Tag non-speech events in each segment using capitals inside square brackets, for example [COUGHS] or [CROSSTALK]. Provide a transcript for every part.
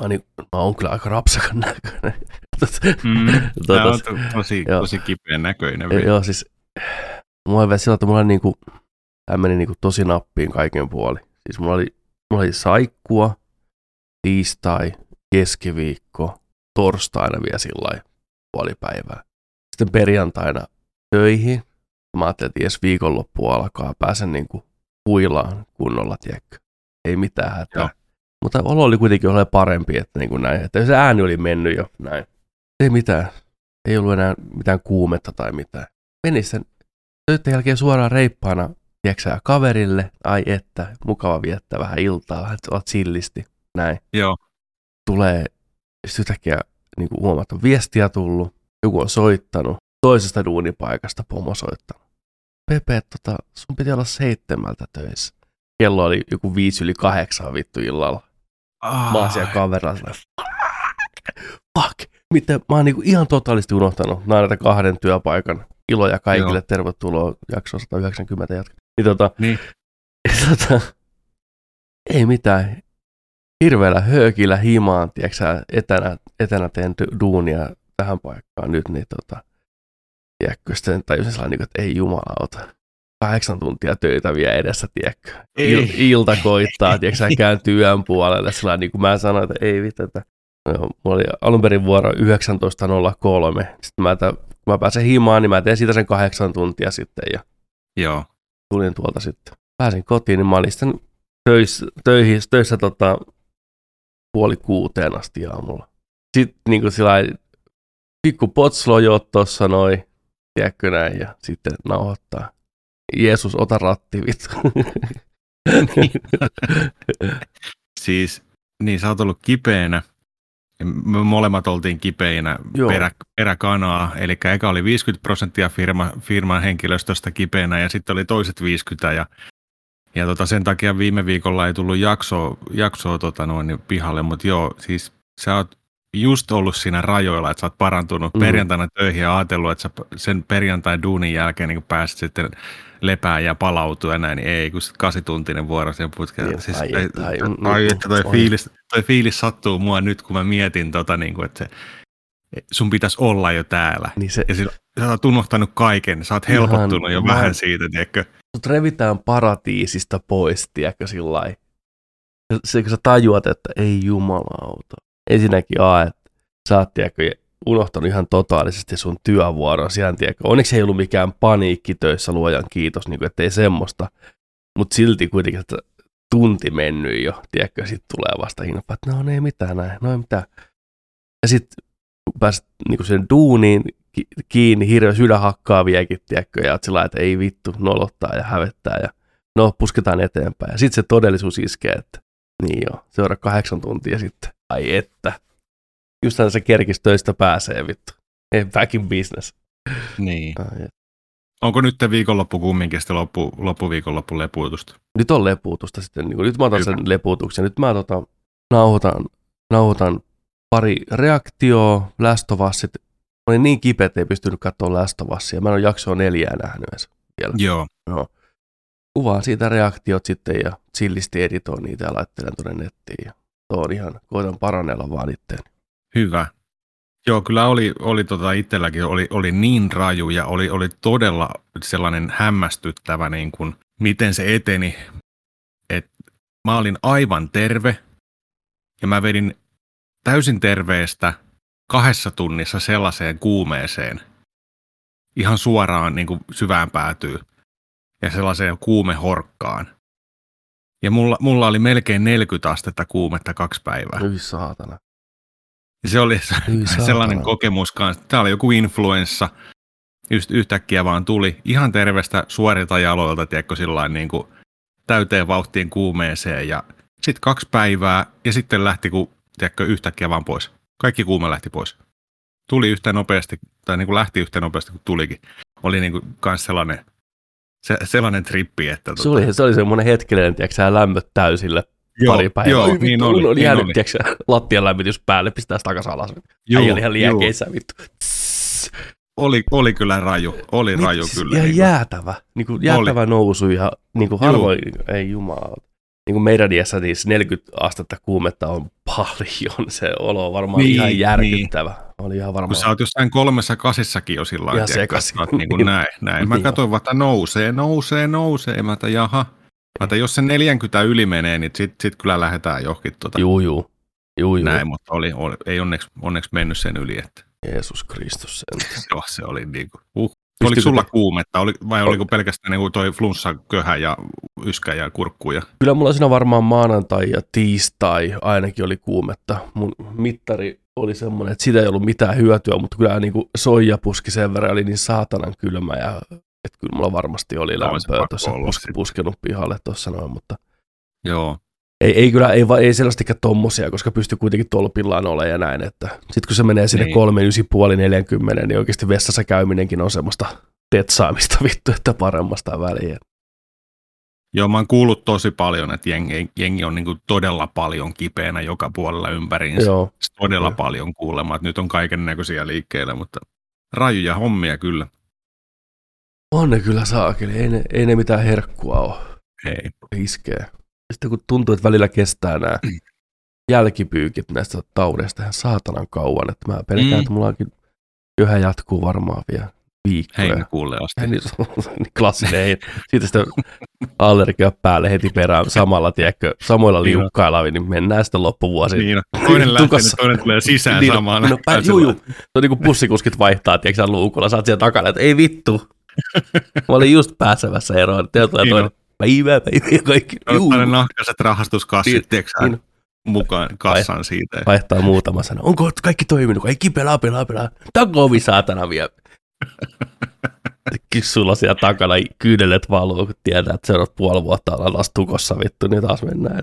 mä, niin, mä oon kyllä aika rapsakan näköinen. [LAUGHS] mm, tota, [LAUGHS] on to, tosi, tosi kipeän näköinen. Vielä. Joo, siis mulla oli sillä, että mulla oli niinku, tämä meni niinku tosi nappiin kaiken puoli. Siis mulla oli, mulla oli saikkua, tiistai, keskiviikko, torstaina vielä sillä puoli päivää. Sitten perjantaina töihin. Mä ajattelin, että edes viikonloppu alkaa, pääsen niinku huilaan kunnolla, tiedätkö. Ei mitään hätää. Mutta olo oli kuitenkin ole parempi, että niin kuin näin. Että se ääni oli mennyt jo näin. Ei mitään. Ei ollut enää mitään kuumetta tai mitään. Meni sen töiden jälkeen suoraan reippaana, tiedätkö kaverille, ai että, mukava viettää vähän iltaa, vähän olla chillisti, näin. Joo. Tulee sitten yhtäkkiä niin kuin viestiä tullut, joku on soittanut, toisesta duunipaikasta pomo soittanut. Pepe, tota, sun piti olla seitsemältä töissä. Kello oli joku viisi yli kahdeksan vittu illalla. Ah. Mä oon siellä kaverilla fuck, miten mä oon niinku ihan totaalisti unohtanut näitä kahden työpaikan iloja kaikille, Joo. tervetuloa jakso 190 jatka. Niin tota, [LAUGHS] niin. tota, ei mitään, hirveällä höökillä himaan, tiedätkö etänä, etänä teen duunia tähän paikkaan nyt, niin tota, tiedätkö, sitten tajusin sellainen, että ei jumalauta, kahdeksan tuntia töitä vielä edessä, tiedätkö. Il, ilta koittaa, tiedätkö, kääntyy yön puolelle, sellainen, niin kuin mä sanoin, että ei vittu, että no, mulla oli alun perin vuoro 19.03, sitten mä, että, kun mä pääsen himaan, niin mä teen siitä sen kahdeksan tuntia sitten, ja Joo. tulin tuolta sitten. Pääsin kotiin, niin mä olin sitten töissä, töissä, töissä tota, puoli kuuteen asti aamulla. Sitten niin kuin sillä pikku potslojo tuossa noin, tiedätkö näin, ja sitten nauhoittaa. Jeesus, ota ratti, vittu. [LAUGHS] siis, niin sä oot ollut kipeänä. Me molemmat oltiin kipeinä perä, peräkanaa, eli eka oli 50 prosenttia firma, firman henkilöstöstä kipeänä ja sitten oli toiset 50 ja, ja tota, sen takia viime viikolla ei tullut jaksoa, jaksoa tota noin, pihalle, mutta joo, siis sä oot just ollut siinä rajoilla, että sä oot parantunut mm. perjantaina töihin ja ajatellut, että sä sen perjantain duunin jälkeen niin pääsit sitten lepää ja palautua ja näin, niin ei, kun kasituntinen vuoro sen putkeen. Siis, ai, ai, ai, ai, että toi fiilis, toi fiilis sattuu mua nyt, kun mä mietin, tota, niin kuin, että se, sun pitäisi olla jo täällä. Niin se, ja sillä, sä oot unohtanut kaiken, sä oot helpottunut jo vähän siitä, tiedätkö? Sut revitään paratiisista pois, tiedätkö, sillä se, kun sä tajuat, että ei jumalauta. Ensinnäkin A, että sä oot, tiedätkö, unohtanut ihan totaalisesti sun työvuoron. Tiedätkö, onneksi ei ollut mikään paniikki töissä, luojan kiitos, niin kuin, ettei semmoista. Mutta silti kuitenkin, että tunti mennyt jo, tiedätkö, sitten tulee vasta hinpa, että no ei mitään näin, no ei mitään. Ja sitten kun pääset niin sen duuniin kiinni, hirveä sydän hakkaa vieläkin, tiedätkö, ja sillä että ei vittu, nolottaa ja hävettää, ja no pusketaan eteenpäin. Ja sitten se todellisuus iskee, että niin joo, seuraa kahdeksan tuntia sitten, ai että, just se kerkis töistä pääsee vittu. Ei back in business. Niin. Ai, Onko nyt viikonloppu kumminkin sitten loppu, loppuviikonloppu lepuutusta? Nyt on lepuutusta sitten. Niin nyt mä otan Hyvä. sen lepuutuksen. Nyt mä tota, nauhoitan, nauhoitan pari reaktioa, lästovassit. Mä olin niin kipeä, että ei pystynyt katsoa lästovassia. Mä en ole jaksoa neljää nähnyt edes vielä. Joo. No. Kuvaan siitä reaktiot sitten ja chillisti editoin niitä ja laittelen tuonne nettiin. Ja on ihan, koitan parannella vaan itteeni. Hyvä. Joo, kyllä oli, oli tota itselläkin oli, oli niin raju ja oli, oli todella sellainen hämmästyttävä, niin kuin, miten se eteni. Et mä olin aivan terve ja mä vedin täysin terveestä kahdessa tunnissa sellaiseen kuumeeseen, ihan suoraan niin kuin syvään päätyy ja sellaiseen kuumehorkkaan. Ja mulla, mulla oli melkein 40 astetta kuumetta kaksi päivää. Hyi saatana. Se oli Ei, sellainen kokemus kanssa. Tämä oli joku influenssa. Just yhtäkkiä vaan tuli ihan terveestä suorilta jaloilta, tiedätkö, sillain niin kuin täyteen vauhtiin kuumeeseen. Ja sitten kaksi päivää ja sitten lähti kun, tiedätkö, yhtäkkiä vaan pois. Kaikki kuume lähti pois. Tuli yhtä nopeasti, tai niin kuin lähti yhtä nopeasti kuin tulikin. Oli niin kuin kans sellainen, se, sellainen trippi, että... Se, tota... oli, se oli semmoinen hetkellinen, tiedätkö, lämmöt täysille joo, pari päivää. Joo, Oi, vittu, niin oli. On niin jäänyt, oli. lattian lämmitys päälle, pistää sitä takaisin alas. Joo, Äijä oli ihan liekeissä, vittu. Oli, oli kyllä raju, oli niin, raju siis kyllä. Ihan niin jäätävä, niin kuin jäätävä oli. nousu ja niin kuin harvoin, ei jumala. Niin kuin meidän iässä niin 40 astetta kuumetta on paljon. Se olo on varmaan niin, ihan järkyttävä. Niin. Oli ihan varmaan. Kun sä oot jossain kolmessa kasissakin jo sillä lailla. Niin kuin [LAUGHS] näin, näin. Mä niin. katsoin, että nousee, nousee, nousee. Mä että jaha. Mä että jos se 40 yli menee, niin sit, sit kyllä lähdetään johonkin. Tuota, juu, juu. Juu, juu. Näin, mutta oli, oli, ei onneksi, onneksi mennyt sen yli. Että. Jeesus Kristus. [LAUGHS] Joo, se oli niin kuin, uh. Oliko sulla te... kuumetta oli, vai oliko pelkästään niin toi flunssa, köhä ja yskä ja kurkku? Ja... Kyllä mulla siinä varmaan maanantai ja tiistai ainakin oli kuumetta. Mun mittari oli semmoinen, että siitä ei ollut mitään hyötyä, mutta kyllä niin kuin soijapuski sen verran oli niin saatanan kylmä ja että kyllä mulla varmasti oli lämpöä tuossa pus, puskenut pihalle tuossa noin, mutta Joo. Ei, ei kyllä, ei, ei selvästikään tommosia, koska pystyy kuitenkin tolpillaan olemaan ja näin, että sitten kun se menee sinne niin. 3, 9,5, 40, niin oikeasti vessassa käyminenkin on semmoista tetsaamista [LAUGHS] vittu, että paremmasta väliä. Joo, mä oon kuullut tosi paljon, että jengi, jengi on niin todella paljon kipeänä joka puolella ympäriinsä. Joo. Todella Joo. paljon kuulemma, että nyt on kaiken näköisiä liikkeellä, mutta rajuja hommia kyllä. On ne kyllä saakeli, ei ne, ei ne mitään herkkua ole. Ei. Iskee. Sitten kun tuntuu, että välillä kestää nämä jälkipyykit näistä taudeista ihan saatanan kauan, että mä pelkään, mm. että mulla onkin yhä jatkuu varmaan vielä viikkoja. Heinäkuulle asti. Niin, [LAUGHS] niin klassinen ei. Siitä sitä allergia päälle heti perään samalla, tiedätkö, samoilla niin liukkailla, niin mennään sitten loppuvuosi. Niin, toinen lähtee, niin toinen tulee sisään niin, samaan. No, pä, juu, juu. Se on niin kuin pussikuskit vaihtaa, tiedätkö, luukulla, oot siellä takana, että ei vittu. Mä olin just pääsevässä eroon, että tulee niin toinen, päivää ja kaikki. Ne nahkaiset rahastuskassit, niin, tiedätkö niin, mukaan kassan siitä. Vaihtaa muutama sana. Onko kaikki toiminut? Kaikki pelaa, pelaa, pelaa. Takovi saatana vielä. Sulla siellä takana kyynelet valuu, kun tietää, että seuraavat puoli vuotta ollaan taas tukossa vittu, niin taas mennään.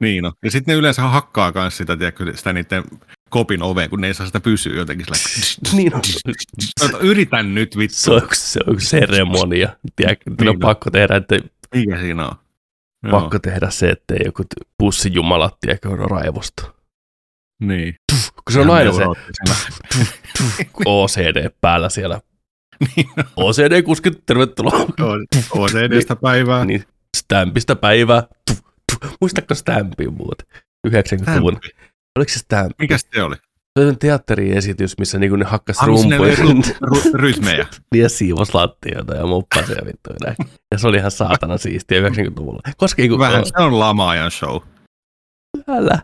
Niin no. Ja sitten ne yleensä hakkaa myös sitä, tiedätkö, sitä niiden kopin oveen, kun ne ei saa sitä pysyä jotenkin sillä. [LAUGHS] niin on. Yritän nyt vittu. Se on, se on seremonia. Tiedätkö, niin on pakko tehdä, että mikä siinä on? Pakko Joo. tehdä se, ettei joku pussijumalat tiedäkö raivosta. Niin. Tuff, kun se on aina se OCD päällä siellä. Niin. OCD-kuskit, tervetuloa. OCDstä päivää. Niin, Stampista päivää. Muistatko Stampin muuten? 90-luvun. Oliko se Stamp? Mikä se oli? Se on teatteriesitys, missä niinku ne hakkas rumpuja. Ry- rytmejä. [LAUGHS] ja siivos lattioita ja muppasi ja vittu näin. Ja se oli ihan saatana siistiä 90-luvulla. Koska, niinku, Vähän se on lamaajan show. Älä.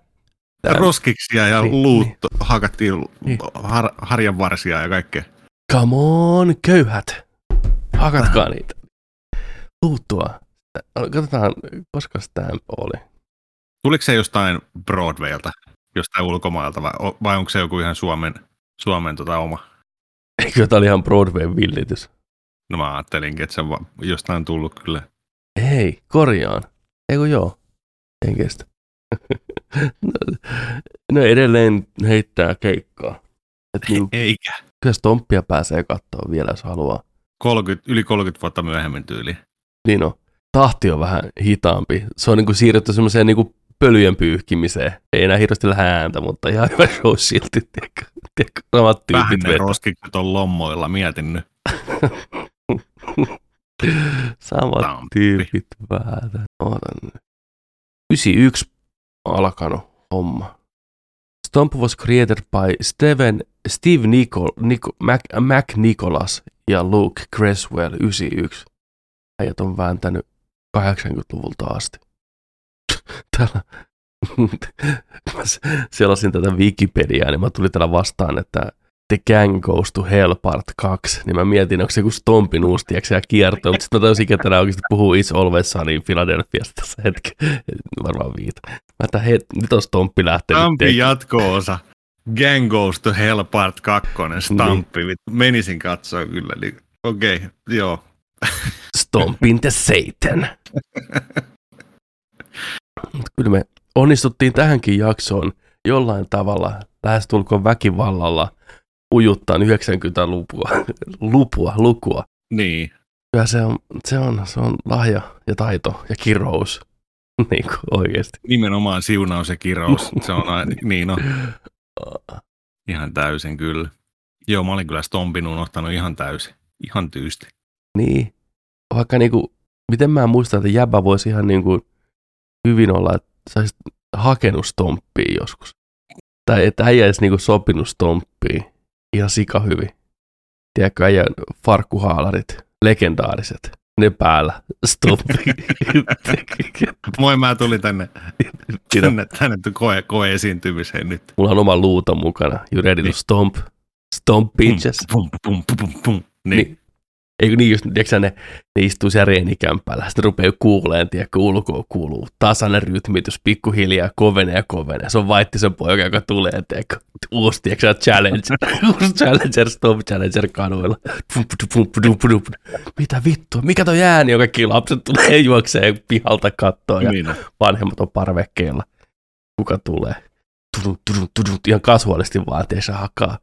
Täällä. Roskiksia ja niin, luutto, niin. hakattiin niin. Har, harjanvarsia ja kaikkea. Come on, köyhät. Hakatkaa niitä. Luuttua. Katsotaan, koska Stamp oli. Tuliko se jostain Broadwaylta? Jostain ulkomailta vai, vai onko se joku ihan Suomen, Suomen tota oma? Eikö tämä oli ihan Broadway villitys? No mä ajattelinkin, että se on jostain tullut kyllä. Ei, korjaan. Eikö joo? En kestä. [LAUGHS] no, no, edelleen heittää keikkaa. Et niin, Eikä. Kyllä Stomppia pääsee katsoa vielä, jos haluaa. 30, yli 30 vuotta myöhemmin tyyli. Niin on. Tahti on vähän hitaampi. Se on niin kuin siirretty semmoiseen niin kuin pölyjen pyyhkimiseen. Ei enää hirveästi ääntä, mutta ihan hyvä show silti. Tiedätkö, tiedätkö, samat tyypit Vähän ne roskikset on lommoilla, mietin nyt. [LAUGHS] samat Tampi. tyypit vähän. Ootan nyt. 91 alkanut homma. Stomp was created by Steven, Steve Nicol, Nico, Mac, Mac Nicholas ja Luke Creswell 91. Äijät on vääntänyt 80-luvulta asti [LAUGHS] täällä, mä [LAUGHS] selasin tätä Wikipediaa, niin mä tulin täällä vastaan, että The Gang Goes to Hell Part 2, niin mä mietin, onko se joku Stompin uusi, tiedätkö, kierto, mutta sitten mä tajusin, että tänään oikeasti puhuu It's Always Sunny Philadelphiasta tässä hetki, varmaan viita. Mä että hei, nyt on Stompi lähtenyt. Stampi jatko-osa. Gang Goes to Hell Part 2, Stampi, niin. menisin katsoa kyllä, niin okei, okay, joo. Stompin the Satan. [LAUGHS] kyllä me onnistuttiin tähänkin jaksoon jollain tavalla lähestulkoon väkivallalla ujuttaa 90-lukua lupua, lukua. Niin. Kyllä se on, se on, se on lahja ja taito ja kirous. [LAUGHS] niin kuin oikeasti. Nimenomaan siunaus ja kirous. Se on aina, [LAUGHS] niin no. Ihan täysin kyllä. Joo, mä olin kyllä Stompin unohtanut ihan täysin. Ihan tyysti. Niin. Vaikka niinku, miten mä muistan, että jäbä voisi ihan niinku hyvin olla, että sä olisit hakenut stomppia joskus. Tai että äijä edes niinku sopinut stomppiin ihan sika hyvin. Tiedätkö, äijän farkkuhaalarit, legendaariset, ne päällä, stomppi. [LAUGHS] Moi, mä tulin tänne, tänne, tänne koe, koe esiintymiseen nyt. Mulla on oma luuta mukana. You ready to stomp? Stomp bitches. Pum, pum, pum, pum, pum. Niin. niin. Eikö niin just, tiedätkö ne, ne istuu siellä reenikämpällä, sitten rupeaa kuuleen, tiedätkö, ulkoa kuuluu tasainen rytmitys, pikkuhiljaa kovenee ja kovenee. Se on Vaittisen poika, joka tulee, tiedätkö, uusi, tiedätkö, challenge, [LAUGHS] uusi challenger, stop challenger kaduilla. Mitä vittua, mikä toi ääni, joka kaikki lapset tulee [LAUGHS] juoksee pihalta kattoon ja niin. vanhemmat on parvekkeella. Kuka tulee? Tudun, tudun, tudun, ihan kasuaalisti vaan, tiedätkö, hakkaa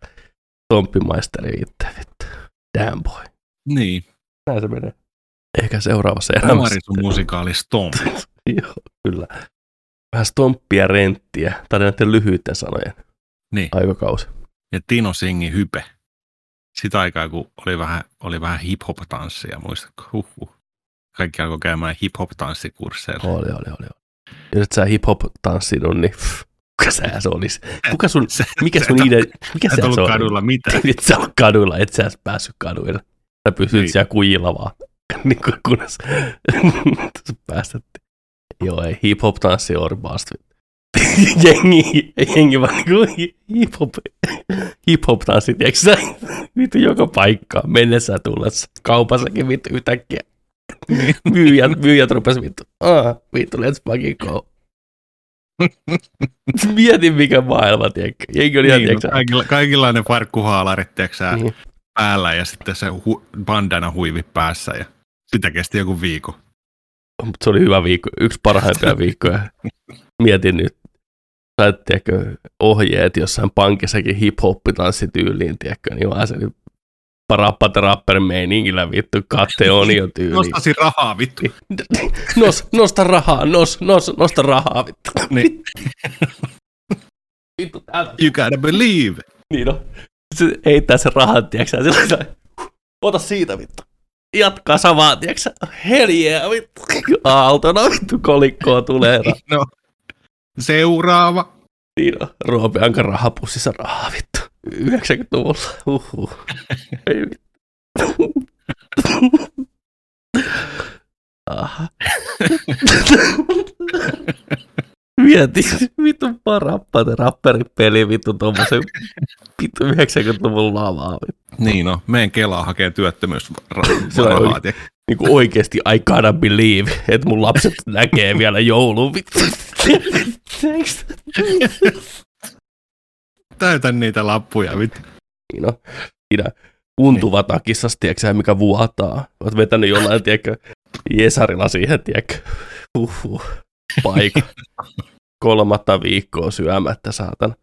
tomppimaisteri itse, vittu. Damn boy. Niin. Näin se menee. Ehkä seuraavassa elämässä. Marisun musikaali Stomp. [LAUGHS] Joo, kyllä. Vähän stomppia renttiä, tai näiden lyhyiden sanojen niin. aikakausi. Ja Tino Singi Hype. Sitä aikaa, kun oli vähän, oli vähän hip-hop-tanssia, muistatko? Huhhuh. Kaikki alkoi käymään hip-hop-tanssikursseilla. Oli, oli, oli. Jos et sä hip-hop-tanssinut, niin pff, kuka sä se olisi? Kuka sun, [LAUGHS] mikä sun idea, mikä sä se oli? kadulla mitään. [LAUGHS] Et sä ollut kadulla, et sä päässyt kaduille. Sä pysyt niin. siellä kujilla vaan, [LAUGHS] niin kuin kunnes [LAUGHS] päästettiin. Joo, ei hip-hop tanssi orbaasti. [LAUGHS] jengi, jengi vaan niin hip-hop, hip-hop tanssi, tiedätkö sä? Vittu joka paikkaan, mennessä tullessa, kaupassakin vittu yhtäkkiä. myyjät, myyjät rupes vittu, ah, vittu, let's fucking go. Mietin mikä maailma, tiedätkö? Jengi oli ihan, niin, no, kaikilla, kaikilla ne farkkuhaalarit, tiedätkö niin päällä ja sitten se hu- bandana huivi päässä ja sitä kesti joku viikko. Se oli hyvä viikko, yksi parhaimpia viikkoja. Mietin nyt, saitteekö ohjeet jossain pankissakin hip-hop-tanssityyliin, tiedätkö, niin vaan se nyt parappat rapper meiningillä vittu, katte on jo tyyli. Nostasi rahaa vittu. [LAUGHS] Nos, nosta rahaa, nos, nos, nosta rahaa vittu. Niin. vittu. You gotta believe. Niin no se heittää sen rahan, tiiäksä, sillä ota siitä vittu. Jatkaa samaa, tiiäksä, heljeä vittu. Aaltona vittu kolikkoa tulee. [LAUGHS] No, seuraava. Niin on, Roope Anka rahapussissa rahaa vittu. 90-luvulla, uhuh. Ei vittu. Aha. [LAUGHS] Mieti, [LAUGHS] vittu parappa, rapperipeli, vittu tommosen vittu 90-luvun lavaa. Niin no, meidän Kela hakee työttömyys [LAUGHS] Se on niin kuin oikeasti I gotta believe, että mun lapset näkee vielä joulun. Vittu. Täytän niitä lappuja, vittu. Niin no, siinä untuva takissas, tiedätkö mikä vuotaa. Oot vetänyt jollain, tiedätkö, Jesarilla siihen, tiedätkö, uhuh, paikka kolmatta viikkoa syömättä, saatan.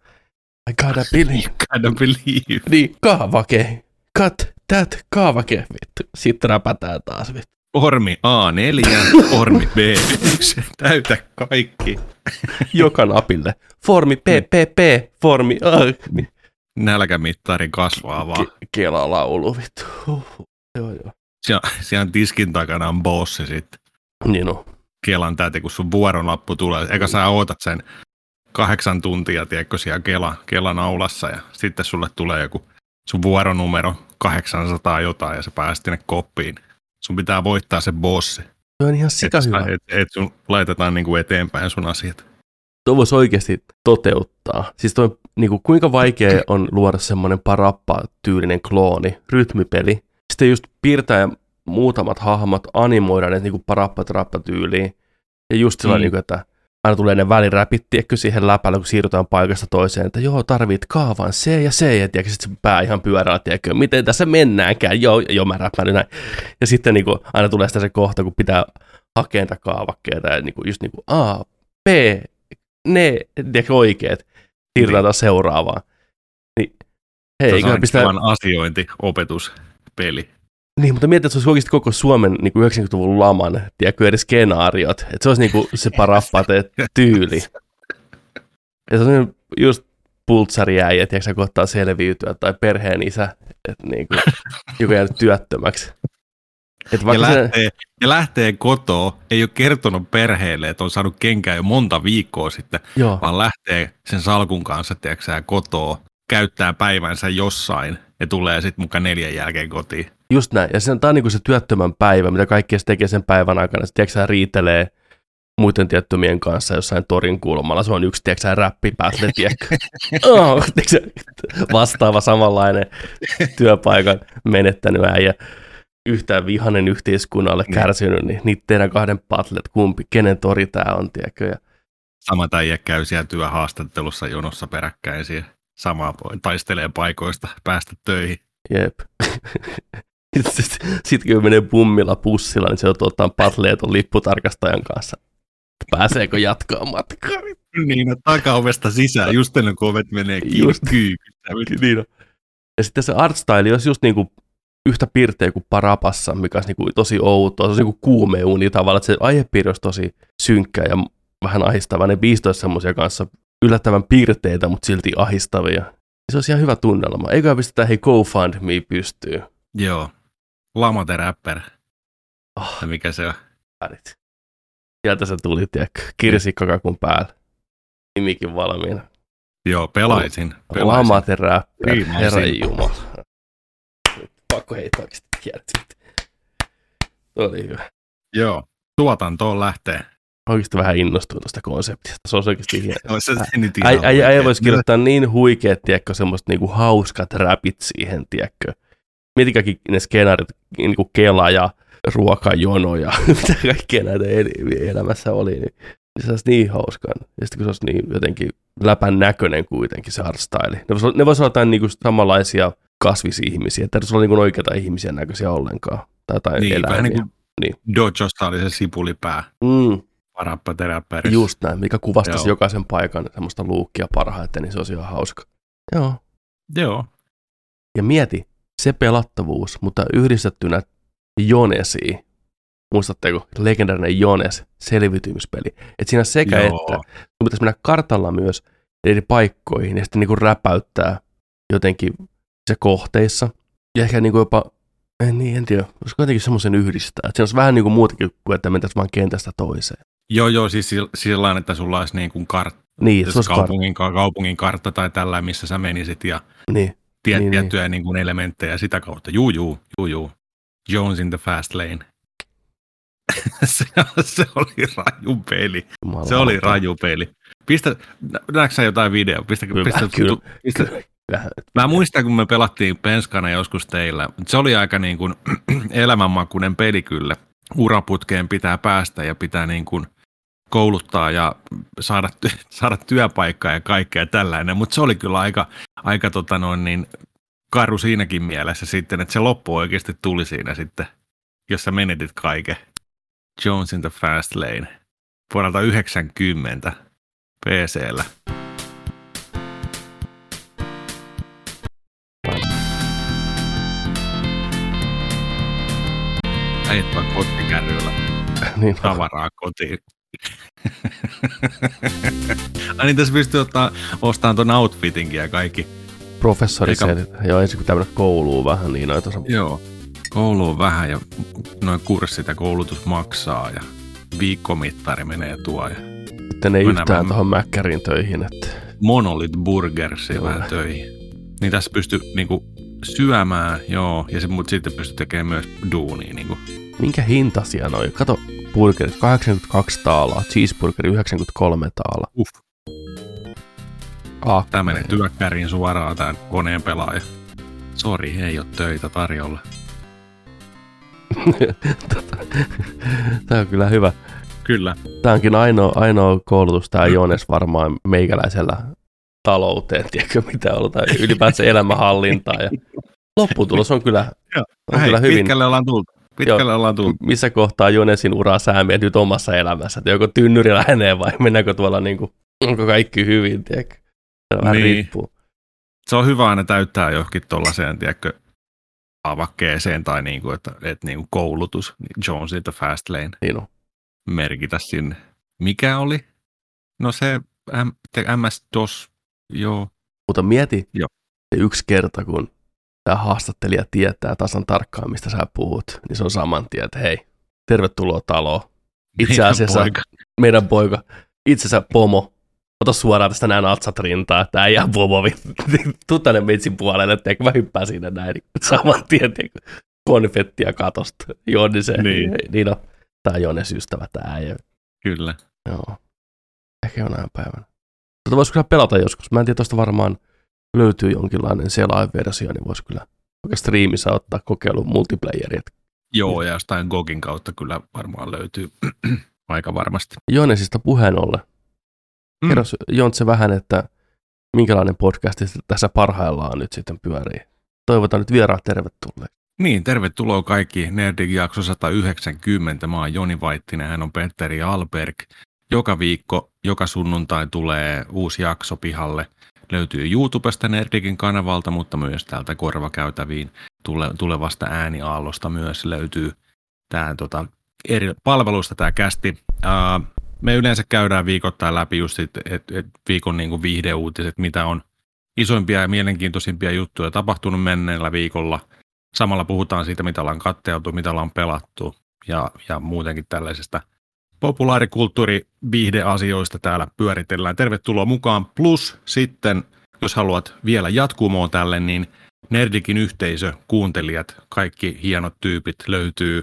I gotta [LAUGHS] believe. gotta believe. Niin, kaavake. Cut that kaavake, vittu. Sitten räpätään taas, vittu. Formi A4, formi B1, [LAUGHS] täytä kaikki. [LAUGHS] Joka napille. Formi PPP, formi A. Niin. Nälkämittari kasvaa vaan. Ke- Kela-laulu, vittu. Uh, joo, joo. Siellä, siellä tiskin takana on bossi sitten. Niin on. Kelan täti, kun sun vuoronlappu tulee. Eikä sä ootat sen kahdeksan tuntia, tiedätkö, siellä Kela, Kelan aulassa ja sitten sulle tulee joku sun vuoronumero 800 jotain ja sä pääset sinne koppiin. Sun pitää voittaa se bossi. Se on ihan sika hyvä. Et, et sun laitetaan niinku eteenpäin sun asiat. Tuo voisi oikeasti toteuttaa. Siis toi, niinku, kuinka vaikea on luoda semmoinen parappa-tyylinen klooni, rytmipeli. Sitten just piirtää muutamat hahmot animoida ne niin parappa tyyliin. Ja just sillä mm. niin kuin, että aina tulee ne väliräpit, tiedätkö, siihen läpällä, kun siirrytään paikasta toiseen, että joo, tarvit kaavan C ja C, ja tiedätkö, sitten se pää ihan pyörällä, tiedätkö, miten tässä mennäänkään, joo, joo, mä räppäin näin. Ja sitten niin kuin, aina tulee sitä se kohta, kun pitää hakea niitä kaavakkeita, ja niin kuin, just niin kuin A, B, ne, tiedätkö, oikeet, siirrytään niin. taas seuraavaan. Niin, hei, eiköhän pistää... asiointiopetuspeli. Niin, mutta mietit, että se olisi oikeasti koko Suomen niin kuin 90-luvun laman, tiedätkö, edes skenaariot. Että se olisi niin kuin se parappate [LAUGHS] tyyli. Ja se on just pultsariäijä, tiedätkö, kun ottaa selviytyä, tai perheen isä, että niin kuin, [LAUGHS] joku jäänyt työttömäksi. Et ja, lähtee, se... ja lähtee kotoa, ei ole kertonut perheelle, että on saanut kenkää jo monta viikkoa sitten, Joo. vaan lähtee sen salkun kanssa, tiedätkö kotoa, käyttää päivänsä jossain ja tulee sitten mukaan neljän jälkeen kotiin. Just näin. Ja se on, tämä on niin se työttömän päivä, mitä kaikki tekee sen päivän aikana. Sitten tiedätkö, riitelee muiden tiettömien kanssa jossain torin kulmalla. Se on yksi, tiedätkö, räppipäätle, tiedätkö? [LAUGHS] oh, tiedätkö, vastaava samanlainen työpaikan menettänyt äijä yhtään vihanen yhteiskunnalle niin. kärsinyt, niin niitä teidän kahden patlet, kumpi, kenen tori tämä on, tiedätkö? Ja... Sama äijä käy siellä työhaastattelussa jonossa peräkkäin siihen samaa taistelee paikoista päästä töihin. Jep. [LAUGHS] [LAUGHS] Sitten sit, kun menee pummilla pussilla, niin se joutuu ottaa patleeton lipputarkastajan kanssa. Pääseekö jatkaa matkaa? Niin, no, takaovesta sisään, just ennen kuin ovet menee just, niin. Ja sitten se artstyle olisi just niinku yhtä pirteä kuin Parapassa, mikä olisi niinku tosi outoa, se olisi niinku kuumeuni tavallaan, että se aihepiiri olisi tosi synkkä ja vähän ahistava. Ne biisit olisi semmoisia kanssa yllättävän piirteitä, mutta silti ahistavia. Se olisi ihan hyvä tunnelma. Eikö pistetä hei GoFundMe pystyy? Joo. Lamate Rapper. Oh. mikä se on? Sieltä se tuli, tiedätkö, kirsikkakakun päällä. Nimikin valmiina. Joo, pelaisin. pelaisin. Lamate Rapper, herra jumala. Pakko heittää oikeasti Tuo oli hyvä. Joo, tuotantoon lähtee oikeasti vähän innostunut tuosta konseptista. Se on oikeasti hieno. [LAUGHS] Äijä äi, voisi kirjoittaa niin huikeat, tiedätkö, semmoista niinku hauskat räpit siihen, tiedätkö. Mietikäkin ne skenaarit, niinku Kela ja ruokajono ja [LAUGHS] mitä kaikkea näitä elämässä oli, niin se olisi niin hauskaa. Ja sitten kun se olisi niin jotenkin läpän näköinen kuitenkin se artstyle. Ne voisi olla, ne vois olla jotain niinku samanlaisia kasvisihmisiä, että ei ole niin oikeita ihmisiä näköisiä ollenkaan. Tai jotain niin, eläimiä. Niin kuin niin. Dojosta oli se sipulipää. Mm, Rappateräppärissä. Just näin, mikä kuvastasi Joo. jokaisen paikan semmoista luukkia parhaiten, niin se olisi ihan hauska. Joo. Joo. Ja mieti, se pelattavuus, mutta yhdistettynä Jonesiin, muistatteko, legendaarinen Jones, selviytymispeli. Että siinä sekä Joo. että, sun pitäisi mennä kartalla myös eri paikkoihin ja sitten niin räpäyttää jotenkin se kohteissa. Ja ehkä niin kuin jopa, en, niin, en tiedä, olisiko jotenkin semmoisen yhdistää. Että siinä olisi vähän niin kuin muutakin kuin, että mentäisiin vaan kentästä toiseen. Joo, joo, siis sillä että sulla olisi niin kuin kartta, niin, se kaupungin, kaupungin kartta tai tällä, missä sä menisit ja niin, tiet, niin, tiettyjä niin. Niin kuin elementtejä sitä kautta. Juu, juu, juu, juu. Jones in the fast lane. [LAUGHS] se, se oli raju peli. Jumala se oli raju peli. Pistä, näetkö sä jotain video? Pistä, kyllä, pistä, kyllä, pistä, kyllä. Mä muistan, kun me pelattiin Penskana joskus teillä. Se oli aika niin kuin [CLEARS THROAT] elämänmakuinen peli kyllä. Uraputkeen pitää päästä ja pitää niin kuin – kouluttaa ja saada, [LAUGHS] saada työpaikkaa ja kaikkea tällainen, mutta se oli kyllä aika, aika tota noin, niin, karu siinäkin mielessä sitten, että se loppu oikeasti tuli siinä sitten, jos sä menetit kaiken. Jones in the Fast Lane vuodelta 90 PCllä. Äijät vaan kottikärryllä niin tavaraa kotiin. Ai niin tässä pystyy ottaa, ostamaan tuon outfitinkin ja kaikki. Professori Eikä... se, joo ensin kun tämmöinen kouluun vähän, niin noita sam- Joo, kouluun vähän ja noin kurssit ja koulutus maksaa ja viikkomittari menee tuo. Ja Sitten ei yhtään tuohon Mäkkärin töihin. Että... Monolith Burgersi vähän töihin. Niin tässä pystyy niinku syömään, joo, ja se, mutta sitten pystyy tekemään myös duunia. Niinku. Minkä hintaisia noin? Kato, burgerit 82 taalaa, cheeseburgeri 93 taalaa. Uff. Ah, Tämä menee työkkäriin suoraan tämän koneen pelaaja. Sori, ei ole töitä tarjolla. [LAUGHS] tämä on kyllä hyvä. Kyllä. Tämä onkin ainoa, ainoa koulutus, tämä Jones varmaan meikäläisellä talouteen, tiedätkö mitä on, tai ylipäänsä elämänhallintaa. Ja [LAUGHS] lopputulos on kyllä, on Hei, kyllä hyvin. Pitkälle ollaan tultu. Pitkälle ollaan tullut. Missä kohtaa Jonesin ura sä nyt omassa elämässä? Että joko tynnyri lähenee vai mennäänkö tuolla niin kuin, onko kaikki hyvin, tiedätkö? Se vähän niin. riippuu. Se on hyvä aina täyttää johonkin tuollaiseen, tiedätkö, avakkeeseen tai niin kuin, että, että niin kuin koulutus, niin Jones the Fast Lane. Niin on. Merkitä sinne. Mikä oli? No se MS-DOS, joo. Mutta mieti joo. se yksi kerta, kun tämä haastattelija tietää tasan tarkkaan, mistä sä puhut, niin se on saman tien, että hei, tervetuloa taloon. Itse Meidän asiassa poika. meidän poika, itse asiassa pomo, ota suoraan tästä näin atsat rintaa, että äijä pomo, [LAUGHS] tuu tänne metsin puolelle, että mä hyppään siinä näin, niin saman tien konfettia katosta. Jonni se, Niin. niin tää on Jones ystävä tää äijä. Kyllä. Joo. Ehkä jonain päivänä. Tota voisi kyllä pelata joskus. Mä en tiedä, tuosta varmaan löytyy jonkinlainen selain-versio, niin voisi kyllä vaikka striimissä ottaa kokeilun multiplayeri. Et Joo, ja jostain Gogin kautta kyllä varmaan löytyy [CLEARS THROAT] aika varmasti. Jonesista puheen ollen. Mm. Kerro Jontse vähän, että minkälainen podcast tässä parhaillaan nyt sitten pyörii. Toivotan nyt vieraat tervetulleeksi. Niin, tervetuloa kaikki Nerdik jakso 190. Mä oon Joni Vaittinen, hän on Petteri Alberg. Joka viikko, joka sunnuntai tulee uusi jakso pihalle. Löytyy YouTubesta Nerdikin kanavalta, mutta myös täältä korvakäytäviin tule, tulevasta ääniaallosta myös löytyy tämä tota, eri palveluista tämä kästi. Ää, me yleensä käydään viikoittain läpi just et, et, et viikon niinku viihdeuutiset, mitä on isoimpia ja mielenkiintoisimpia juttuja tapahtunut menneellä viikolla. Samalla puhutaan siitä, mitä ollaan katteltu, mitä ollaan pelattu ja, ja muutenkin tällaisesta populaarikulttuuri viihdeasioista täällä pyöritellään. Tervetuloa mukaan. Plus sitten, jos haluat vielä jatkumoa tälle, niin Nerdikin yhteisö, kuuntelijat, kaikki hienot tyypit löytyy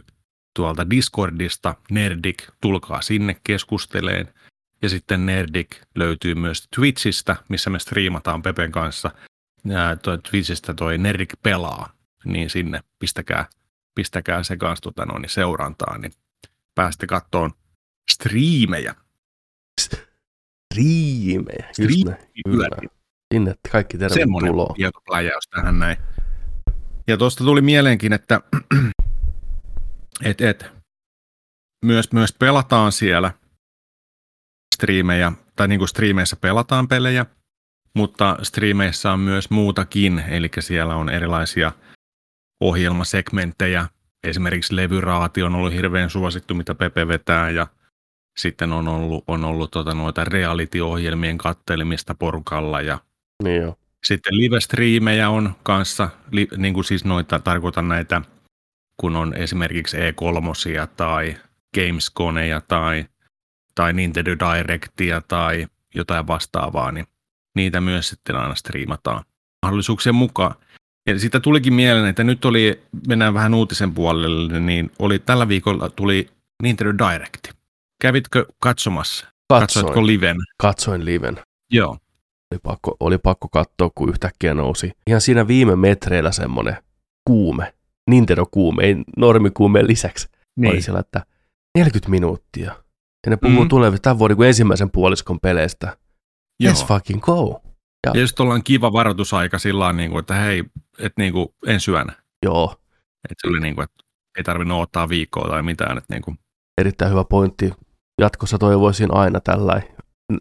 tuolta Discordista. Nerdik, tulkaa sinne keskusteleen. Ja sitten Nerdik löytyy myös Twitchistä, missä me striimataan Pepen kanssa. Ja toi Twitchistä toi Nerdik pelaa, niin sinne pistäkää, pistäkää se kanssa tota, noin, seurantaa, niin pääste kattoon striimejä. Striimejä. Näin. Kyllä. Sinne kaikki Semmoinen tervetuloa. tietopläjäys tähän näin. Ja tuosta tuli mieleenkin, että [CLEARS THROAT] et, et, myös, myös pelataan siellä striimejä, tai niin kuin striimeissä pelataan pelejä, mutta striimeissä on myös muutakin, eli siellä on erilaisia ohjelmasegmenttejä, esimerkiksi levyraati on ollut hirveän suosittu, mitä Pepe vetää, ja sitten on ollut, on ollut tota noita reality-ohjelmien kattelemista porukalla, ja Niin joo. sitten live-striimejä on kanssa, li, niin kuin siis noita, tarkoitan näitä, kun on esimerkiksi E3 tai Gamesconeja tai, tai Nintendo Directia tai jotain vastaavaa, niin niitä myös sitten aina striimataan mahdollisuuksien mukaan. Ja siitä tulikin mieleen, että nyt oli, mennään vähän uutisen puolelle, niin oli tällä viikolla tuli Nintendo Direct. Kävitkö katsomassa? Katsoitko Katsoin, liven? katsoin liven. Joo. Oli pakko, oli pakko katsoa, kun yhtäkkiä nousi. Ihan siinä viime metreillä semmoinen kuume. Nintendo-kuume, ei normikuumeen lisäksi. Niin. Oli siellä, että 40 minuuttia. Ja ne puhuu mm. tulevista tämän vuoden kuin ensimmäisen puoliskon peleistä. Joo. Let's fucking go. Ja just ollaan kiva varoitusaika sillä niin kuin, että hei, että niin kuin, en syönä. Joo, Että se oli niin kuin, että ei tarvinnut odottaa viikkoa tai mitään. Että niin kuin, erittäin hyvä pointti. Jatkossa toivoisin aina tällä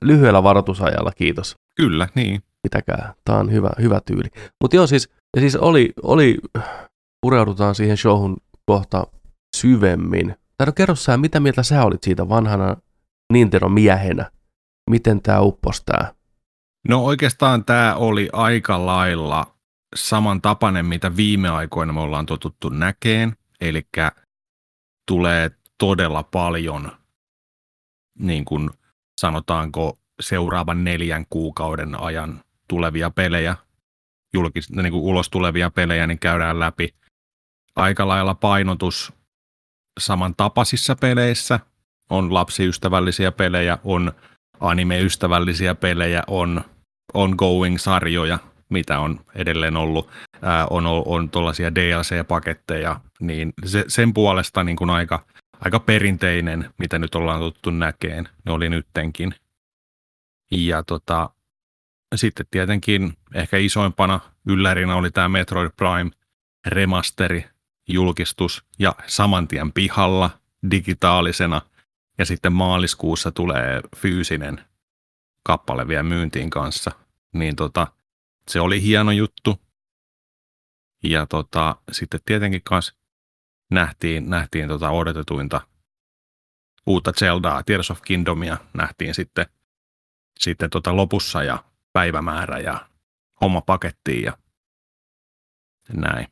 lyhyellä varoitusajalla, kiitos. kyllä, niin. Pitäkää, tämä on hyvä, hyvä tyyli. Mutta joo, siis, ja siis oli, oli, pureudutaan siihen showhun kohta syvemmin. Tai no kerro sä, mitä mieltä sä olit siitä vanhana Nintendo miehenä? Miten tämä uppos tää? No oikeastaan tämä oli aika lailla samantapainen, mitä viime aikoina me ollaan totuttu näkeen. Eli tulee todella paljon, niin kuin sanotaanko, seuraavan neljän kuukauden ajan tulevia pelejä, julkis, niin kuin ulos tulevia pelejä, niin käydään läpi. Aika lailla painotus samantapaisissa peleissä. On lapsiystävällisiä pelejä, on anime-ystävällisiä pelejä, on ongoing-sarjoja, mitä on edelleen ollut, ää, on, on, on tuollaisia DLC-paketteja, niin se, sen puolesta niin kuin aika, aika perinteinen, mitä nyt ollaan tuttu näkeen, ne oli nyttenkin. Ja tota, sitten tietenkin ehkä isoimpana yllärinä oli tämä Metroid Prime remasteri, julkistus ja samantien pihalla digitaalisena. Ja sitten maaliskuussa tulee fyysinen kappale vielä myyntiin kanssa. Niin tota, se oli hieno juttu. Ja tota, sitten tietenkin kanssa nähtiin, nähtiin tota odotetuinta uutta Zeldaa, Tears of Kingdomia nähtiin sitten, sitten tota lopussa ja päivämäärä ja homma pakettiin ja Näin.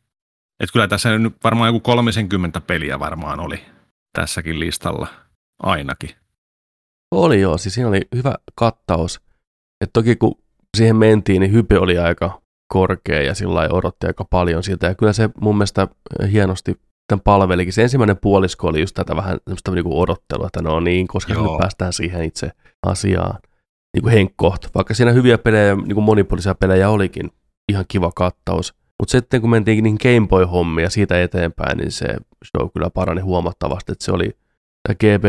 Et kyllä tässä nyt varmaan joku 30 peliä varmaan oli tässäkin listalla ainakin. Oli joo, siis siinä oli hyvä kattaus. Et toki kun siihen mentiin, niin hype oli aika korkea ja sillä odotti aika paljon siltä. Ja kyllä se mun mielestä hienosti tämän palvelikin. Se ensimmäinen puolisko oli just tätä vähän semmoista niinku odottelua, että no niin, koska nyt päästään siihen itse asiaan. Niin kuin henkkoht. Vaikka siinä hyviä pelejä, niin kuin monipuolisia pelejä olikin, ihan kiva kattaus. Mutta sitten kun mentiin niihin Game Boy-hommiin ja siitä eteenpäin, niin se show kyllä parani huomattavasti, että se oli GB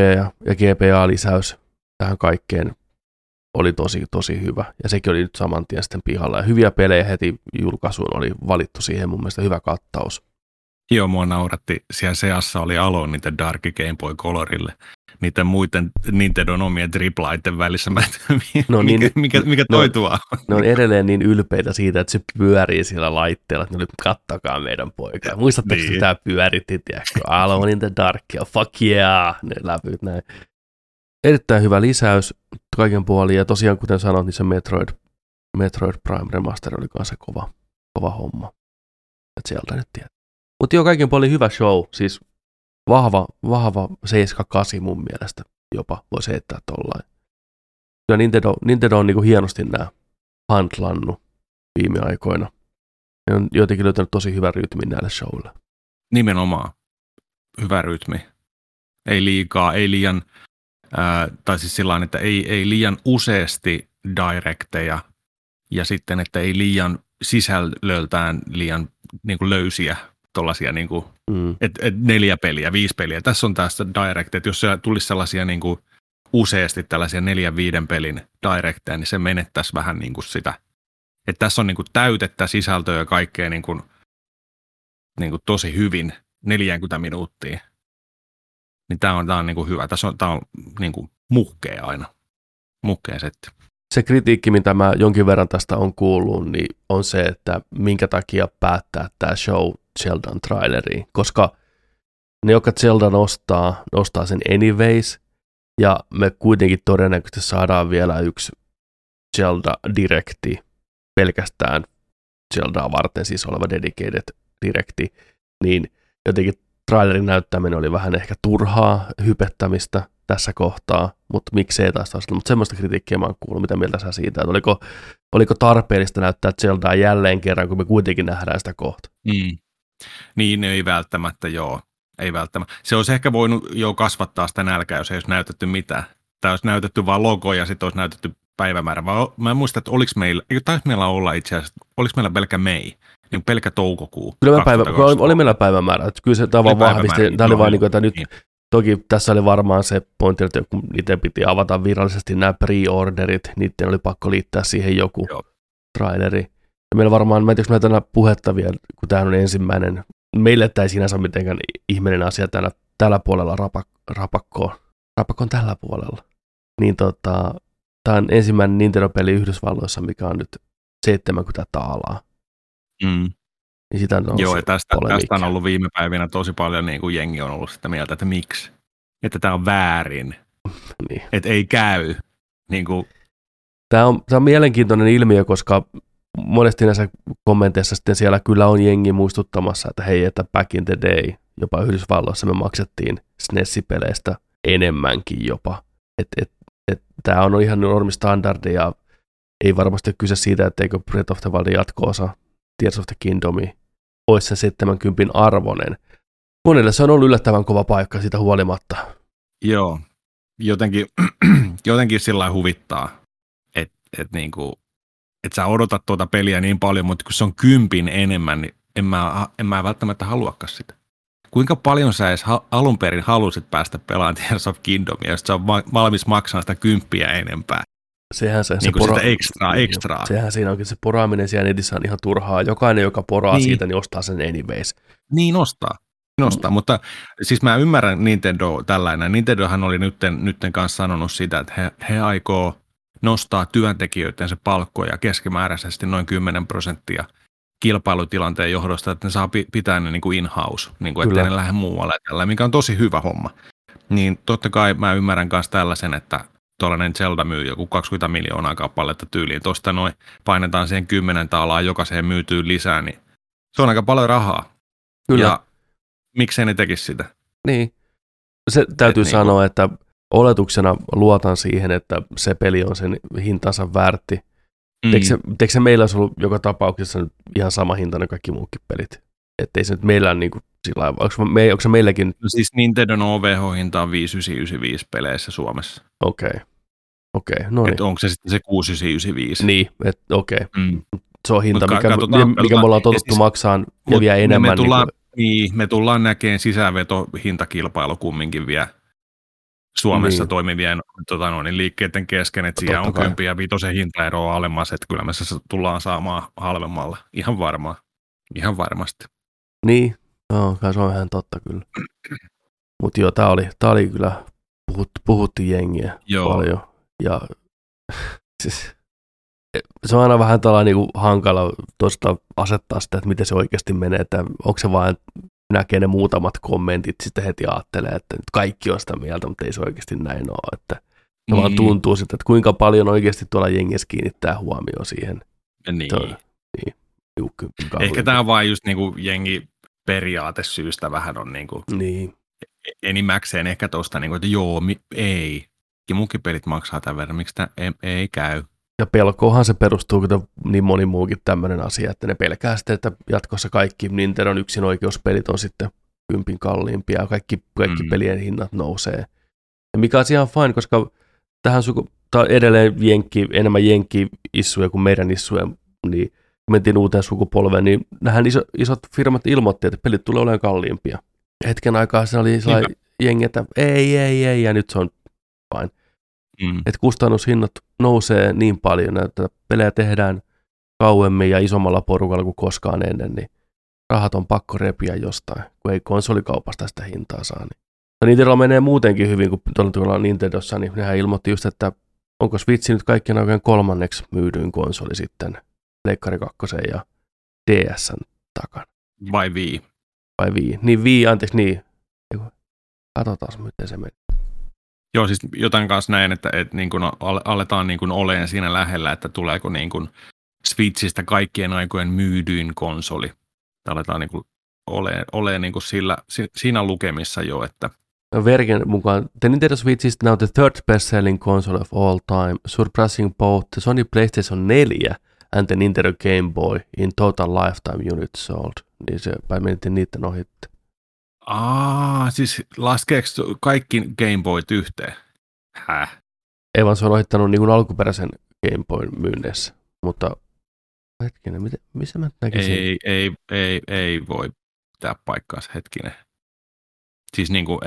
ja GPA-lisäys tähän kaikkeen oli tosi, tosi hyvä. Ja sekin oli nyt saman tien sitten pihalla. Ja hyviä pelejä heti julkaisuun oli valittu siihen mun mielestä hyvä kattaus. Joo, mua nauratti. Siellä seassa oli alo niiden Dark Game Boy Colorille. Niiden muiden Nintendo omien triplaiden välissä. Mä no niin, mikä, mikä, mikä toi no, tuo Ne on edelleen niin ylpeitä siitä, että se pyörii sillä laitteella, että ne oli, kattakaa meidän poika. Muistatteko, niin. sitä pyöritti, tiedätkö? Alone in the dark, ja fuck yeah, ne läpyt näin. Erittäin hyvä lisäys kaiken puolin, ja tosiaan kuten sanoit, niin se Metroid, Metroid Prime Remaster oli kanssa kova, kova homma. Et sieltä nyt tiedät. Mutta joo, kaiken puolin hyvä show, siis vahva, vahva 7-8 mun mielestä jopa voisi heittää tollain. Kyllä Nintendo, Nintendo on niinku hienosti nämä handlannut viime aikoina. Ne on jotenkin löytänyt tosi hyvän rytmin näille showille. Nimenomaan. Hyvä rytmi. Ei liikaa, ei liian, ää, tai siis sillä että ei, ei liian useasti direkteja ja sitten, että ei liian sisällöltään liian niin kuin löysiä tuollaisia niin kuin, mm. et, et neljä peliä, viisi peliä. Tässä on tästä direct, että jos se tulisi sellaisia niin kuin, useasti tällaisia neljän viiden pelin directeja, niin se menettäisi vähän niin kuin sitä. Että tässä on niin kuin täytettä sisältöä ja kaikkea niin kuin, niin kuin tosi hyvin 40 minuuttia. Niin tämä on, tää on niin kuin hyvä. Tässä on, tää on niin kuin muhkea aina. Muhkea setti se kritiikki, mitä mä jonkin verran tästä on kuullut, niin on se, että minkä takia päättää tämä show Zeldan traileriin, koska ne, jotka Zelda nostaa, nostaa sen anyways, ja me kuitenkin todennäköisesti saadaan vielä yksi Zelda Directi pelkästään Zeldaa varten siis oleva dedicated Directi, niin jotenkin trailerin näyttäminen oli vähän ehkä turhaa hypettämistä tässä kohtaa, mutta miksei taas taas. Mutta semmoista kritiikkiä mä oon kuullut, mitä mieltä sä siitä, että oliko, oliko tarpeellista näyttää Zeldaa jälleen kerran, kun me kuitenkin nähdään sitä kohta. Mm. Niin, ei välttämättä, joo. Ei välttämättä. Se olisi ehkä voinut jo kasvattaa sitä nälkää, jos ei olisi näytetty mitään. Tai olisi näytetty vain logo ja sitten olisi näytetty päivämäärä. Mä en muista, että oliko meillä, eikö taisi meillä olla itse asiassa, oliko meillä pelkä mei, niin pelkä toukokuu. Kyllä päivä, oli, oli meillä päivämäärä. Että kyllä se tämä vaan vahvisti. Tämä oli vain niin että nyt niin. Toki tässä oli varmaan se pointti, että kun niiden piti avata virallisesti nämä pre-orderit, niiden oli pakko liittää siihen joku Joo. traileri. Ja meillä varmaan, mä en tiedä, tänä puhetta vielä, kun tämä on ensimmäinen. Meille tämä ei sinänsä mitenkään ihmeinen asia täällä, tällä puolella rapak, rapakkoon. Rapakko on tällä puolella. Niin tota, tämä on ensimmäinen Nintendo-peli Yhdysvalloissa, mikä on nyt 70 taalaa. Mm. Niin sitä on Joo, ja tästä, tästä on ollut viime päivinä tosi paljon niin kuin jengi on ollut sitä mieltä, että miksi? Että tämä on väärin. [LAUGHS] niin. Että ei käy. Niin kuin... tämä, on, tämä on mielenkiintoinen ilmiö, koska monesti näissä kommenteissa sitten siellä kyllä on jengi muistuttamassa, että hei, että back in the day, jopa Yhdysvalloissa me maksettiin SNES-peleistä enemmänkin jopa. Et, et, et, tämä on ihan normistandardi ja ei varmasti ole kyse siitä, etteikö Breath of the Wild jatko-osa Tears of the Kingdomi olisi se 70 arvonen. Monelle se on ollut yllättävän kova paikka siitä huolimatta. Joo, jotenkin, [CLEARS THROAT] jotenkin sillä huvittaa, että et niinku, et sä odotat tuota peliä niin paljon, mutta kun se on kympin enemmän, niin en mä, en mä välttämättä haluakaan sitä. Kuinka paljon sä edes ha- alun perin halusit päästä pelaamaan Tears of Kingdomia, jos sä on valmis maksamaan sitä kymppiä enempää? Sehän se, niin se pora- sitä ekstraa, ekstraa. Sehän siinä onkin se poraaminen siellä netissä on ihan turhaa. Jokainen, joka poraa niin. siitä, niin ostaa sen anyways. Niin ostaa. Niin ostaa, mm. mutta siis mä ymmärrän Nintendo tällainen. Nintendohan oli nytten, nytten kanssa sanonut sitä, että he, he aikoo nostaa työntekijöidensä palkkoja keskimääräisesti noin 10 prosenttia kilpailutilanteen johdosta, että ne saa pitää ne niin kuin in-house, niin kuin, ettei ne lähde muualle, tällä, mikä on tosi hyvä homma. Niin totta kai mä ymmärrän myös tällaisen, että tuollainen Zelda myy joku 20 miljoonaa kappaletta tyyliin, tuosta noin painetaan siihen 10 taalaa jokaiseen myytyy lisää, niin Se on aika paljon rahaa. Kyllä. Ja miksei ne tekisi sitä? Niin. Se täytyy Et sanoa, niinku- että oletuksena luotan siihen, että se peli on sen hintansa väärti. Mm. Eikö, se, meillä olisi ollut joka tapauksessa nyt ihan sama hinta ne kaikki muutkin pelit? Että ei se nyt meillä niin kuin sillä lailla, onko, me, onko se meilläkin, No siis Nintendo OVH-hinta on 5995 peleissä Suomessa. okei, okay. okei, okay. no niin. Et onko se sitten se 6995? Niin, että okei, okay. Mm. se on hinta, Mut mikä, katsotaan- mikä, mikä me ollaan totuttu siis- maksaan ja vielä me enemmän. tullaan, niin niin, me tullaan näkemään sisäveto-hintakilpailu kumminkin vielä Suomessa Niin. toimivien tota noin, niin liikkeiden kesken, että siellä Totta on kai. kympi ja vitosen hintaeroa alemmas, että kyllä me se tullaan saamaan halvemmalla. Ihan varmaan. Ihan varmasti. Niin, kai se on ihan totta kyllä. [CLEARS THROAT] Mutta joo, tää oli, tää oli kyllä, puhut, puhutti jengiä Joo. paljon. Ja [LAUGHS] siis, se on aina vähän tällainen niin hankala tuosta asettaa sitä, että miten se oikeasti menee, että onko se vain näkee ne muutamat kommentit, sitten heti ajattelee, että nyt kaikki on sitä mieltä, mutta ei se oikeasti näin ole. Että se vaan Niin. tuntuu sitten, että kuinka paljon oikeasti tuolla jengissä kiinnittää huomioon siihen. Niin. Toi, niin, tiukka- Ehkä tämä on vain just niinku jengi periaatesyystä vähän on niinku Niin, enimmäkseen ehkä tuosta, niinku, että joo, mi- ei. Ja munkin pelit maksaa tämän verran, miksi tämä ei, ei käy. Ja pelkohan se perustuu, kuten niin moni muukin tämmöinen asia, että ne pelkää sitten, että jatkossa kaikki Nintendon yksin oikeuspelit on sitten kympin kalliimpia ja kaikki, kaikki Mm. pelien hinnat nousee. Ja mikä on ihan fine, koska tähän suku, tää on edelleen jenkki, enemmän jenkki-issuja kuin meidän issuja, niin kun mentiin uuteen sukupolveen, niin nähän iso, isot firmat ilmoitti, että pelit tulee olemaan kalliimpia. Hetken aikaa se oli sellainen jengi, että ei, ei, ei, ja nyt se on fine Mm. että kustannushinnat nousee niin paljon, että pelejä tehdään kauemmin ja isommalla porukalla kuin koskaan ennen, niin rahat on pakko repiä jostain, kun ei konsolikaupasta sitä hintaa saa. Niin. Ja Nintendo menee muutenkin hyvin, kun tuolla tuolla Nintendossa, niin nehän ilmoitti just, että onko Switch nyt kaikkien oikein kolmanneksi myydyin konsoli sitten Leikkari 2 ja DSn takana. Vai vii. Vai Wii? Niin Wii, anteeksi, niin. Katsotaan, miten se meni. Joo, siis jotain kanssa näin, että, että niin kuin ale- aletaan niin kuin oleen siinä lähellä, että tuleeko niin kuin Switchistä kaikkien aikojen myydyin konsoli. Aletaan niin kuin oleen, oleen niin kuin sillä, si- siinä lukemissa jo, että Vergen mukaan The Nintendo Switch is now the third best-selling console of all time, surpassing both the Sony PlayStation 4 and the Nintendo Game Boy in total lifetime units sold. Niin se päin niiden ohitte. Aa, siis laskeeko kaikki Game Boyt yhteen? Häh? Ei vaan se on ohittanut niin kuin alkuperäisen Game Boyn myynnissä. Mutta hetkinen, miten, missä mä näkisin? Ei, ei, ei, ei voi pitää paikkaansa hetkinen. Siis niin kuin,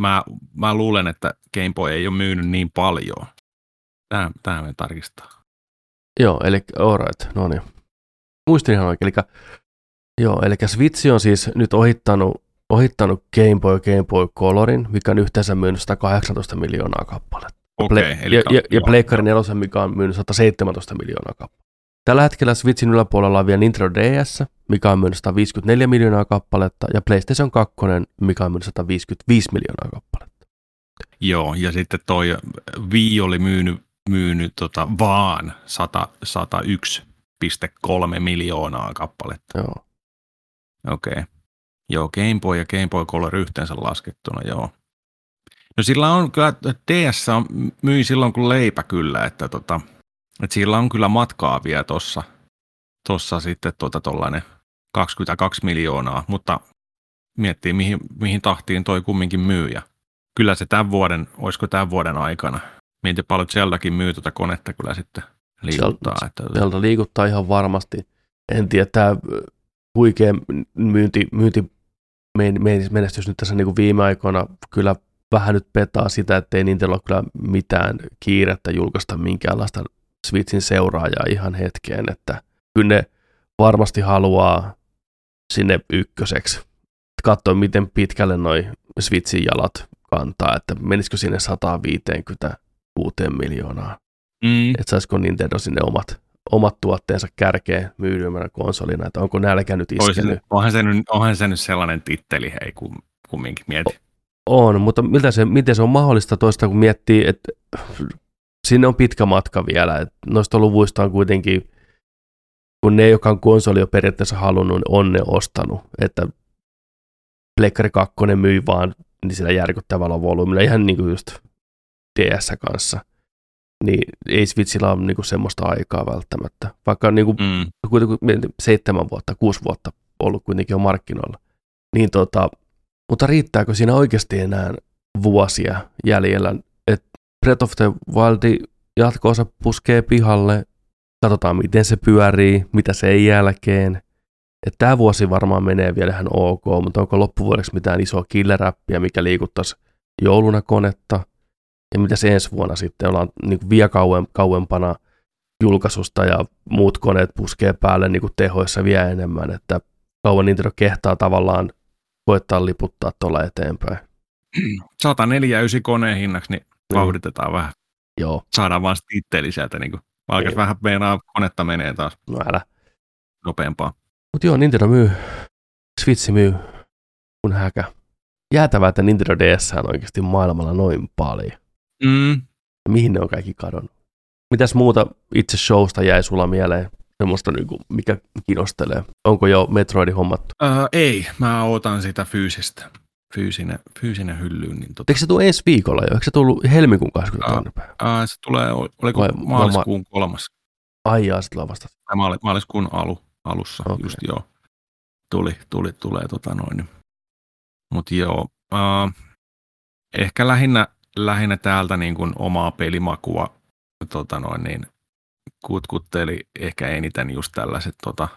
mä, mä luulen, että Game Boy ei ole myynyt niin paljon. Tämä, tämä me tarkistaa. Joo, eli alright, no niin. Muistin ihan oikein, eli, joo, eli Switch on siis nyt ohittanut, ohittanut Game Boy Game Boy Colorin, mikä on yhteensä myynyt 118 miljoonaa kappaletta. Okei, Ple- eli ja, ja, ja. Pleikkari 4, mikä on myynyt 117 miljoonaa kappaletta. Tällä hetkellä Switchin yläpuolella on vielä Nintendo DS, mikä on myynyt 154 miljoonaa kappaletta, ja PlayStation 2, mikä on myynyt 155 miljoonaa kappaletta. Joo, ja sitten toi Wii oli myynyt, myynyt tota vaan 100, 101,3 miljoonaa kappaletta. Joo. Okei. Okay. Joo, Game Boy ja Game Boy Color yhteensä laskettuna, joo. No sillä on kyllä, DS on, myi silloin kuin leipä kyllä, että, tota, että sillä on kyllä matkaa vielä tossa, tossa sitten tota tollainen 22 miljoonaa, mutta miettii mihin, mihin tahtiin toi kumminkin myy ja kyllä se tämän vuoden, olisiko tämän vuoden aikana, mieti paljon Zeldakin myy tuota konetta kyllä sitten liikuttaa. Että, Sieltä liikuttaa ihan varmasti. En tiedä, tämä huikea myynti, myynti menestys nyt tässä niin kuin viime aikoina kyllä vähän nyt petaa sitä, että ei Nintendo ole kyllä mitään kiirettä julkaista minkäänlaista Switchin seuraajaa ihan hetkeen, että kyllä ne varmasti haluaa sinne ykköseksi. Katsoa, miten pitkälle noi Switchin jalat kantaa, että menisikö sinne 156 miljoonaa mm, että saisiko Nintendo sinne omat, omat tuotteensa kärkeen myydymänä konsolina, että onko nälkä nyt Olisi, iskenyt. onhan, se nyt, onhan se nyt sellainen titteli, hei, kum, kumminkin mieti. On, mutta miltä se, miten se on mahdollista toista, kun miettii, että sinne on pitkä matka vielä. Että noista luvuista on kuitenkin kun ne, joka on konsoli jo periaatteessa halunnut, on ne ostanut, että Pleikkari 2 myi vaan niin sillä järkyttävällä volyymilla, ihan niin kuin just DS kanssa. Niin ei Switchillä ole niin kuin semmoista aikaa välttämättä. Vaikka niin kuin, mm. kuitenkin seitsemän vuotta, kuusi vuotta ollut kuitenkin jo markkinoilla. Niin tota, mutta riittääkö siinä oikeasti enää vuosia jäljellä, että Breath of the Wild jatkoosa puskee pihalle, katsotaan miten se pyörii, mitä sen jälkeen. Että tämä vuosi varmaan menee vielä ihan ok, mutta onko loppuvuodeksi mitään isoa killeräppiä, mikä liikuttaisi jouluna konetta, ja mitä se ensi vuonna sitten ollaan niin kuin vielä kauem, kauempana julkaisusta ja muut koneet puskee päälle niin kuin tehoissa vielä enemmän, että kauan Nintendo kehtaa tavallaan koettaa liputtaa tuolla eteenpäin. 149 koneen hinnaksi, niin mm. vauhditetaan vähän. Joo. Saadaan vaan titteli sieltä, niin kuin alkaisi niin. vähän meinaa konetta menee taas. No älä. Nopeampaa. Mutta joo, Nintendo myy. Switch myy. Kun häkä. Jäätävää, että Nintendo DS on oikeasti maailmalla noin paljon. Mm. Mihin ne on kaikki kadonnut? Mitäs muuta itse showsta jäi sulla mieleen? semmoista, niin kuin, mikä kiinnostelee. Onko jo Metroidi hommattu? Uh, ei, mä otan sitä fyysistä. Fyysinen, fyysinen hyllyyn. Niin tota... Eikö se tule ensi viikolla jo? Eikö se tullut helmikuun 20. päivä? Uh, se tulee, oliko Vai, maaliskuun ma- kolmas? Ai jaa, se tulee vasta. Maali, maaliskuun alu, alussa, okay. just joo. Tuli, tuli, tulee tota noin. Mutta joo, uh, ehkä lähinnä, lähinnä täältä niin kuin omaa pelimakua tota noin, niin kutkutteli ehkä eniten just tällaiset tota,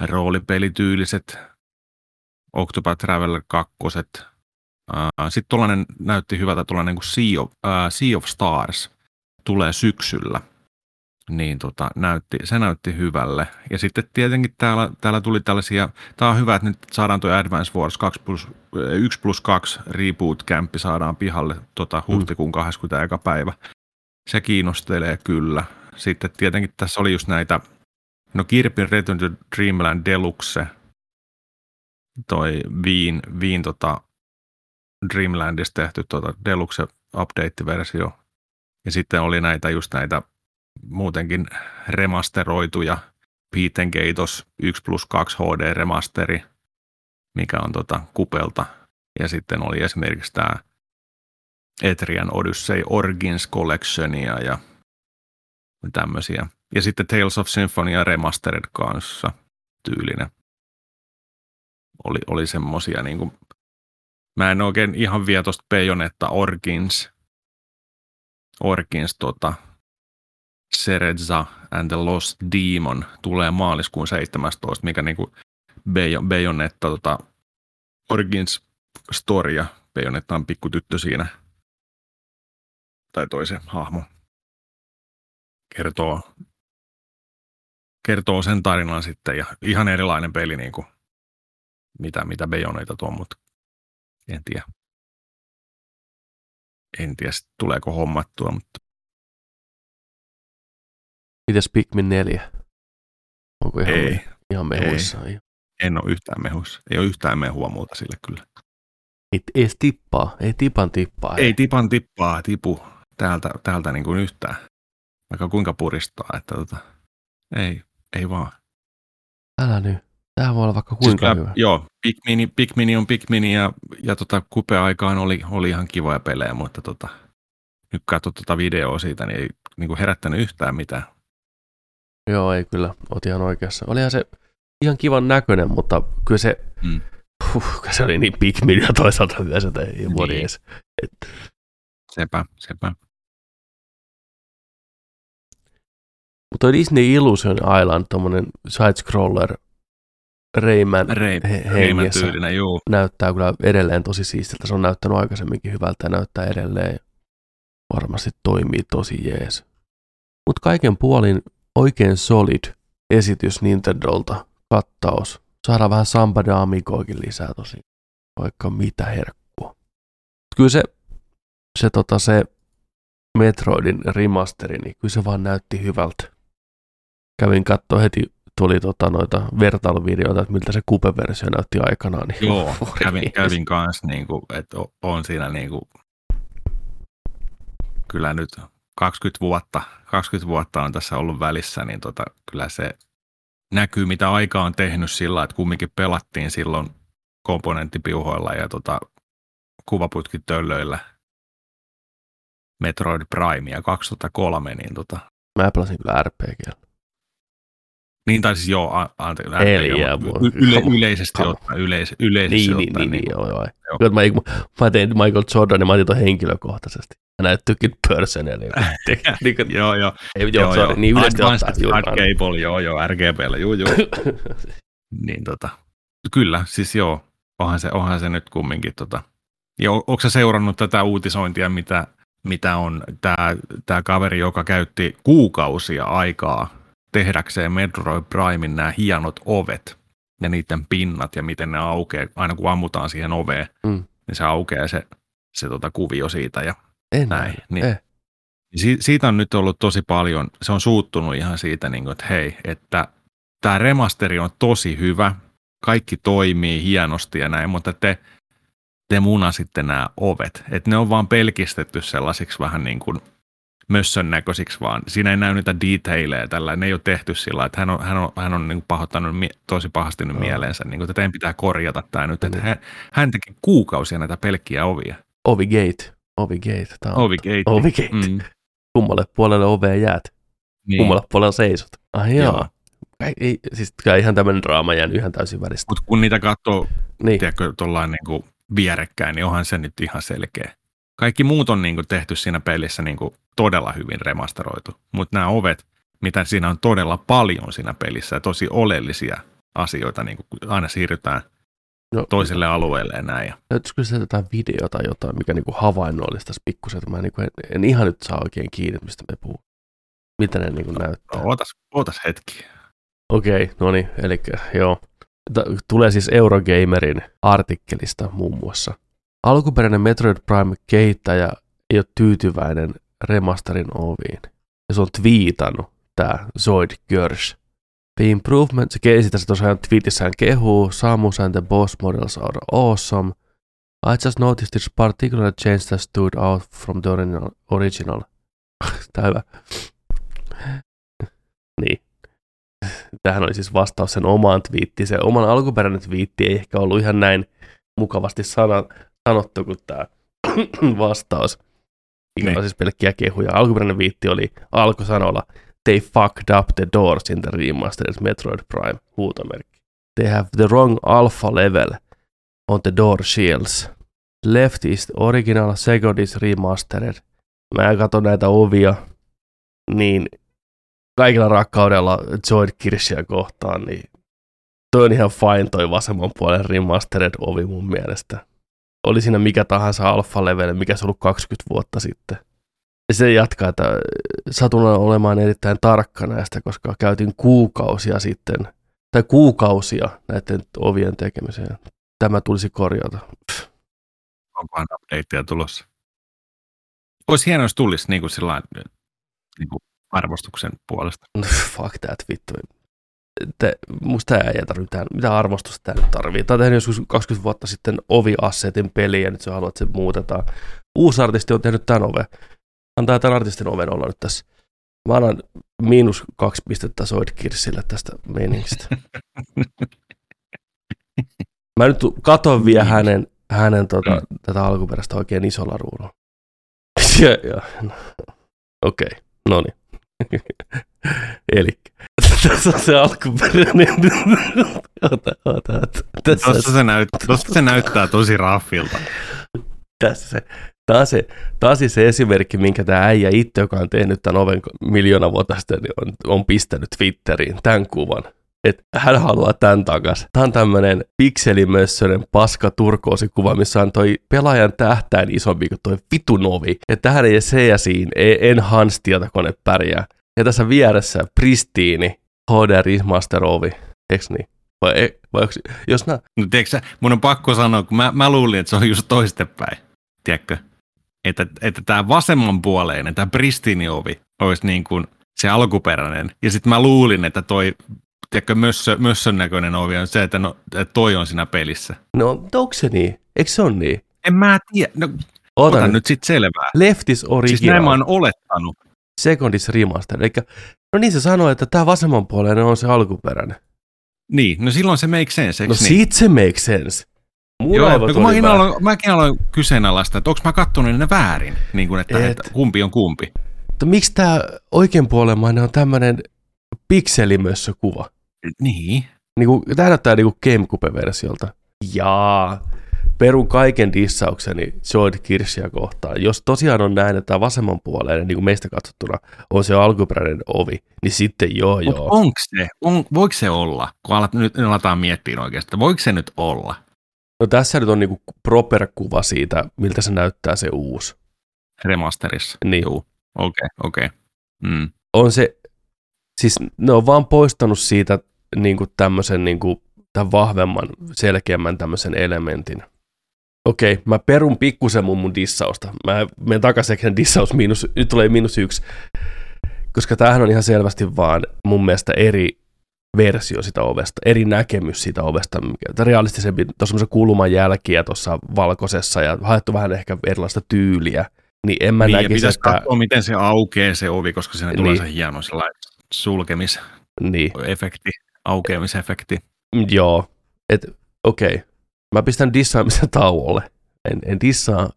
roolipelityyliset Octopath Traveler 2. Sitten näytti hyvältä tuollainen kuin sea of, sea of Stars tulee syksyllä. Niin tota, näytti, se näytti hyvälle. Ja sitten tietenkin täällä, täällä tuli tällaisia, tämä on hyvä, että nyt saadaan tuo Advance Wars 2 plus, 1 plus 2 reboot campi saadaan pihalle tota, huhtikuun 20. päivä. Se kiinnostelee kyllä. Sitten tietenkin tässä oli just näitä, no Kirpin Return to Dreamland Deluxe, toi Viin, Viin tota Dreamlandista tehty tota Deluxe update-versio. Ja sitten oli näitä just näitä muutenkin remasteroituja Peten Gatos 1 plus 2 HD remasteri, mikä on tota Kupelta. Ja sitten oli esimerkiksi tämä Etrian Odyssey Origins Collectionia ja tämmöisiä. Ja sitten Tales of Symphonia Remastered kanssa tyylinen. Oli, oli semmosia niin kuin, mä en oikein ihan vie tosta Bayonetta Origins, Origins tota, Sereza and the Lost Demon tulee maaliskuun 17, mikä niin kuin Bayonetta tota, Origins Storia. Bayonetta on pikku tyttö siinä. Tai toisen hahmo kertoo, kertoo sen tarinan sitten ja ihan erilainen peli niin kuin mitä, mitä Bayonetta tuo, mutta en tiedä. En tiedä, tuleeko hommattua, mutta... Mitäs Pikmin 4? Onko ihan, ei, ihan mehuissa? Ei. En ole yhtään mehuissa. Ei ole yhtään mehua muuta sille kyllä. Ei edes tippaa, ei tipan tippaa. Ei, ei tipan tippaa, tipu täältä, täältä niin kuin yhtään. Vaikka kuinka puristaa, että tota, ei, ei vaan. Älä nyt. Tämä voi olla vaikka siis kuinka siis, hyvä. Joo, Pikmini, Pikmini on Pikmini ja, ja tota, kupe-aikaan oli, oli ihan kivoja pelejä, mutta tota, nyt katso tota videoa siitä, niin ei niin kuin herättänyt yhtään mitään. Joo, ei kyllä, oot ihan oikeassa. Olihan se ihan kivan näköinen, mutta kyllä se, mm. huh, se oli niin Pikmin ja toisaalta myös, että ei niin. edes. Et... Sepä, sepä. Mutta toi Disney Illusion Island, tommonen side-scroller Rayman Ray, hengessä, tyylinen, juu. näyttää kyllä edelleen tosi siistiltä. Se on näyttänyt aikaisemminkin hyvältä ja näyttää edelleen. Varmasti toimii tosi jees. Mutta kaiken puolin oikein solid esitys Nintendolta, kattaus. Saadaan vähän Samba de Amigoikin lisää tosi. Vaikka mitä herkkua. Kyllä se, se, tota, se Metroidin remasteri, niin kyllä se vaan näytti hyvältä kävin katsoa heti, tuli tota noita vertailuvideoita, että miltä se kupeversio näytti aikanaan. Niin Joo, [LAUGHS] kävin, kävin kanssa, niin kuin, että on siinä niin kuin, kyllä nyt 20 vuotta, 20 vuotta on tässä ollut välissä, niin tota, kyllä se näkyy, mitä aika on tehnyt sillä, että kumminkin pelattiin silloin komponenttipiuhoilla ja tota, kuvaputkitöllöillä Metroid Primea 2003, niin tota... Mä pelasin kyllä RPG. Niin, tai siis joo, anteeksi, Eliä, yle, yleisesti ottaen, yleis, yleisesti niin, ottaen. Niin, niin, niin, joo, joo. joo. Mä, mä tein Michael Jordan ja mä otin henkilökohtaisesti. Näyttyykin personally. [LAUGHS] niin, joo, joo. Ei, joo, joo, sorry, niin yleisesti ottaen. Adgable, joo, joo, RGBllä, joo, joo. [LAUGHS] niin tota, kyllä, siis joo, onhan se, onhan se nyt kumminkin tota. Ja onko sä seurannut tätä uutisointia, mitä, mitä on tämä tää kaveri, joka käytti kuukausia aikaa tehdäkseen Metroid Primein nämä hienot ovet ja niiden pinnat ja miten ne aukeaa, aina kun ammutaan siihen oveen, mm. niin se aukeaa se, se tota kuvio siitä ja en näin. Niin, eh. si- siitä on nyt ollut tosi paljon, se on suuttunut ihan siitä, niin kuin, että hei, että tämä remasteri on tosi hyvä, kaikki toimii hienosti ja näin, mutta te, te munasitte nämä ovet, että ne on vaan pelkistetty sellaisiksi vähän niin kuin mössön näköisiksi, vaan siinä ei näy niitä detaileja tällä. Ne ei ole tehty sillä että hän on, hän on, hän on niin pahoittanut tosi pahasti nyt no. mieleensä, niin kuin, että teidän pitää korjata tämä nyt. Että hän, hän teki kuukausia näitä pelkkiä ovia. Ovigate. Ovigate. Tämä on. Ovigate. Ovigate. Mm. Kummalle puolelle ovea jäät? Niin. Kummalle puolelle seisot? Ah joo. joo. Ei, siis kyllä ihan tämmöinen draama jäänyt ihan täysin väristä. Mutta kun niitä katsoo, niin. tiedätkö, tuollain niin kuin vierekkäin, niin onhan se nyt ihan selkeä. Kaikki muut on niin kuin tehty siinä pelissä niin kuin todella hyvin remasteroitu, mutta nämä ovet, mitä siinä on todella paljon siinä pelissä ja tosi oleellisia asioita, niin kuin aina siirrytään no, toiselle alueelle ja näin. Löytyisikö se jotain videota jotain, mikä niin havainnollistaisi pikkusen, että mä niin kuin en, en, ihan nyt saa oikein kiinni, mistä me puhuu. Mitä ne niin kuin näyttää? No, ootas, ootas hetki. Okei, okay, no niin, eli joo. Tulee siis Eurogamerin artikkelista muun muassa. Alkuperäinen Metroid Prime-kehittäjä ei ole tyytyväinen remasterin oviin. Ja se on twiitannut, tämä Zoid Görsch. The improvement, se esittää se tosiaan tweetissään kehuu, Samus and the boss models are awesome. I just noticed this particular change that stood out from the original. [LAUGHS] Tää hyvä. [LAUGHS] niin. Tähän oli siis vastaus sen omaan twiittiin. Se oman alkuperäinen twiitti ei ehkä ollut ihan näin mukavasti sana, sanottu kuin tämä [COUGHS] vastaus. Mikä on siis pelkkiä kehuja. Alkuperäinen viitti oli alkusanoilla They fucked up the doors in the remastered Metroid Prime huutomerkki. They have the wrong alpha level on the door shields. Left is the original, second is remastered. Mä katson näitä ovia, niin kaikilla rakkaudella Zoid Kirschia kohtaan, niin toi on ihan fine toi vasemman puolen remastered ovi mun mielestä oli siinä mikä tahansa alfa level, mikä se ollut 20 vuotta sitten. Se jatkaa, että satun olemaan erittäin tarkka näistä, koska käytin kuukausia sitten, tai kuukausia näiden ovien tekemiseen. Tämä tulisi korjata. Onkohan updateja tulossa? Olisi hienoa, jos tulisi niin kuin sillä niin kuin arvostuksen puolesta. Fuck that, vittu te, musta tämä ei tarvitse mitä arvostusta tämä nyt tarvii. Tämä on tehnyt joskus 20 vuotta sitten Ovi-assetin peli ja nyt se haluaa, että se muutetaan. Uusi artisti on tehnyt tämän ove. Antaa tämän artistin oven olla nyt tässä. Mä annan miinus kaksi pistettä Soid Kirsille tästä meiningistä. Mä nyt katon vielä hänen, hänen tota, mm. tätä alkuperäistä oikein isolla ruudulla. [LAUGHS] no. Okei, okay. no niin. [LAUGHS] Eli tässä on se alkuperäinen. [LAUGHS] ota, ota, ota. Tässä Tossa se, näyt, tossa se näyttää tosi raffilta. Tässä se. On, se, on siis se esimerkki, minkä tämä äijä itse, joka on tehnyt tämän oven miljoona vuotta sitten, niin on, on pistänyt Twitteriin tämän kuvan. Että hän haluaa tämän takas. Tämä on tämmöinen pikselimössöinen paska turkoosikuva, missä on toi pelaajan tähtäin isompi kuin toi vitun ovi. Tähän ei CSIin, en Hans tietokone pärjää. Ja tässä vieressä pristiini HD Remaster Ovi, eiks niin? Vai, vai onks, jos nää... No tiedätkö mun on pakko sanoa, kun mä, mä luulin, että se on just toistepäin, tiedätkö? Että, että tämä vasemmanpuoleinen, tämä pristiini-ovi olisi niin kuin se alkuperäinen. Ja sitten mä luulin, että toi tiedätkö, mössö, mössön näköinen ovi on se, että, no, että toi on siinä pelissä. No, onko se niin? Eikö se on niin? En mä tiedä. No, Ota nyt sitten selvää. Leftis original. Siis näin mä oon olettanut. Secondis Remaster. Eli, no niin se sanoo, että tämä vasemmanpuoleinen on se alkuperäinen. Niin, no silloin se makes sense, No niin? siitä se makes sense. Joo, no kun mäkin aloin, mäkin aloin kyseenalaista, että onko mä kattonut ne väärin, niin kuin, että, Et. että kumpi on kumpi. Mutta miksi tämä oikeanpuolemainen on tämmöinen pikselimössö kuva? Niin. Niinku, tämä näyttää niinku Gamecube-versiolta. Jaa, perun kaiken dissaukseni Joyd Kirsia kohtaan. Jos tosiaan on näin, että tämä vasemmanpuoleinen, niin kuin meistä katsottuna, on se alkuperäinen ovi, niin sitten joo Mut joo. onko se, on, voiko se olla, kun alat, nyt aletaan miettiä oikeasti, että voiko se nyt olla No tässä nyt on niinku proper kuva siitä, miltä se näyttää se uusi. remasterissa? Niin. Okei, okei. Mm. On se, siis ne on vaan poistanut siitä niinku tämmöisen niinku, tämän vahvemman, selkeämmän tämmöisen elementin. Okei, mä perun pikkusen mun, mun dissausta. Mä menen takaisin dissaus miinus, nyt tulee miinus yksi. Koska tämähän on ihan selvästi vaan mun mielestä eri versio sitä ovesta, eri näkemys siitä ovesta, mikä realistisempi, tuossa on kulman jälkiä tuossa valkoisessa ja haettu vähän ehkä erilaista tyyliä, niin en mä Niin, näkisi, pitäisi että... katsoa, miten se aukeaa se ovi, koska siinä tulee Niin. se hieno sellainen sulkemisefekti, Niin, aukeamisefekti. Mm, Joo, et okei. Okay. Mä pistän dissaamisen tauolle. En, en dissaa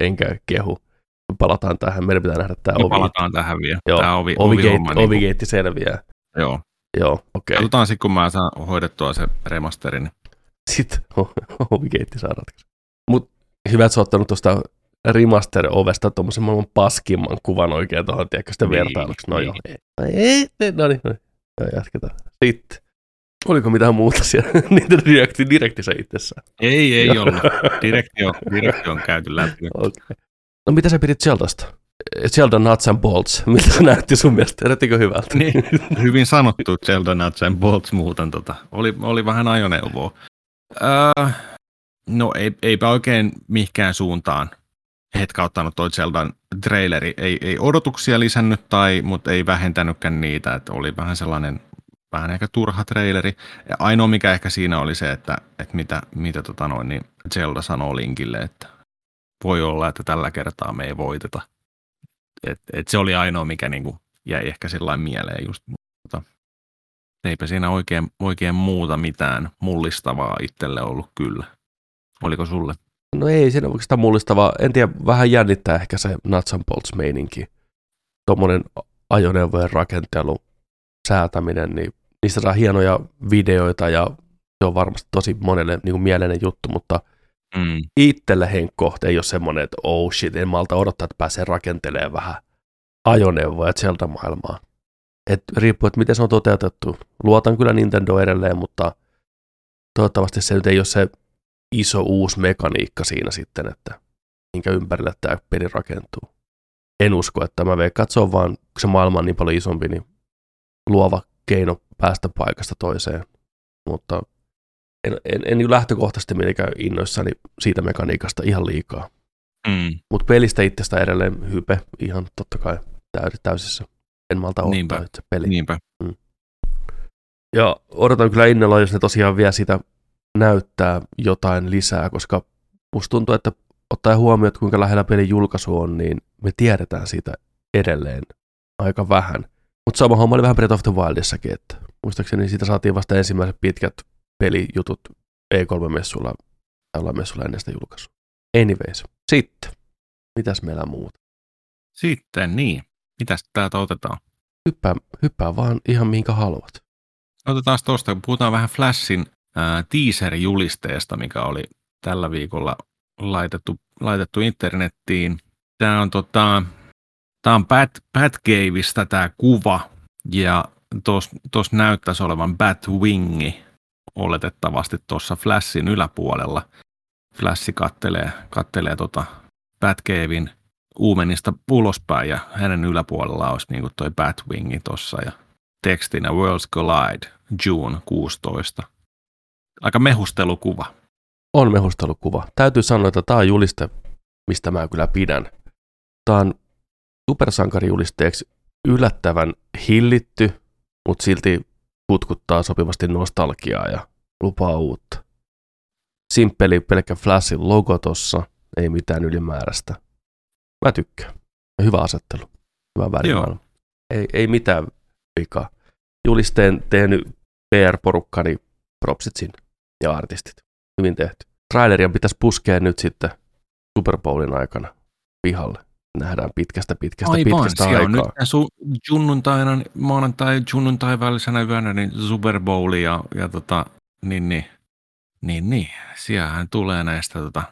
enkä kehu. Palataan tähän, meidän pitää nähdä tämä Me ovi. palataan tähän vielä. Joo, Tämä ovi, Ovigate, ovihomma, niin kuin- selviää. Joo. Joo, okei. Okay. Sitten, kun mä saan hoidettua se remasterin. Sitten ovigate saa ratkaista. Mut hyvä, että sä ottanut tuosta remaster-ovesta tuommoisen maailman paskimman kuvan oikein tuohon, tiedätkö sitä Niin, vertailuksi. No niin. joo, ei, ei, ei, no niin, no niin. Joo, jatketaan. Sitten. Oliko mitään muuta siellä [LAUGHS] niitä direkti, direktissä itsessään? Ei, ei Joo. ollut. Direktio, direktio on käyty läpi. [LAUGHS] Okay. No mitä sä pidit Zeldasta? Zelda Nuts and Bolts. [LAUGHS] Miltä se näytti sun mielestä? Näyttikö hyvältä? Niin, hyvin sanottu Zelda Nuts and Bolts muuten. Tota. Oli, oli vähän ajoneuvoa. Öö, no ei, eipä oikein mihinkään suuntaan hetkauttanut toi Zeldan traileri. Ei, ei odotuksia lisännyt, tai, mutta ei vähentänytkään niitä. Että oli vähän sellainen vähän ehkä turha traileri. Ja ainoa mikä ehkä siinä oli se, että, että mitä, mitä tota noin, niin Zelda sanoo Linkille, että voi olla, että tällä kertaa me ei voiteta. Et, et se oli ainoa, mikä niinku jäi ehkä sillä mieleen just. Mutta eipä siinä oikein, oikein muuta mitään mullistavaa itselle ollut kyllä. Oliko sulle? No ei siinä oikeastaan mullistavaa. En tiedä, vähän jännittää ehkä se Nuts and Bolts meininki. Tuommoinen ajoneuvojen rakentelu, säätäminen, niin niistä saa hienoja videoita ja se on varmasti tosi monelle niin kuin mieleinen juttu, mutta Mm. itselle Henkko ei ole semmoinen, että oh shit, en malta odottaa, että pääsee rakentelemaan vähän ajoneuvoja sieltä maailmaa. Et riippuu, että miten se on toteutettu. Luotan kyllä Nintendo edelleen, mutta toivottavasti se nyt ei ole se iso uusi mekaniikka siinä sitten, että minkä ympärille tämä peli rakentuu. En usko, että mä veikkaan, että se on vaan, kun se maailma on niin paljon isompi, niin luova keino päästä paikasta toiseen. Mutta en, en, en niin lähtökohtaisesti mitenkään innoissani siitä mekaniikasta ihan liikaa. Mm. Mutta pelistä itsestä edelleen hype ihan totta kai täys, täysissä. En malta ottaa Niinpä. itse peli. Niinpä. Ja odotan kyllä innolla, jos ne tosiaan vielä sitä näyttää jotain lisää, koska musta tuntuu, että ottaen huomioon, että kuinka lähellä pelin julkaisu on, niin me tiedetään siitä edelleen aika vähän. Mutta sama homma oli vähän Breath of the Wildissakin, että muistaakseni siitä saatiin vasta ensimmäiset pitkät pelijutut E3-messuilla tai messuilla ennen sitä julkaisua. Anyways, sitten. Mitäs meillä on muuta? Sitten niin. Mitäs täältä otetaan? Hyppää, hyppää vaan ihan minkä haluat. Otetaan tuosta, kun puhutaan vähän Flashin ää, teaser-julisteesta, mikä oli tällä viikolla laitettu, laitettu internettiin. Tämä on, tota, tää on Bat, Batcaveista tämä kuva, ja tuossa näyttäisi olevan Batwingi oletettavasti tuossa Flashin yläpuolella. Flash kattelee, kattelee tota Batcavein uumenista ulospäin, ja hänen yläpuolella olisi niin toi Batwingi tuossa, ja tekstinä Worlds Collide, June 16. Aika mehustelukuva. On mehustelukuva. Täytyy sanoa, että tämä on juliste, mistä mä kyllä pidän. Tämä on supersankarijulisteeksi yllättävän hillitty, mutta silti kutkuttaa sopivasti nostalgiaa ja lupaa uutta. Simppeli pelkkä Flashin logo tossa, ei mitään ylimääräistä. Mä tykkään. Hyvä asettelu. Hyvä värimaailma. Ei, ei mitään vikaa. Julisteen tehnyt PR-porukka, niin propsit sinne ja artistit. Hyvin tehty. Traileria pitäisi puskea nyt sitten Super Bowlin aikana pihalle. Nähdään pitkästä, pitkästä, Aivan, pitkästä aikaa. on nyt su- junnuntaina, maanantai, junnuntai välisenä yönä, niin Super Bowl ja, ja tota, niin, niin, niin, niin, siellähän tulee näistä tota,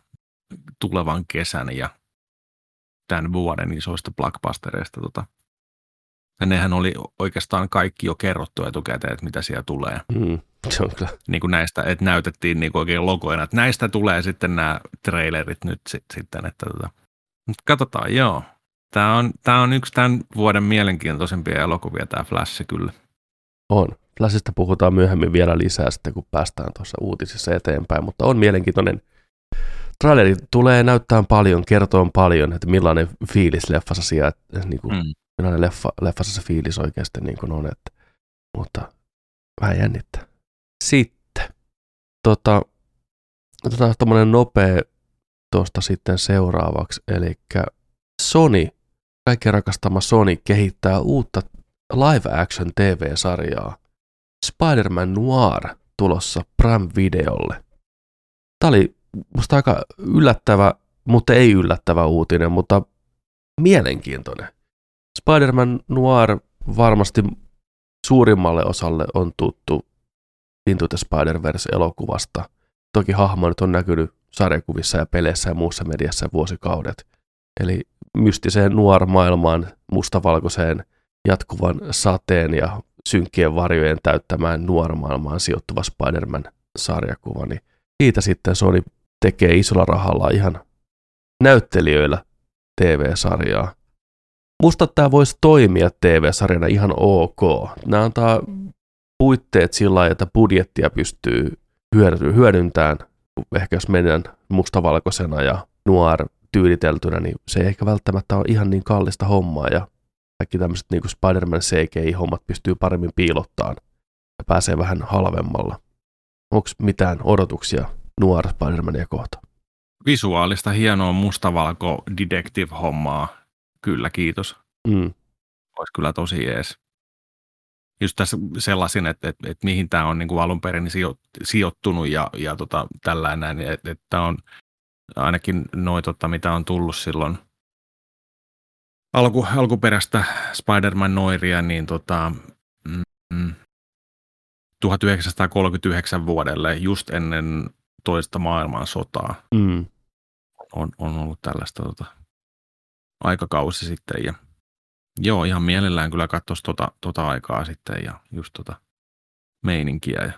tulevan kesän ja tämän vuoden isoista blockbustereista tota, ja nehän oli oikeastaan kaikki jo kerrottu etukäteen, että mitä siellä tulee. Mm, se on kyllä. Niin kuin näistä, että näytettiin niin kuin oikein logoina, että näistä tulee sitten nämä trailerit nyt sit, sitten. Että tota. Mutta katsotaan, joo. Tämä on, tämä on yksi tämän vuoden mielenkiintoisimpia elokuvia, tämä Flash kyllä. On. Flashista puhutaan myöhemmin vielä lisää sitten, kun päästään tuossa uutisissa eteenpäin, mutta on mielenkiintoinen. Traileri tulee näyttää paljon, kertoo paljon, että millainen fiilis leffassa siellä, niin kuin mm millainen leffa, leffassa se fiilis oikeasti niin kuin on, että, mutta vähän jännittää. Sitten, tota, otetaan tuommoinen nopea tuosta sitten seuraavaksi, eli Sony, kaikki rakastama Sony kehittää uutta live action TV-sarjaa Spider-Man Noir tulossa Prime Videolle. Tämä oli musta aika yllättävä, mutta ei yllättävä uutinen, mutta mielenkiintoinen. Spider-Man Noir varmasti suurimmalle osalle on tuttu Into the Spider-Verse-elokuvasta. Toki hahmo nyt on näkynyt sarjakuvissa ja peleissä ja muussa mediassa vuosikaudet. Eli mystiseen nuor-maailmaan, mustavalkoiseen jatkuvan sateen ja synkkien varjojen täyttämään nuormaailmaan sijoittuva Spider-Man-sarjakuva, niin siitä sitten Sony tekee isolla rahalla ihan näyttelijöillä TV-sarjaa. Musta tämä voisi toimia TV-sarjana ihan ok. Nämä antaa puitteet sillä lailla, että budjettia pystyy hyödyntämään. Ehkä jos mennään mustavalkoisena ja nuor tyyliteltynä, niin se ei ehkä välttämättä ole ihan niin kallista hommaa ja kaikki tämmöiset niin Spider-Man CGI-hommat pystyy paremmin piilottaan ja pääsee vähän halvemmalla. Onko mitään odotuksia nuor Spider-Mania kohta? Visuaalista hienoa mustavalko detective-hommaa Kyllä, kiitos. Mm. Olisi kyllä tosi jees. Just tässä sellaisin, että, että, että mihin tämä on niin kuin alun perin sijoittunut ja, ja tota, tällainen, että, että tämä on ainakin noin, tota, mitä on tullut silloin alku, alkuperäistä Spider-Man Noiria, niin tota, mm, 1939 vuodelle, just ennen toista maailmansotaa, mm. on, on ollut tällaista tota, aikakausi sitten ja joo, ihan mielellään kyllä katsoisi tota, tota aikaa sitten ja just tota meininkiä. Ja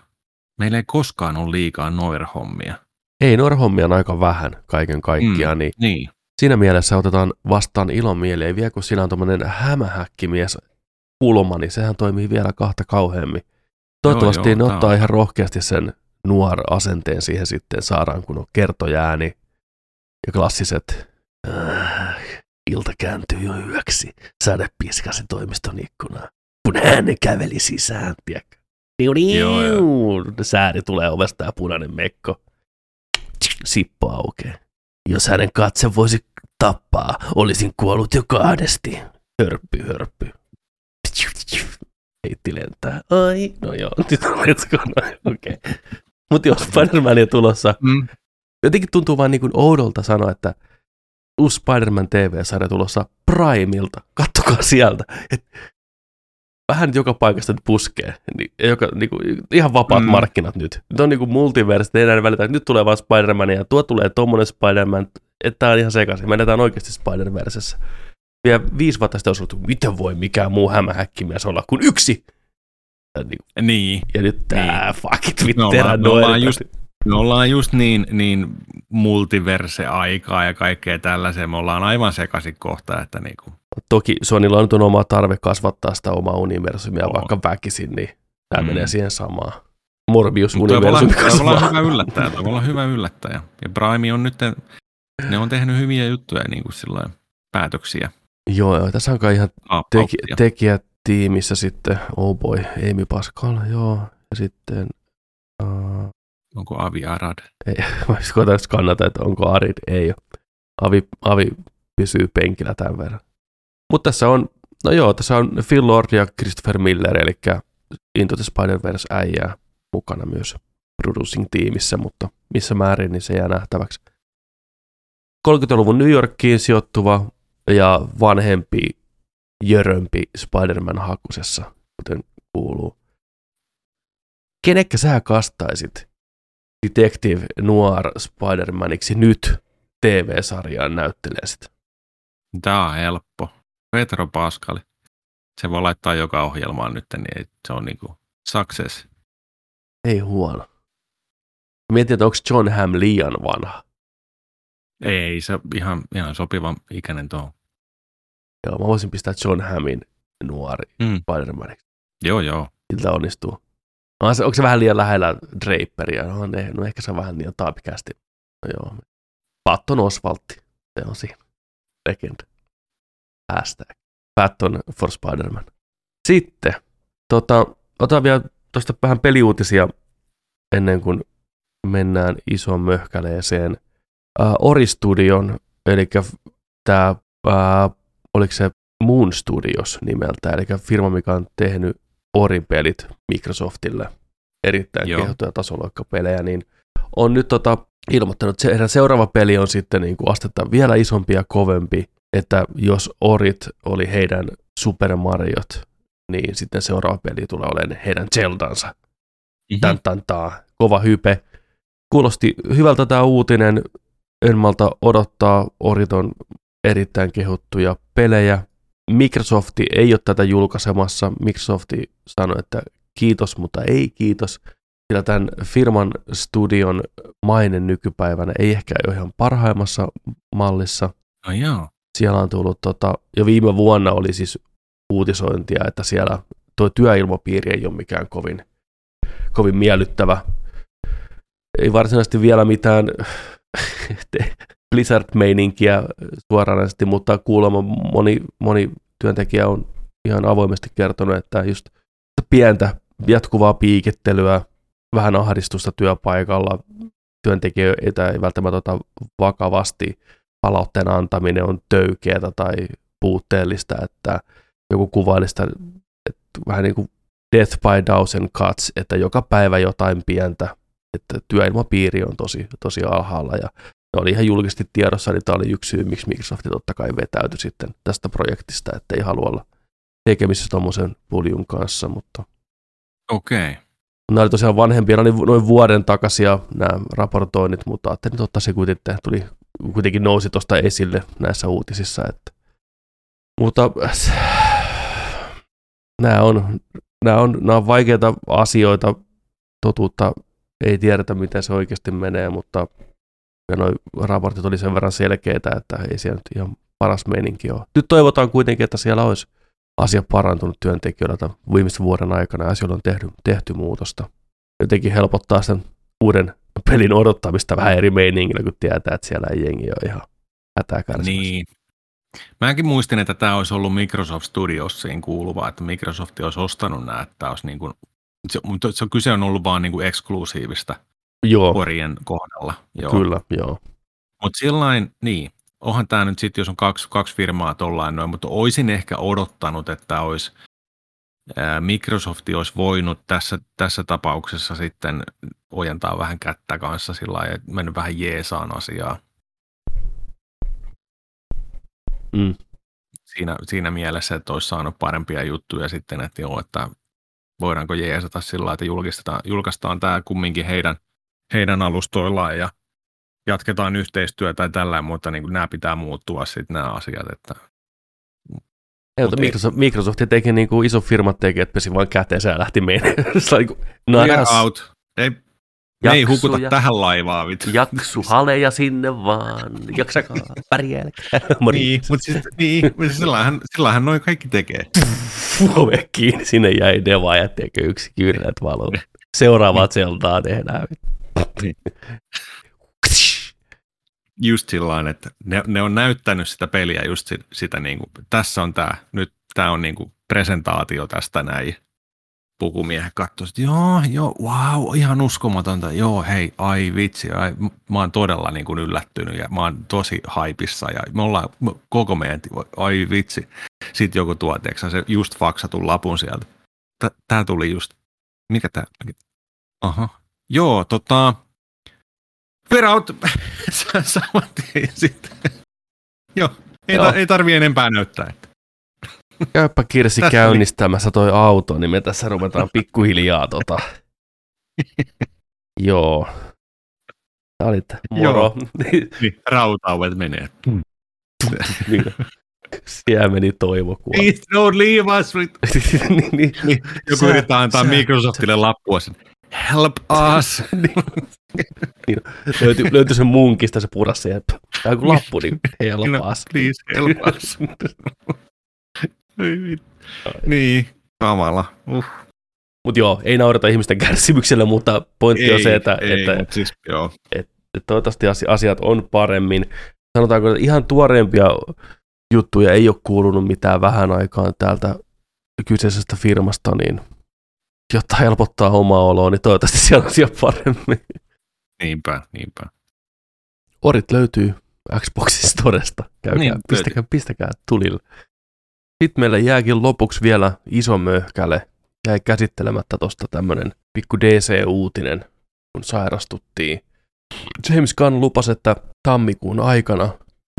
meillä ei koskaan ole liikaa noirhommia. Ei, noirhommia on aika vähän kaiken kaikkiaan, mm, niin, niin siinä mielessä otetaan vastaan ilon mieleen. Vielä kun siinä on tuommoinen hämähäkkimies kulma, niin sehän toimii vielä kahta kauheammin. Toivottavasti joo, joo, ne ottaa on... ihan rohkeasti sen nuor asenteen siihen sitten saadaan, kun on kertojääni ja klassiset äh, Ilta kääntyi jo yöksi. Sade piskasi toimiston ikkunaa. Kun hän käveli sisään, tiedätkö? Sääri tulee ovesta ja punainen mekko. Sippo aukeaa. Jos hänen katse voisi tappaa, olisin kuollut jo kahdesti. Hörppy, hörppy. Heitti lentää. Ai, no joo, nyt let's go. No, okei. Okay. Mutta jos Spider-Man tulossa, mm. jotenkin tuntuu vaan niin kuin oudolta sanoa, että uusi Spider-Man TV-sarja tulossa Primeilta. Kattokaa sieltä. Et vähän joka paikasta nyt puskee. Niin, joka, niin kuin, ihan vapaat mm. markkinat nyt. Nyt on niin kuin multiverse, ei enää välitä, nyt tulee vaan Spider-Man ja tuo tulee tommonen Spider-Man, että tää on ihan sekaisin. Mennään oikeasti Spider-Versessä. Vielä viisi vuotta sitten olisi ollut, miten voi mikään muu hämähäkkimies olla kuin yksi. Ja, niin. niin. ja nyt tää, niin. fuck it, me ollaan, me ollaan just, me ollaan just niin, niin multiverse-aikaa ja kaikkea tällaisia. Me ollaan aivan sekaisin kohta. Että niinku. Toki Sonylla on oma tarve kasvattaa sitä omaa universumia no. vaikka väkisin, niin tämä mm. menee siihen samaan. Morbius-universumi kasvaa. Tämä on hyvä yllättäjä. Tämä on hyvä yllättäjä. Ja Prime on nyt, ne on tehnyt hyviä juttuja niin kuin silloin, päätöksiä. Joo, joo, tässä on kai ihan teki, tekijät tiimissä sitten, oh boy, Amy Pascal, joo, ja sitten uh, Onko Avi Arad? Ei, [LAUGHS] mä koitan skannata, että onko Arid. Ei ole. Avi, Avi pysyy penkillä tämän verran. Mutta tässä on no joo, tässä on Phil Lord ja Christopher Miller, eli Into the Spider-Verse äijää mukana myös producing-tiimissä, mutta missä määrin, niin se jää nähtäväksi. 30-luvun New Yorkiin sijoittuva ja vanhempi, jörömpi Spider-Man hakusessa, kuten kuuluu. Kenekkä sä kastaisit Detective Noir Spider-Maniksi nyt TV-sarjaan näyttelijäsit? Tämä on helppo. Petro Pascali. Se voi laittaa joka ohjelmaan nyt, niin se on niinku success. Ei huono. Mietin, että onko John Hamm liian vanha. Ei, se ihan, ihan sopiva ikäinen tuo. Joo, mä voisin pistää John Hammin nuori mm. spider Joo, joo. Siltä onnistuu. No, se, onko se vähän liian lähellä Draperia? No, ne, no ehkä se on vähän liian taapikästi. No joo. Patton Osvaltti. Se on siinä. Legend. Hashtag. Patton for Spider-Man. Sitten, tota, otan vielä tuosta vähän peliuutisia ennen kuin mennään isoon möhkäleeseen. Uh, Ori Studion, eli tämä, uh, oliko se Moon Studios nimeltä, eli firma, mikä on tehnyt Ori-pelit Microsoftille, erittäin kehottuja tasoloikkapelejä, niin on nyt tota, ilmoittanut, että se, seuraava peli on sitten niin kuin astetta vielä isompi ja kovempi, että jos Orit oli heidän Super Mariot, niin sitten seuraava peli tulee olemaan heidän Zeldansa. Mm-hmm. Tän, tän. Kova hype. Kuulosti hyvältä tämä uutinen. En malta odottaa. Orit on erittäin kehuttuja pelejä. Microsofti ei ole tätä julkaisemassa. Microsofti sanoi, että kiitos, mutta ei kiitos. Sillä tämän firman studion maine nykypäivänä ei ehkä ole ihan parhaimmassa mallissa. No joo. Siellä on tullut, tota, jo viime vuonna oli siis uutisointia, että siellä tuo työilmapiiri ei ole mikään kovin, kovin miellyttävä. Ei varsinaisesti vielä mitään [LAUGHS] Blizzard-meininkiä suoranaisesti, mutta kuulemma moni, moni työntekijä on ihan avoimesti kertonut, että just pientä jatkuvaa piikettelyä, vähän ahdistusta työpaikalla, työntekijöitä ei välttämättä ota vakavasti, palautteen antaminen on töykeätä tai puutteellista, että joku kuvaili sitä, että vähän niin kuin death by thousand cuts, että joka päivä jotain pientä, että työilmapiiri on tosi, tosi alhaalla ja ne oli ihan julkisesti tiedossa, niin tämä oli yksi syy, miksi Microsoft totta kai vetäytyi sitten tästä projektista, että ei halua olla tekemisissä tuommoisen puljun kanssa, mutta Okei. Okay. Nämä oli tosiaan vanhempia, oli noin vuoden takaisia nämä raportoinnit, mutta ajattelin nyt ottaa se kuitenkin, tuli, kuitenkin nousi tuosta esille näissä uutisissa. Että. Mutta nämä on, nämä, on, nämä on vaikeita asioita, totuutta ei tiedetä, miten se oikeasti menee, mutta nuo raportit oli sen verran selkeitä, että ei siellä nyt ihan paras meininki ole. Nyt toivotaan kuitenkin, että siellä olisi asia parantunut työntekijöiltä viimeisen vuoden aikana ja asioilla on tehty, tehty muutosta. Jotenkin helpottaa sen uuden pelin odottamista vähän eri meiningillä, kun tietää, että siellä ei jengi ole ihan hätää Niin. Mäkin muistin, että tämä olisi ollut Microsoft Studiosiin kuuluva, että Microsoft olisi ostanut nämä, että tämä olisi niin kuin, se, mutta se kyse on ollut vaan niin kuin eksklusiivista joo. korien kohdalla. Joo. Kyllä, joo. Mutta sillain, niin, onhan tämä nyt sitten, jos on kaksi, kaksi firmaa tuollain noin, mutta olisin ehkä odottanut, että olisi Microsoft olisi voinut tässä, tässä tapauksessa sitten ojentaa vähän kättä kanssa sillä ja mennyt vähän jeesaan asiaa. Mm. Siinä, siinä mielessä, että olisi saanut parempia juttuja sitten, että joo, että voidaanko jeesata sillä että julkistetaan, julkaistaan tämä kumminkin heidän, heidän alustoillaan ja jatketaan yhteistyötä tai tällä, mutta niin kuin nämä pitää muuttua sitten nämä asiat. Että... Ei, Microsoft, Microsoft teki niin kuin iso firma teki, että pesi vain käteen ja lähti menemään. [LAUGHS] no, out. Ei, Jaksu ei hukuta ja, tähän laivaan. Vittu. Jaksu haleja sinne vaan. Jaksakaa, [LAUGHS] pärjää. [LAUGHS] niin, mutta siis, niin, siis sillähän, sillähän noin kaikki tekee. Ove kiinni, sinne jäi Deva ja tekee yksi kyyrät valo. Seuraavaa Zeldaa tehdään. [LAUGHS] Just sillä että ne, ne, on näyttänyt sitä peliä just sitä, sitä niin kuin, tässä on tämä, nyt tämä on niin kuin presentaatio tästä näin. Pukumiehet katsoivat, että joo, joo, wow, ihan uskomatonta, joo, hei, ai vitsi, ai, mä oon todella niin kuin yllättynyt ja mä oon tosi haipissa ja me ollaan koko meidän, ai vitsi. sitten joku tuo, tiedätkö, se just faksatun lapun sieltä. Tää tuli just, mikä tää, aha, joo, tota, Feraut, [LAUGHS] saman tien sitten. Joo, ei, Joo. Ta- ei tarvi enempää näyttää. Että. Käypä Kirsi tässä käynnistämässä toi auto, niin me tässä ruvetaan pikkuhiljaa tota. [LAUGHS] Joo. Tää oli moro. Joo. [LAUGHS] niin, rautauet menee. Siellä meni toivokuva. Please don't leave us. niin, niin, niin. Joku sä, yrittää antaa sä, Microsoftille lappua sen. Help us. [LAUGHS] niin, löytyi, löytyi se munkista se purassa ja tämä on lappu, niin help us. Please help us. [LAUGHS] niin, kamala. Uh. Mutta joo, ei naurata ihmisten kärsimyksellä, mutta pointti ei, on se, että, ei, että, siis, joo. että toivottavasti asiat on paremmin. Sanotaanko, että ihan tuoreempia juttuja ei ole kuulunut mitään vähän aikaan täältä kyseisestä firmasta, niin jotta helpottaa omaa oloa, niin toivottavasti siellä on asia paremmin. Niinpä, niinpä. Orit löytyy Xboxin Storesta. Käykää, niin, pistäkää, pistäkää tulille. Sitten meillä jääkin lopuksi vielä iso möhkäle. Jäi käsittelemättä tuosta tämmönen pikku DC-uutinen, kun sairastuttiin. James Gunn lupasi, että tammikuun aikana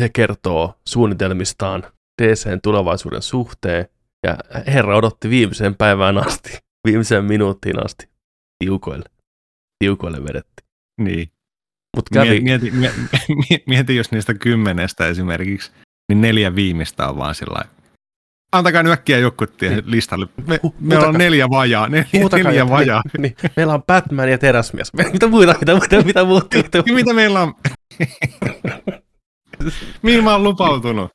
he kertoo suunnitelmistaan DCn tulevaisuuden suhteen, ja herra odotti viimeiseen päivään asti, viimeiseen minuuttiin asti, tiukoille. Tiukoille vedetti. Niin. Mut kävi... mieti, mieti, mieti, mieti, jos niistä kymmenestä esimerkiksi, niin neljä viimeistä on vaan sillä Antakaa nyt äkkiä jokkuttia niin. listalle. Me, uh, meillä on neljä vajaa. Neljä, neljä vajaa. Niin, niin. Meillä on Batman ja teräsmies. Mitä muuta, mitä muuta, mitä muuta? Mitä, muuta? mitä meillä on? Mihin mä oon lupautunut?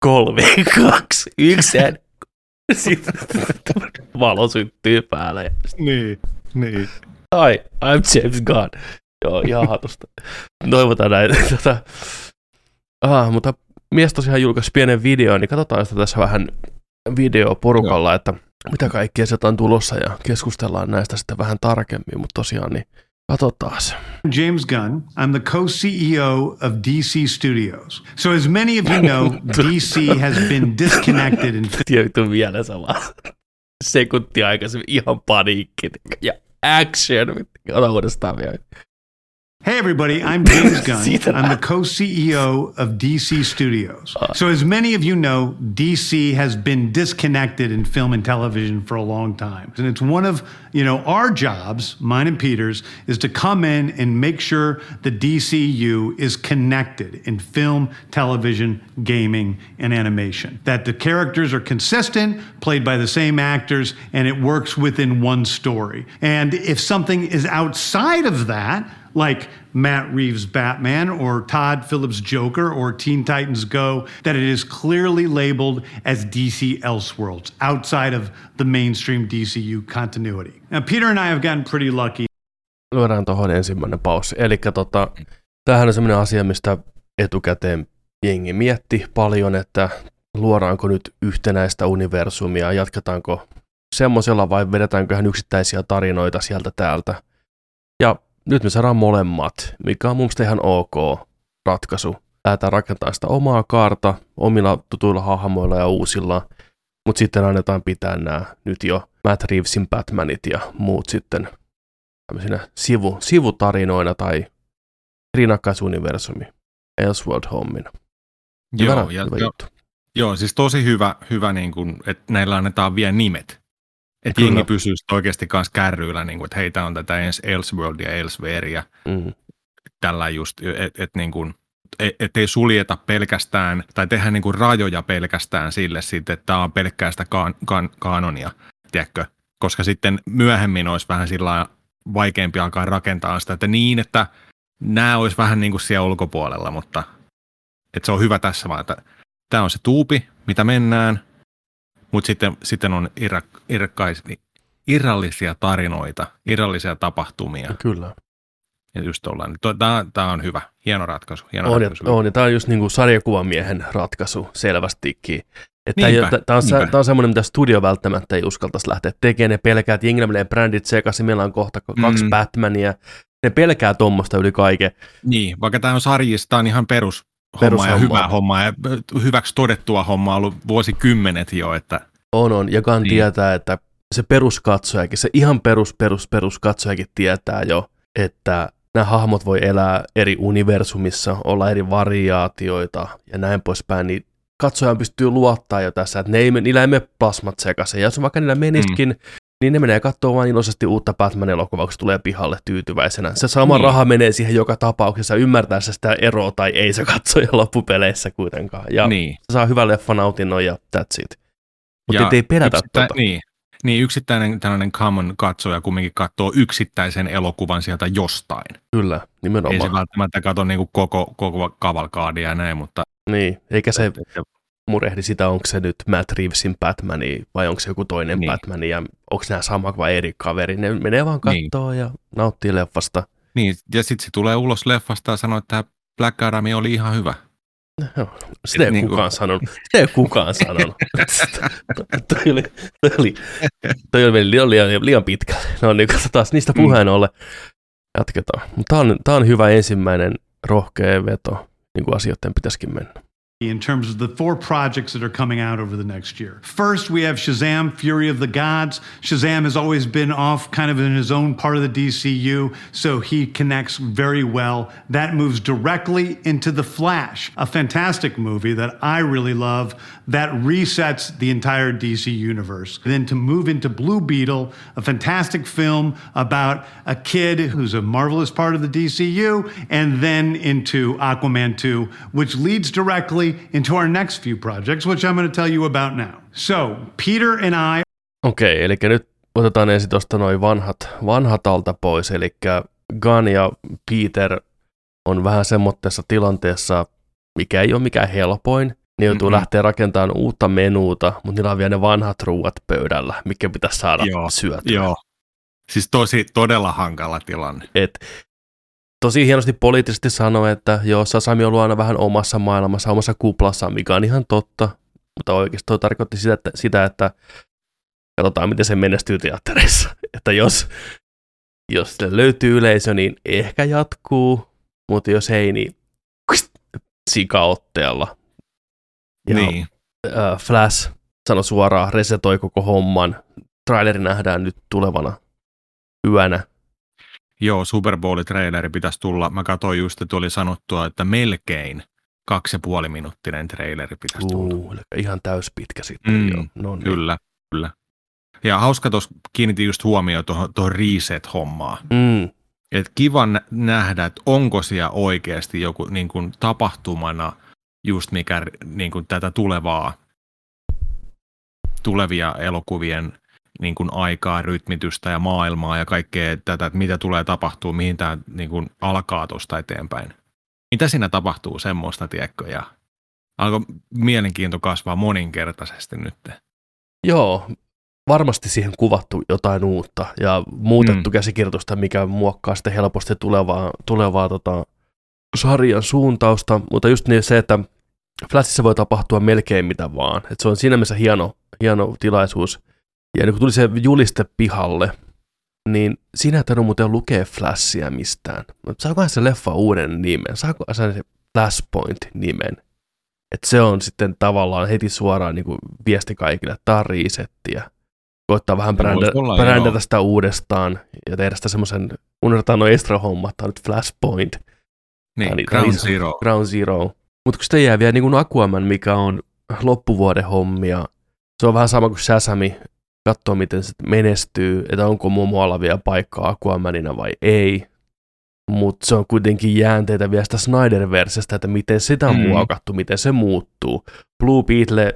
Kolme, kaksi, yksi. Sitten [LAUGHS] valo syttyy päälle. Niin, niin. Hi, I'm James Gunn. Joo, ihan hatusta. Toivotaan näin. [LAUGHS] Tota, ah, mutta mies tosiaan julkaisi pienen videon, niin katsotaan sitä tässä vähän video porukalla, että mitä kaikkea sieltä on tulossa ja keskustellaan näistä sitten vähän tarkemmin, mutta tosiaan niin Katsotaan. James Gunn. I'm the co-CEO of DC Studios. So as many of you know, [LAUGHS] DC has been disconnected. In... Tietysti vielä sama. Sekunti aikaisemmin ihan paniikki. Ja action. Ota uudestaan vielä. Hey, everybody, I'm [LAUGHS] James Gunn. I'm the co CEO of DC Studios. Uh. So, as many of you know, DC has been disconnected in film and television for a long time. And it's one of, you know, our jobs, mine and Peter's, is to come in and make sure the DCU is connected in film, television, gaming, and animation. That the characters are consistent, played by the same actors, and it works within one story. And if something is outside of that, like Matt Reeves' Batman or Todd Phillips' Joker or Teen Titans Go, that it is clearly labeled as DC Elseworlds outside of the mainstream DCU continuity. Now, Peter and I have gotten pretty lucky. Luodaan tuohon ensimmäinen paussi. Eli tota, tämähän on sellainen asia, mistä etukäteen jengi mietti paljon, että luodaanko nyt yhtenäistä universumia, jatketaanko semmoisella vai vedetäänkö yksittäisiä tarinoita sieltä täältä. Ja nyt me saadaan molemmat, mikä on mun mielestä ihan ok ratkaisu. Lähdetään rakentamaan sitä omaa kaarta omilla tutuilla hahmoilla ja uusilla, mutta sitten annetaan pitää nämä nyt jo Matt Reevesin Batmanit ja muut sitten tämmöisinä sivu, sivutarinoina tai rinnakkaisuniversumi Elseworld-hommina. Joo, Hyvänä, ja, hyvä jo, joo, siis tosi hyvä, hyvä niin kuin, että näillä annetaan vielä nimet. Että jengi pysyy oikeasti kanssa kärryillä, niin kuin, että hei, tämä on tätä Elseworldia, Elsewherea, mm. tällä just, että et, niin kuin, et, ei suljeta pelkästään, tai tehdä niin kuin rajoja pelkästään sille sitten, että tämä on pelkkää sitä kan, kan, kanonia, tiedätkö? Koska sitten myöhemmin olisi vähän sillä vaikeampi alkaa rakentaa sitä, että niin, että nämä olisi vähän niin kuin siellä ulkopuolella, mutta että se on hyvä tässä vaan, että tämä on se tuupi, mitä mennään, mutta sitten, sitten on irra, irkais, irrallisia tarinoita, irrallisia tapahtumia. Kyllä. Ja just ollaan. Tämä on hyvä, hieno ratkaisu. Hieno on, ratkaisu. Ja, on, ja tämä on just niin kuin sarjakuvamiehen ratkaisu selvästikin. Tämä on, se, on semmoinen, mitä studio välttämättä ei uskaltaisi lähteä tekemään. Ne pelkää, että jengillä menee brändit sekaisin. Meillä on kohta kaksi mm. Batmania. Ne pelkää tuommoista yli kaiken. Niin, vaikka tämä on sarjista, tämä on ihan perus hommaa ja hyvää hommaa ja hyväksi todettua hommaa ollut vuosikymmenet jo. Että... On, on. Ja Gunn niin. tietää, että se peruskatsojakin, se ihan perus, perus, peruskatsojakin tietää jo, että nämä hahmot voi elää eri universumissa, olla eri variaatioita ja näin poispäin, niin katsoja pystyy luottaa jo tässä, että ne ei, niillä ei mene plasmat sekaisin. Ja jos vaikka niillä menisikin, mm. Niin ne menee katsoa vain iloisesti uutta Batman-elokuvaa, kun se tulee pihalle tyytyväisenä. Se sama mm. raha menee siihen joka tapauksessa, ymmärtää se sitä eroa tai ei se katsoja loppupeleissä kuitenkaan. Ja niin. se saa hyvän leffan nautinnon ja that's it. Mutta ei pelätä tuota. Niin, niin, yksittäinen tällainen common katsoja kumminkin katsoo yksittäisen elokuvan sieltä jostain. Kyllä, nimenomaan. Ei se välttämättä katso niin koko, koko kavalkaadia ja näin, mutta... Niin, eikä se murehdi sitä, onko se nyt Matt Reevesin Batman vai onko se joku toinen niin. Batman ja onko nämä sama vai eri kaveri. Ne menee vaan kattoo niin. ja nauttii leffasta. Niin, ja sitten se tulee ulos leffasta ja sanoo, että Black Adam oli ihan hyvä. No, sitä ei niin kukaan kuin... sanonut. Sitä ei kukaan sanonut. [LAUGHS] toi, oli, toi, oli, toi oli liian, liian, liian pitkä. No niin, taas niistä mm. puheen ollen. Jatketaan. Tämä on, tämä on hyvä ensimmäinen rohkea veto, niin kuin asioiden pitäisikin mennä. In terms of the four projects that are coming out over the next year. First, we have Shazam Fury of the Gods. Shazam has always been off kind of in his own part of the DCU, so he connects very well. That moves directly into The Flash, a fantastic movie that I really love that resets the entire DC universe. And then to move into Blue Beetle, a fantastic film about a kid who's a marvelous part of the DCU, and then into Aquaman 2, which leads directly into our next few projects, which I'm going to tell you about now. So, Peter and I... Okei, okay, eli nyt otetaan ensin tuosta noin vanhat, vanhat alta pois, eli Gun ja Peter on vähän semmoisessa tilanteessa, mikä ei ole mikään helpoin. Ne joutuu mm-hmm. lähteä rakentamaan uutta menuuta, mutta niillä on vielä ne vanhat ruuat pöydällä, mikä pitäisi saada joo, syötyä. Joo, siis tosi todella hankala tilanne. Et tosi hienosti poliittisesti sanoi, että joo, Sasami on ollut aina vähän omassa maailmassa, omassa kuplassa, mikä on ihan totta, mutta oikeasti toi tarkoitti sitä, että, sitä, että katsotaan, miten se menestyy teattereissa. [LAUGHS] että jos, jos löytyy yleisö, niin ehkä jatkuu, mutta jos ei, niin sikaotteella. Ja, niin. Äh, Flash sanoi suoraan, resetoi koko homman. Traileri nähdään nyt tulevana yönä Joo, Super Bowl-traileri pitäisi tulla. Mä katsoin just, että oli sanottua, että melkein kaksi ja puoli minuuttinen traileri pitäisi tulla. Uh, ihan täyspitkä sitten. Mm, jo. No niin. Kyllä, kyllä. Ja hauska tuossa kiinnitin just huomioon tuohon, tuohon reset-hommaan. Mm. Et kiva nähdä, että onko siellä oikeasti joku niin kuin, tapahtumana just mikä niin kuin, tätä tulevaa, tulevia elokuvien niin kuin aikaa, rytmitystä ja maailmaa ja kaikkea tätä, että mitä tulee tapahtuu, mihin tämä niin kuin alkaa tuosta eteenpäin. Mitä siinä tapahtuu semmoista, tiedätkö, ja alkoi mielenkiinto kasvaa moninkertaisesti nyt. Joo, varmasti siihen kuvattu jotain uutta ja muutettu mm. käsikirjoitusta, mikä muokkaa sitten helposti tulevaa, tulevaa tota, sarjan suuntausta, mutta just niin se, että Flashissa voi tapahtua melkein mitä vaan. Et se on siinä mielessä hieno, hieno tilaisuus ja kun tuli se juliste pihalle, niin sinä et muuten lukea Flashia mistään. Saako se leffa uuden nimen? Saako se Flashpoint-nimen? Että se on sitten tavallaan heti suoraan niin kuin viesti kaikille, että tämä on. Koittaa vähän brändä, brändätä sitä uudestaan ja tehdä sitä semmoisen, unohdetaan noin extra-hommat, tämä on nyt Flashpoint. Niin, niin Ground Zero. Ground Zero. Mutta kun sitten jää vielä niin kuin Aquaman, mikä on loppuvuoden hommia, se on vähän sama kuin Shazami, katsoa, miten se menestyy, että onko Momoalla vielä paikkaa Aquamanina vai ei. Mutta se on kuitenkin jäänteitä vielä sitä Snyder-versestä, että miten sitä on mm. muokattu, miten se muuttuu. Blue Beetle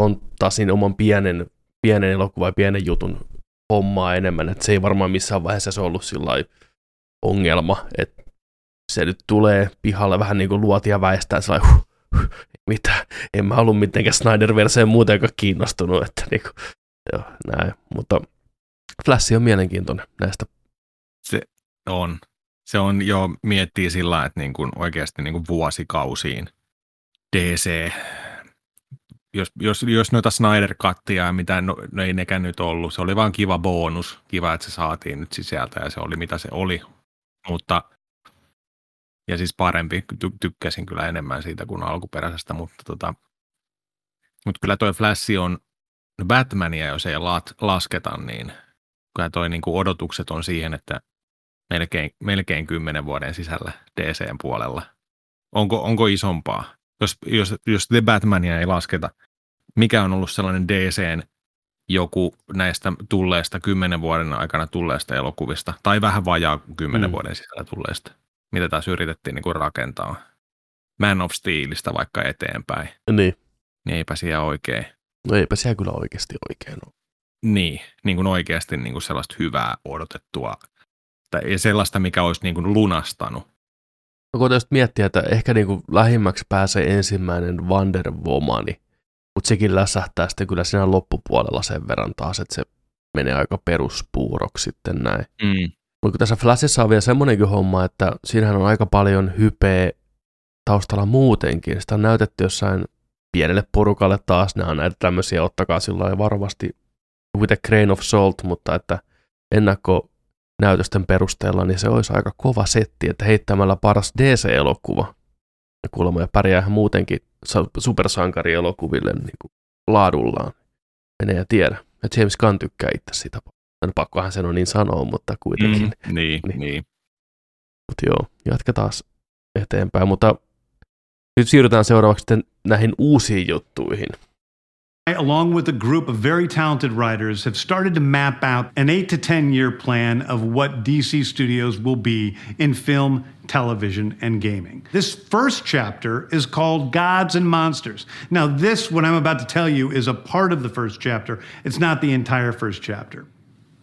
on taas oman pienen, pienen elokuvan pienen jutun hommaa enemmän, että se ei varmaan missään vaiheessa se ollut sillä ongelma, että se nyt tulee pihalle vähän niin kuin luotia väistää sellainen, huh, huh, mitä, en mä ollut mitenkään Snyder-verseen muutenkaan kiinnostunut, että niin kuin, Joo, näin. Mutta Flash on mielenkiintoinen näistä. Se on. Se on jo miettii sillä, että niin kuin oikeasti niin kuin vuosikausiin DC, jos, jos, jos noita Snyder-kattia, mitä no, no ei nekään nyt ollut, se oli vaan kiva bonus, kiva, että se saatiin nyt sisältä ja se oli mitä se oli. Mutta ja siis parempi. Ty- tykkäsin kyllä enemmän siitä kuin alkuperäisestä, mutta tota, mutta kyllä toi Flash on, no Batmania jos ei lat, lasketa, niin kyllä toi niin kuin odotukset on siihen, että melkein, melkein kymmenen vuoden sisällä DCn puolella. Onko, onko isompaa? Jos, jos, jos The Batmania ei lasketa, mikä on ollut sellainen DCn joku näistä tulleista kymmenen vuoden aikana tulleista elokuvista, tai vähän vajaa kymmenen mm. vuoden sisällä tulleista, mitä taas yritettiin niin kuin rakentaa. Man of Steelista vaikka eteenpäin. Niin. Niin eipä siellä oikein. No eipä siellä kyllä oikeasti oikein ole. Niin, niin kuin oikeasti niin kuin sellaista hyvää odotettua, tai sellaista, mikä olisi niin kuin lunastanut. No kun miettiä, että ehkä niin kuin lähimmäksi pääsee ensimmäinen Wonder Womani, mutta sekin läsähtää sitten kyllä siinä loppupuolella sen verran taas, että se menee aika peruspuuroksi sitten näin. Mm. Mutta tässä Flashissa on vielä semmoinenkin homma, että siinähän on aika paljon hypeä taustalla muutenkin. Sitä on näytetty jossain pienelle porukalle taas, nämä on näitä tämmöisiä, ottakaa sillä varovasti with a grain of salt, mutta että ennakkonäytösten perusteella, niin se olisi aika kova setti, että heittämällä paras DC-elokuva, ja kuulemma ja pärjää ihan muutenkin supersankarielokuville niin kuin laadullaan. Menee ja tiedä. Ja James Gunn tykkää itse sitä. No, pakkohan sen on niin sanoa, mutta kuitenkin. Mm, niin, niin. niin. Mutta joo, jatketaan eteenpäin. Mutta nyt siirrytään seuraavaksi näihin uusiin juttuihin. along with a group of very talented writers, have started to map out an eight to 10 year plan of what DC Studios will be in film, television, and gaming. This first chapter is called Gods and Monsters. Now, this, what I'm about to tell you, is a part of the first chapter, it's not the entire first chapter.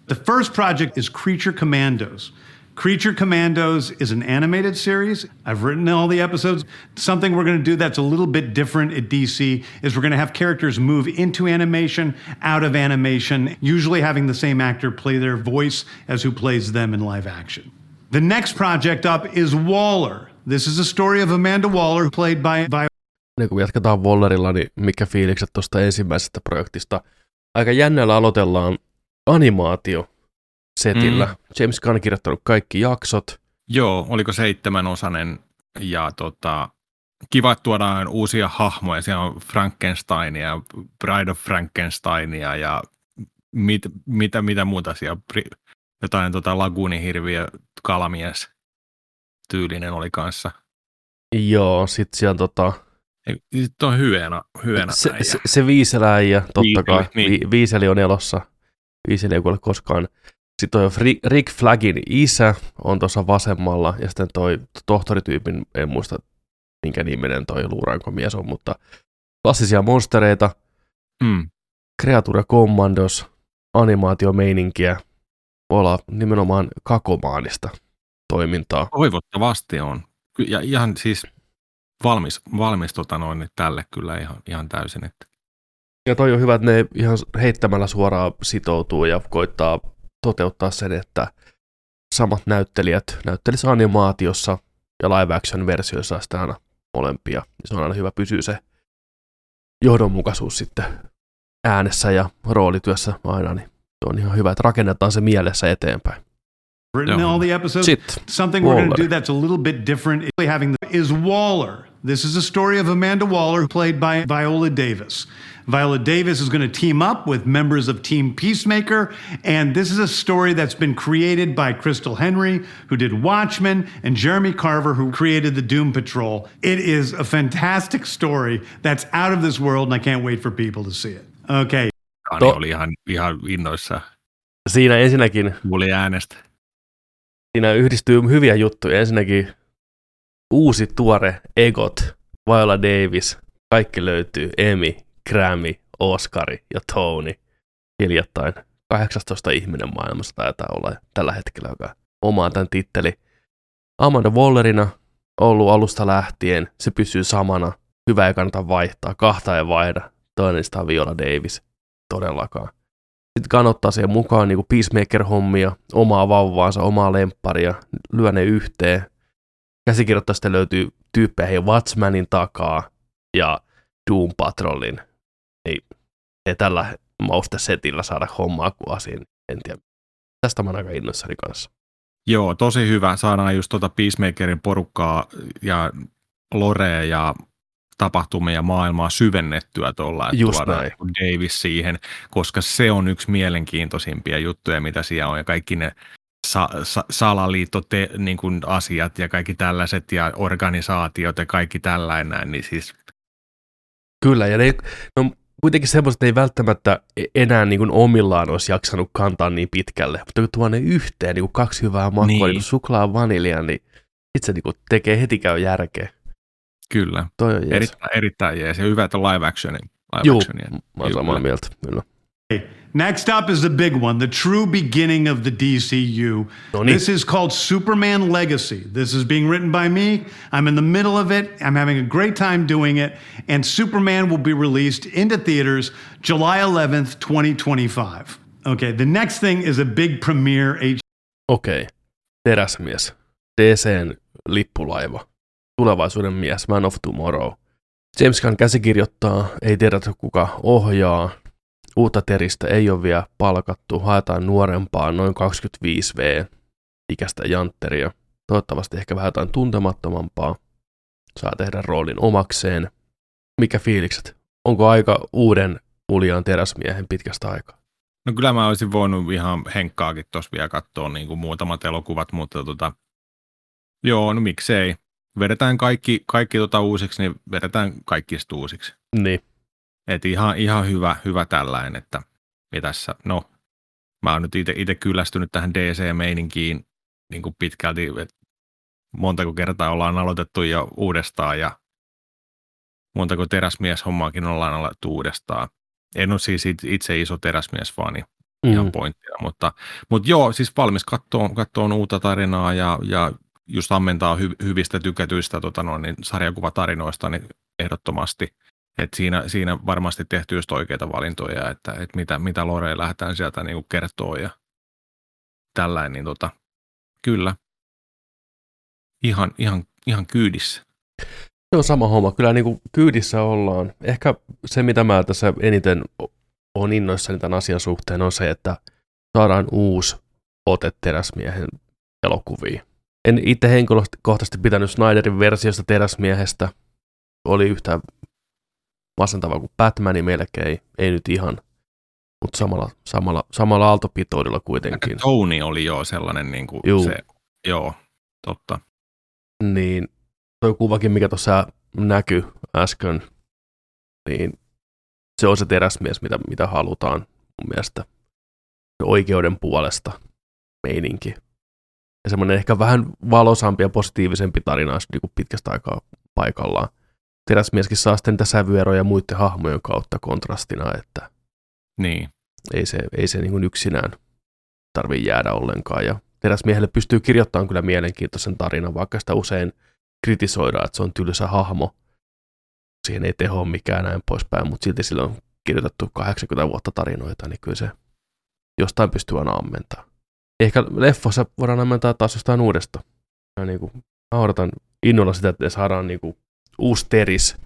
The first project is Creature Commandos. Creature Commandos is an animated series. I've written all the episodes. Something we're going to do that's a little bit different at DC is we're going to have characters move into animation, out of animation, usually having the same actor play their voice as who plays them in live action. The next project up is Waller. This is a story of Amanda Waller, played by, by niin kun jatketaan Wallerilla, niin mikä fiilikset tuosta ensimmäisestä projektista? Aika jännällä aloitellaan animaatio setillä. Mm. James Gunn kirjoittanut kaikki jaksot. Joo, oliko seitsemän osanen ja tota, kiva tuodaan uusia hahmoja. Siellä on Frankensteinia, Bride of Frankensteinia ja mit, mitä, mitä muuta siellä. Jotain tota laguunihirviö, kalamies tyylinen oli kanssa. Joo, sit siellä tota... Sitten on hyönä, hyönä se, se, se viiseläijä, totta Viiseli, kai. Niin. Vi, viiseli on elossa. Viiseli ei kuule koskaan sitten toi Rick Flagin isä on tuossa vasemmalla, ja sitten toi tohtorityypin, en muista minkä nimenen toi luurankomies on, mutta klassisia monstereita, mm. Creature Commandos, animaatiomeininkiä, voi olla nimenomaan kakomaanista toimintaa. Toivottavasti on. Ja ihan siis valmis, valmis tota noin, tälle kyllä ihan, ihan täysin. Että. Ja toi on hyvä, että ne ihan heittämällä suoraan sitoutuu ja koittaa toteuttaa sen, että samat näyttelijät näyttelisivät animaatiossa ja live action versioissa sitten aina molempia. Se on aina hyvä pysyä se johdonmukaisuus sitten äänessä ja roolityössä aina, niin se on ihan hyvä, että rakennetaan se mielessä eteenpäin. Written all the episodes. Sit. Something we're going to do that's a little bit different having the, is Waller. This is a story of Amanda Waller, played by Viola Davis. Viola Davis is going to team up with members of Team Peacemaker. And this is a story that's been created by Crystal Henry, who did Watchmen, and Jeremy Carver, who created the Doom Patrol. It is a fantastic story that's out of this world, and I can't wait for people to see it. Okay. Kani oli ihan, ihan innoissa. Siinä ensinnäkin... Mulla äänestä. Siinä yhdistyy hyviä juttuja. Ensinnäkin uusi tuore Egot, Viola Davis, kaikki löytyy, Emi, Grammy, Oscari ja Tony hiljattain 18 ihminen maailmassa taitaa olla tällä hetkellä, joka omaa tämän titteli. Amanda Wallerina ollut alusta lähtien, se pysyy samana, hyvä ei kannata vaihtaa, kahta ei vaihda, toinen sitä on Viola Davis, todellakaan. Sitten kannattaa siihen mukaan niin Peacemaker-hommia, omaa vauvaansa, omaa lempparia, lyö ne yhteen. Käsikirjoittajasta löytyy tyyppejä Watchmanin takaa ja Doom Patrolin niin ei tällä maustesetillä saada hommaa kuin asiin. En tiedä. Tästä mä oon aika innoissani kanssa. Joo, tosi hyvä. Saadaan just tuota Peacemakerin porukkaa ja Lorea ja tapahtumia ja maailmaa syvennettyä tuolla, että Just tuodaan näin. Davis siihen, koska se on yksi mielenkiintoisimpia juttuja, mitä siellä on, ja kaikki ne sa- sa- salaliittote, niin kuin asiat ja kaikki tällaiset, ja organisaatiot ja kaikki tällainen, niin siis Kyllä, ja ne, ne on kuitenkin semmoiset, että ei välttämättä enää niin kuin omillaan olisi jaksanut kantaa niin pitkälle, mutta kun tuo ne yhteen, niin kuin kaksi hyvää makua, niin. Niin. niin suklaa ja vanilja, niin itse niin kuin tekee heti käy järkeä. kyllä, Toi on jees. erittäin, erittäin jees, ja hyvä, että live action, live Juu, actionia. mä oon Juu, samaa mieltä, kyllä. Next up is the big one, the true beginning of the DCU. Niin. This is called Superman Legacy. This is being written by me. I'm in the middle of it. I'm having a great time doing it. And Superman will be released into theaters July 11th, 2025. Okay, the next thing is a big premiere H- Okei, okay. teräsmies, DCn lippulaiva, tulevaisuuden mies, Man of Tomorrow. James Gunn käsikirjoittaa, ei tiedetä kuka ohjaa, uutta teristä ei ole vielä palkattu, haetaan nuorempaa, noin 25V ikäistä jantteria. Toivottavasti ehkä vähän jotain tuntemattomampaa. Saa tehdä roolin omakseen. Mikä fiilikset? Onko aika uuden uljaan teräsmiehen pitkästä aikaa? No kyllä mä olisin voinut ihan henkkaakin tuossa vielä katsoa niin kuin muutamat elokuvat, mutta tota, joo, no miksei. Vedetään kaikki, kaikki tota uusiksi, niin vedetään kaikki uusiksi. Niin, Et ihan, ihan hyvä, hyvä tällainen, että ja tässä, no, mä oon nyt itse kyllästynyt tähän DC-meininkiin niin kuin pitkälti, että montako kertaa ollaan aloitettu jo uudestaan ja montako teräsmieshommaakin ollaan aloitettu uudestaan. En ole siis it- itse iso teräsmiesfani, ihan mm. pointtina, mutta, mutta joo, siis valmis kattoon, kattoon uutta tarinaa ja, ja just ammentaa hy, hyvistä tykätyistä tota noin, niin sarjakuvatarinoista niin ehdottomasti. Et siinä, siinä varmasti tehty just oikeita valintoja, että, että mitä, mitä Loreen lähdetään sieltä niin kertoa ja tällainen, niin tota, kyllä. Ihan, ihan, ihan kyydissä. Se on sama homma. Kyllä niin kuin kyydissä ollaan. Ehkä se, mitä mä tässä eniten on innoissani tämän asian suhteen, on se, että saadaan uusi ote teräsmiehen elokuviin. En itse henkilökohtaisesti pitänyt Snyderin versiosta teräsmiehestä. Oli yhtä masentava kuin Batmani melkein. Ei nyt ihan, mutta samalla, samalla, samalla aaltopitoudella kuitenkin. Tony oli jo sellainen, niin kuin Juu. se, joo, totta. niin toi kuvakin, mikä tuossa näkyy äsken, niin se on se teräsmies, mitä, mitä halutaan mun mielestä Se oikeuden puolesta meininki. Ja semmoinen ehkä vähän valosampi ja positiivisempi tarina olisi niin pitkästä aikaa paikallaan. Teräsmieskin saa sitten niitä sävyeroja muiden hahmojen kautta kontrastina, että Niin, ei se, ei se niin yksinään tarvitse jäädä ollenkaan. Ja teräsmiehelle pystyy kirjoittamaan kyllä mielenkiintoisen tarinan, vaikka sitä usein kritisoidaan, että se on tylsä hahmo. Siihen ei teho mikään näin poispäin, mutta silti sillä on kirjoitettu 80 vuotta tarinoita, niin kyllä se jostain pystyy aina ammentaa. Ehkä leffossa voidaan ammentaa taas jostain uudesta. Ja niin kuin, mä odotan innolla sitä, että saadaan niin kuin uusi teris.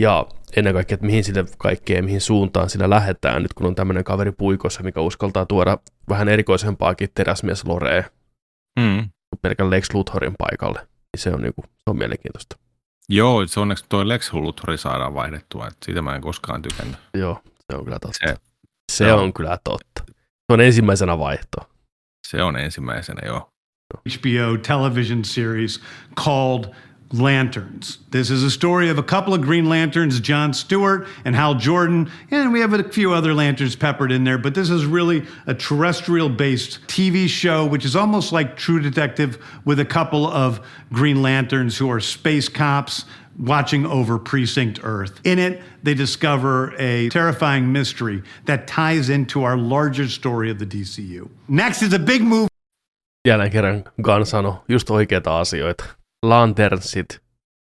Ja ennen kaikkea, että mihin sille kaikkeen, mihin suuntaan sillä lähdetään, nyt kun on tämmöinen kaveri puikossa, mikä uskaltaa tuoda vähän erikoisempaakin teräsmies Loree mm. pelkän Lex Luthorin paikalle. Niin se on, niinku, se on mielenkiintoista. Joo, se onneksi toi Lex Luthori saadaan vaihdettua, että siitä mä en koskaan tykännyt. Joo, se on kyllä totta. Se, Se Joo. on kyllä totta. Se on ensimmäisenä vaihto. se on ensimmäisenä, joo. HBO television series called Lanterns. This is a story of a couple of Green Lanterns, John Stewart and Hal Jordan, and we have a few other lanterns peppered in there, but this is really a terrestrial based TV show, which is almost like True Detective with a couple of Green Lanterns who are space cops watching over Precinct Earth. In it, they discover a terrifying mystery that ties into our larger story of the DCU. Next is a big move. Jälleen kerran Gunn just oikeita asioita. Lanternsit,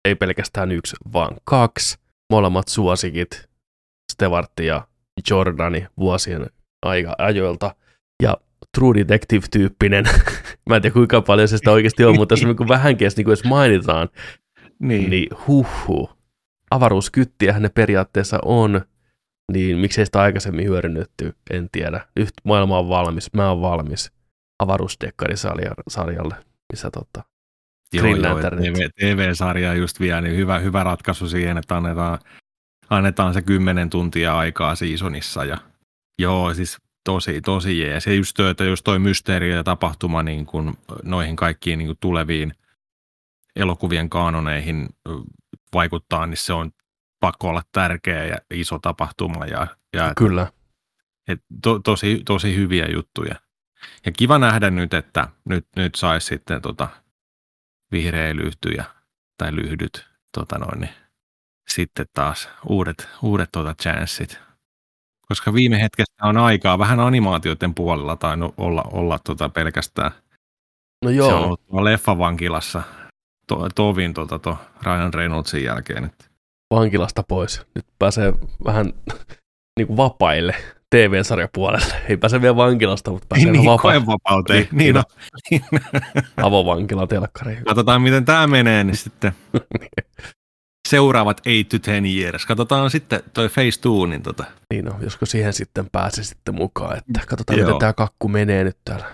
ei pelkästään yksi, vaan kaksi. Molemmat suosikit, Stewart ja Jordani vuosien aika ajoilta. Ja True Detective-tyyppinen. [LAUGHS] Mä en tiedä kuinka paljon se sitä oikeasti on, mutta jos kun vähänkin edes, niin kuin edes mainitaan, Niin. niin huhhuh. Avaruuskyttiähän ne periaatteessa on, niin miksei sitä aikaisemmin hyödynnetty, en tiedä. Nyt maailma on valmis, mä oon valmis. avaruusdekkarisarjalle, missä tota, TV, TV-sarja just vielä, niin hyvä, hyvä ratkaisu siihen, että annetaan, annetaan se kymmenen tuntia aikaa seasonissa. Ja, joo, siis tosi, tosi jees. Ja just, että jos toi mysteeri ja tapahtuma niin kun noihin kaikkiin niin kun tuleviin elokuvien kaanoneihin vaikuttaa, niin se on pakko olla tärkeä ja iso tapahtuma. Ja, ja Kyllä. Et to, tosi, tosi hyviä juttuja. Ja kiva nähdä nyt, että nyt, nyt saisi sitten tota vihreilyhtyjä tai lyhdyt tota noin, niin sitten taas uudet, uudet tota chanssit. Koska viime hetkessä on aikaa vähän animaatioiden puolella tai olla, olla tota pelkästään. No joo. Se on ollut leffavankilassa to, tovin tota, to Ryan Reynoldsin jälkeen. Että. Vankilasta pois. Nyt pääsee vähän niin kuin vapaille TV-sarjapuolelle. Ei pääse vielä vankilasta, mutta pääsee niin, vapaa- vapauteen. Niin, no. Avovankila telkkari. Katsotaan, miten tämä menee, niin sitten seuraavat 8-10 years. Katsotaan sitten toi Phase 2, niin tota. Niin no, josko siihen sitten pääse sitten mukaan, että katsotaan, Joo. miten tämä kakku menee nyt täällä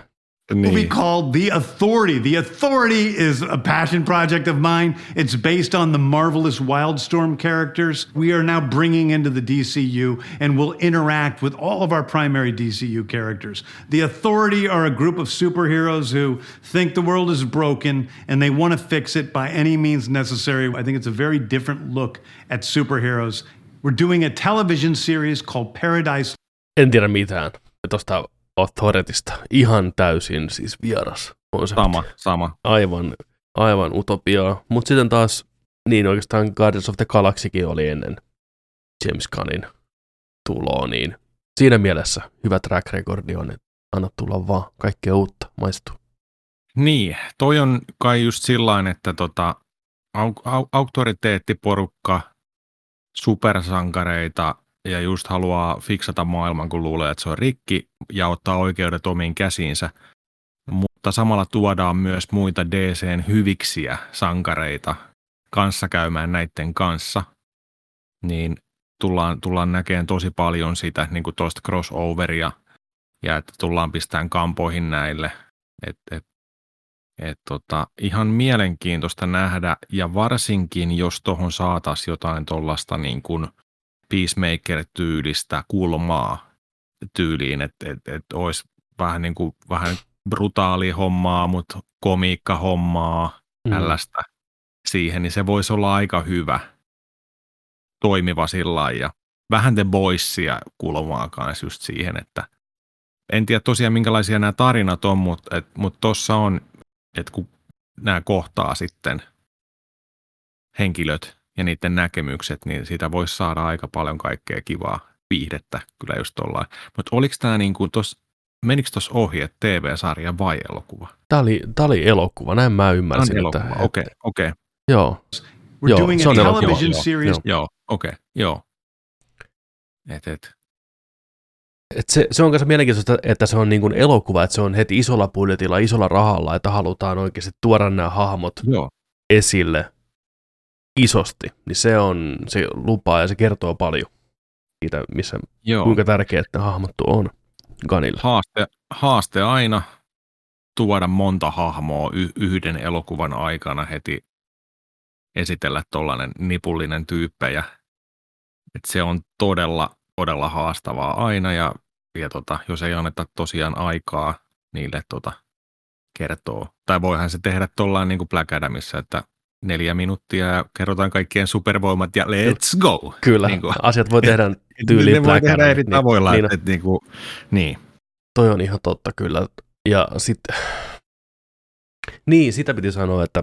movie called The Authority. The Authority is a passion project of mine. It's based on the marvelous Wildstorm characters we are now bringing into the DCU and will interact with all of our primary DCU characters. The Authority are a group of superheroes who think the world is broken and they want to fix it by any means necessary. I think it's a very different look at superheroes. We're doing a television series called Paradise. En tiedä mitään. Tuosta Authoritysta ihan täysin siis vieras konsepti. Sama, sama. Aivan, aivan utopiaa. Mutta sitten taas, niin oikeastaan Guardians of the Galaxykin oli ennen James Gunnin tuloa, niin siinä mielessä hyvä track recordi on, että anna tulla vaan kaikkea uutta, maistuu. Niin, toi on kai just sillain, että tota, au- au- auktoriteettiporukka, supersankareita ja just haluaa fiksata maailman, kun luulee, että se on rikki ja ottaa oikeudet omiin käsiinsä. Mutta samalla tuodaan myös muita DCn hyviksiä sankareita kanssakäymään näiden kanssa. Niin tullaan, tullaan näkemään tosi paljon sitä niin kuin tuosta crossoveria ja että tullaan pistämään kampoihin näille. Et, et, et tota, ihan mielenkiintoista nähdä ja varsinkin jos tuohon saataisiin jotain tuollaista niin kuin – Peacemaker-tyylistä kulmaa tyyliin, että et, et olisi vähän, niin kuin, vähän brutaali hommaa, mutta komiikka hommaa, mm. tällaista siihen, niin se voisi olla aika hyvä, toimiva sillä ja vähän The Boysia kulmaa kanssa just siihen, että en tiedä tosiaan minkälaisia nämä tarinat on, mutta tuossa mut on, että kun nämä kohtaa sitten henkilöt, ja niiden näkemykset, niin siitä voisi saada aika paljon kaikkea kivaa viihdettä kyllä just tuollain. Mutta oliko tämä niin kuin tos, menikö tuossa ohi, että TV-sarja vai elokuva? Tämä oli, tämä oli elokuva, näin mä ymmärsin. Okei, okei. Okay, okay. Joo. We're joo, doing se on television joo, series. Joo, okei, okay, joo. Et, et. Et se, se on myös mielenkiintoista, että se on niin kuin elokuva, että se on heti isolla budjetilla, isolla rahalla, että halutaan oikeasti tuoda nämä hahmot joo. esille isosti, niin se on, se lupaa ja se kertoo paljon siitä, missä, Joo. kuinka tärkeää että hahmottu on Ganilla. Haaste, haaste aina tuoda monta hahmoa y- yhden elokuvan aikana heti esitellä tuollainen nipullinen tyyppejä. Et se on todella, todella haastavaa aina ja, ja tota, jos ei anneta tosiaan aikaa niille tota, kertoo. Tai voihan se tehdä tuollainen niin kuin Black Adamissa, että neljä minuuttia ja kerrotaan kaikkien supervoimat ja let's go. Kyllä, niin kuin. asiat voi tehdä [LAUGHS] tyyliin Ne voi tehdä eri niin, tavoilla. Niin, että, niin, kuin, niin. Toi on ihan totta kyllä. Ja sitten, niin sitä piti sanoa, että,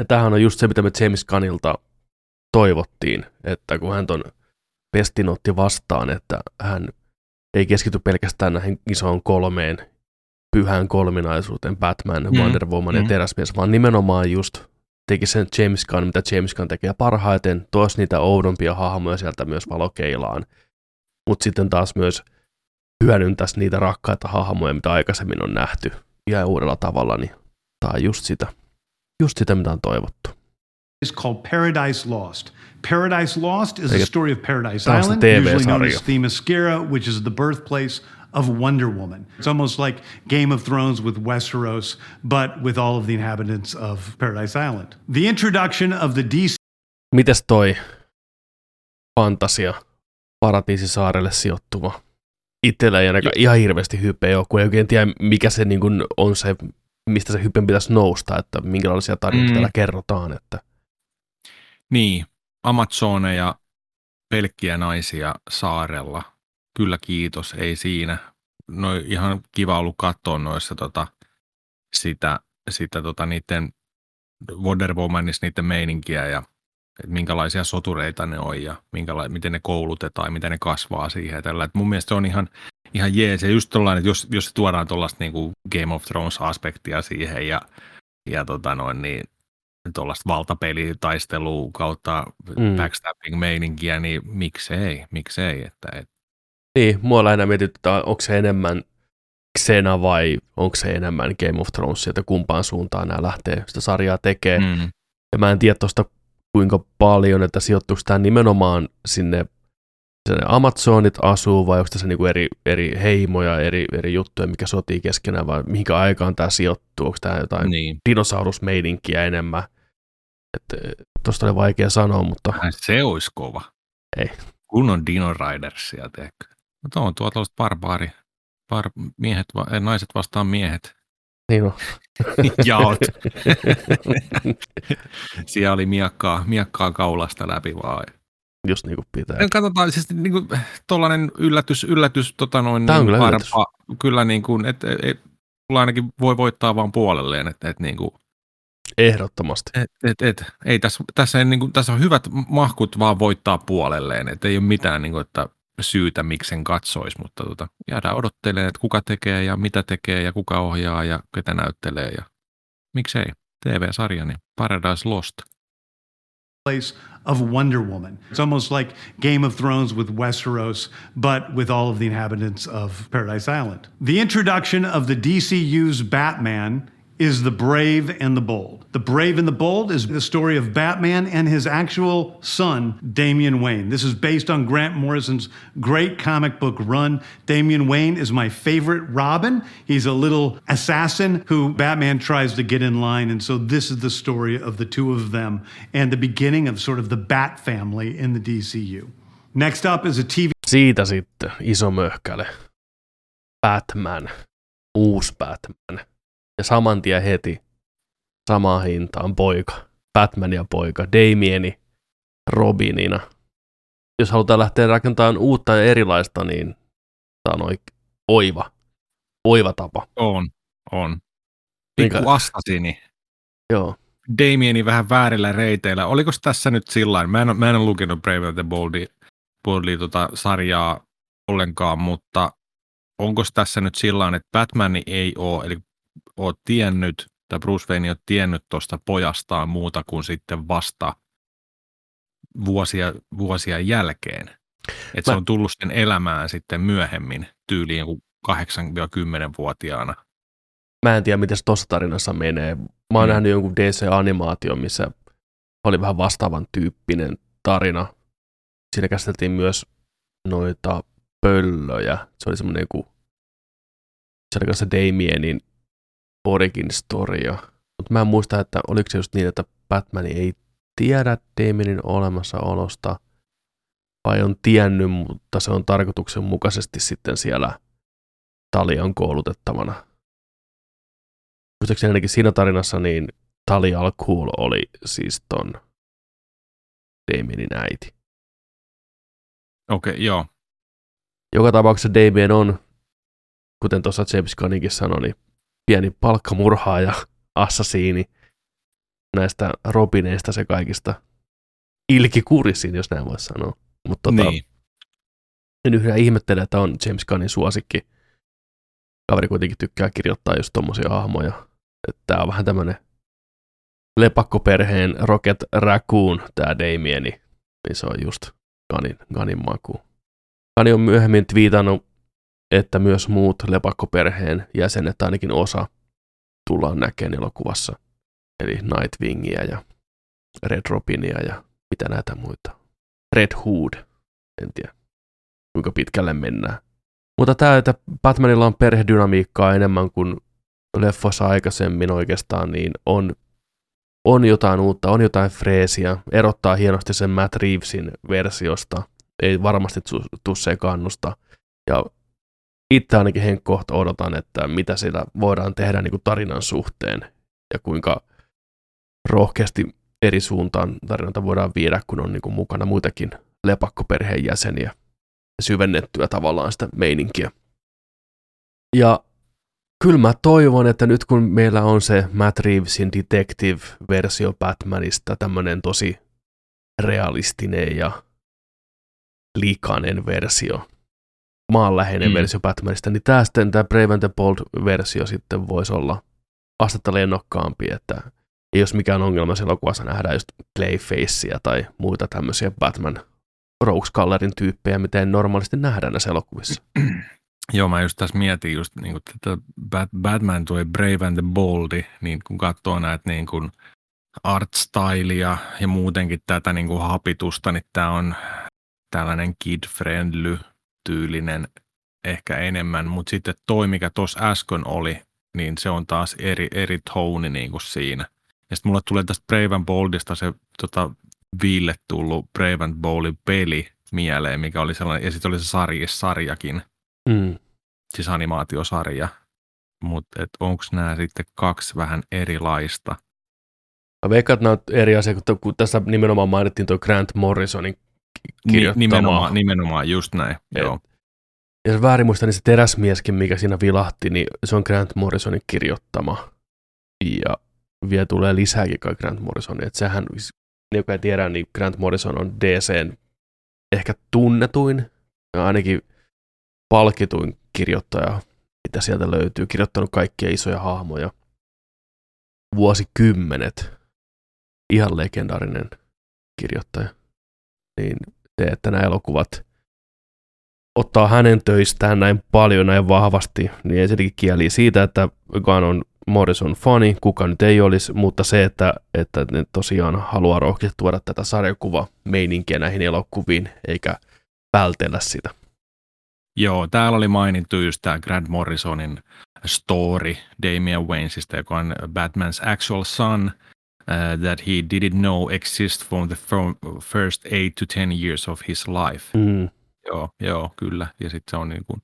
että tämähän on just se, mitä me James Gunnilta toivottiin, että kun hän ton pestin otti vastaan, että hän ei keskity pelkästään näihin isoon kolmeen pyhään kolminaisuuteen, Batman, mm, Wonder Woman mm. ja Teräsmies, vaan nimenomaan just teki sen James Gunn, mitä James Gunn tekee parhaiten, toisi niitä oudompia hahmoja sieltä myös valokeilaan, mutta sitten taas myös hyödyntäisi niitä rakkaita hahmoja, mitä aikaisemmin on nähty ihan uudella tavalla, niin tämä on just sitä, just sitä, mitä on toivottu. is called Paradise Lost. Paradise Lost is a story of Paradise Island, usually known as Themyscira, which is the birthplace of Wonder Woman. It's almost like Game of Thrones with Westeros, but with all of the inhabitants of Paradise Island. The introduction of the DC. Mites toi fantasia paratiisisaarelle sijoittuva? Itsellä ei ainakaan ihan hirveästi hypeä ole, kun ei oikein tiedä, mikä se niin on se, mistä se hypen pitäisi nousta, että minkälaisia tarinoita mm. täällä kerrotaan. Että. Niin, Amazoneja, pelkkiä naisia saarella. Kyllä kiitos, ei siinä. No ihan kiva ollut katsoa noissa tota, sitä, sitä tota, niiden Wonder Womanissa niiden meininkiä ja että minkälaisia sotureita ne on ja minkäla- miten ne koulutetaan ja miten ne kasvaa siihen. Tällä. Et mun mielestä se on ihan, ihan jees. Ja just tollainen, että jos, jos tuodaan tuollaista niin Game of Thrones-aspektia siihen ja, ja tota noin, niin tuollaista valtapelitaistelua kautta mm. backstabbing-meininkiä, niin miksei, miksei. Että, et. Niin, mua lähinnä mietityttää, onko se enemmän Xena vai onko se enemmän Game of Thrones, että kumpaan suuntaan nämä lähtee sitä sarjaa tekemään. Mm. Ja mä en tiedä tuosta kuinka paljon, että sijoittuuko tämä nimenomaan sinne sinne Amazonit asuu vai onko tässä niinku eri, eri heimoja, eri, eri juttuja, mikä sotii keskenään vai mihinkä aikaan tämä sijoittuu, onko tämä jotain niin. dinosaurusmeidinkiä enemmän. Tuosta oli vaikea sanoa, mutta... Se olisi kova. Ei. Kun on Dino Ridersia, teekö? No tuo on tuo tällaiset barbaari, bar, miehet, va, naiset vastaan miehet. Niin on. [LAUGHS] Jaot. [LAUGHS] Siellä oli miakkaa, miakkaa kaulasta läpi vaan. Just niin kuin pitää. Ja katsotaan, siis niin kuin, tollainen yllätys, yllätys tota noin, Tämä on niin, kyllä arpa, kyllä niin kuin, että et, et, ainakin voi voittaa vaan puolelleen, että et, niin kuin, Ehdottomasti. Et, et, et, ei tässä, tässä, ei, niin kuin, tässä on hyvät mahkut vaan voittaa puolelleen, että ei ole mitään, niin kuin, että syytä, miksi sen katsoisi, mutta tota, jäädään odottelemaan, että kuka tekee ja mitä tekee ja kuka ohjaa ja ketä näyttelee ja miksei. TV-sarja, niin Paradise Lost. Place of Wonder Woman. It's almost like Game of Thrones with Westeros, but with all of the inhabitants of Paradise Island. The introduction of the DCU's Batman is The Brave and the Bold. The Brave and the Bold is the story of Batman and his actual son, Damian Wayne. This is based on Grant Morrison's great comic book run. Damian Wayne is my favorite Robin. He's a little assassin who Batman tries to get in line. And so this is the story of the two of them and the beginning of sort of the Bat family in the DCU. Next up is a TV. Siitä sitten iso möhkäle. Batman. Uusi Batman. Ja saman tien heti samaan hintaan poika, Batman ja poika, Damieni Robinina. Jos halutaan lähteä rakentamaan uutta ja erilaista, niin tämä on oiva, oiva tapa. On, on. Pikku astasini. Joo. Damieni vähän väärillä reiteillä. Oliko tässä nyt sillä mä en, mä en ole lukenut Brave and the Boldy, Boldy tota sarjaa ollenkaan, mutta onko tässä nyt sillä että Batman ei ole, eli ole tiennyt, tai Bruce Wayne ei ole tiennyt tuosta pojastaan muuta kuin sitten vasta vuosia, vuosia jälkeen. Että se on tullut sen elämään sitten myöhemmin, tyyliin 8-10-vuotiaana. Mä en tiedä, miten se tuossa tarinassa menee. Mä oon mm. nähnyt jonkun DC-animaation, missä oli vähän vastaavan tyyppinen tarina. Siinä käsiteltiin myös noita pöllöjä. Se oli semmoinen joku, se oli kanssa Damienin origin storya. Mutta mä en muista, että oliko se just niin, että Batman ei tiedä Damienin olemassaolosta, vai on tiennyt, mutta se on tarkoituksenmukaisesti sitten siellä Talian koulutettavana. Muistaakseni ainakin siinä tarinassa, niin Talia al Cool oli siis ton Damienin äiti. Okei, okay, joo. Joka tapauksessa Damien on, kuten tuossa James Gunninkin sanoi, niin pieni palkkamurhaaja, assasiini näistä Robineista se kaikista ilkikurisin, jos näin voisi sanoa. Mutta tota, niin. en yhä ihmettele, että on James Gunnin suosikki. Kaveri kuitenkin tykkää kirjoittaa just tommosia hahmoja. Tämä on vähän tämmönen lepakkoperheen Rocket Raccoon, tämä Damieni. Niin se on just Gunnin, Gunnin maku. Gunni on myöhemmin twiitannut että myös muut lepakkoperheen jäsenet, ainakin osa, tullaan näkemään elokuvassa. Eli Nightwingia ja Red Robinia ja mitä näitä muita. Red Hood, en tiedä kuinka pitkälle mennään. Mutta tämä, että Batmanilla on perhedynamiikkaa enemmän kuin leffossa aikaisemmin oikeastaan, niin on, on jotain uutta, on jotain freesiä, erottaa hienosti sen Matt Reevesin versiosta, ei varmasti tule se kannusta. Ja itse ainakin henkkohta odotan, että mitä sitä voidaan tehdä niin kuin tarinan suhteen ja kuinka rohkeasti eri suuntaan tarinoita voidaan viedä, kun on niin kuin mukana muitakin lepakkoperheen jäseniä syvennettyä tavallaan sitä meininkiä. Ja kyllä mä toivon, että nyt kun meillä on se Matt Reevesin Detective-versio Batmanista, tämmöinen tosi realistinen ja likainen versio, maanläheinen mm. versio Batmanista, niin tämä sitten, tämä Brave and the Bold-versio sitten voisi olla astetta lennokkaampi, että ei olisi mikään ongelma siellä elokuvassa nähdä just Clayfacea tai muita tämmöisiä Batman Rogues Gallerin tyyppejä, miten normaalisti nähdään näissä elokuvissa. [CLEARS THROAT] Joo, mä just tässä mietin just niin kuin tätä Batman toi Brave and the Boldi, niin kun katsoo näitä niin kuin art stylea ja muutenkin tätä niin kuin hapitusta, niin tämä on tällainen kid-friendly tyylinen ehkä enemmän, mutta sitten toi, mikä tuossa äsken oli, niin se on taas eri, eri toni niin kuin siinä. Ja sitten mulle tulee tästä Brave and Boldista se tota, Ville tullut Brave and Boldin peli mieleen, mikä oli sellainen, ja sitten oli se sarja, sarjakin, mm. siis animaatiosarja. Mutta onko nämä sitten kaksi vähän erilaista? Mä veikkaan, että nämä on eri asia, kun tässä nimenomaan mainittiin tuo Grant Morrisonin kirjoittama. Nimenomaan, nimenomaan just näin, Et, joo. Ja se väärin muista, niin se teräsmieskin, mikä siinä vilahti, niin se on Grant Morrisonin kirjoittama. Ja vielä tulee lisääkin kai Grant Morrisonin. Että sehän, niin joka ei tiedä, niin Grant Morrison on DCn ehkä tunnetuin ja ainakin palkituin kirjoittaja, mitä sieltä löytyy. Kirjoittanut kaikkia isoja hahmoja. Vuosikymmenet. Ihan legendaarinen kirjoittaja niin se, että nämä elokuvat ottaa hänen töistään näin paljon, näin vahvasti, niin ensinnäkin kieli siitä, että Gunn on Morrison fani, kuka nyt ei olisi, mutta se, että, että ne tosiaan haluaa rohkeasti tuoda tätä sarjakuva meininkiä näihin elokuviin, eikä vältellä sitä. Joo, täällä oli mainittu just tämä Grant Morrisonin story Damian Waynesista, joka on Batman's actual son – uh, that he didn't know exist from the first eight to ten years of his life. Mm. Joo, joo, kyllä. Ja sitten se on niin kuin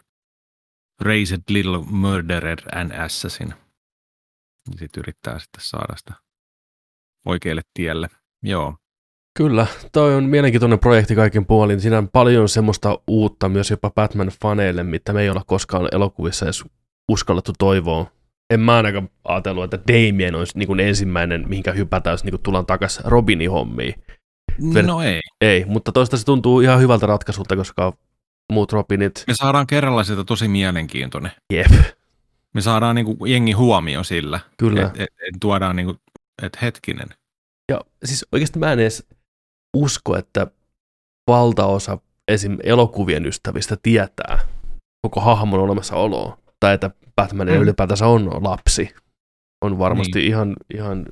Raised Little Murderer and Assassin. Ja sitten yrittää sitten saada sitä oikealle tielle. Joo. Kyllä, toi on mielenkiintoinen projekti kaikin puolin. Siinä on paljon semmoista uutta myös jopa Batman-faneille, mitä me ei olla koskaan elokuvissa edes uskallettu toivoa en mä ainakaan ajatellut, että Damien olisi niin kuin ensimmäinen, mihinkä hypätään, jos niin kuin tullaan takaisin Robinin hommiin. No ei. Ei, mutta toista se tuntuu ihan hyvältä ratkaisulta, koska muut Robinit... Me saadaan kerralla sitä tosi mielenkiintoinen. Jep. Me saadaan niin kuin jengi huomio sillä. Kyllä. Että et, et tuodaan niin kuin, että hetkinen. Ja siis oikeasti mä en edes usko, että valtaosa esim. elokuvien ystävistä tietää koko hahmon olemassaoloa. Tai että Batmanilla mm. ylipäätänsä on lapsi, on varmasti niin. ihan, ihan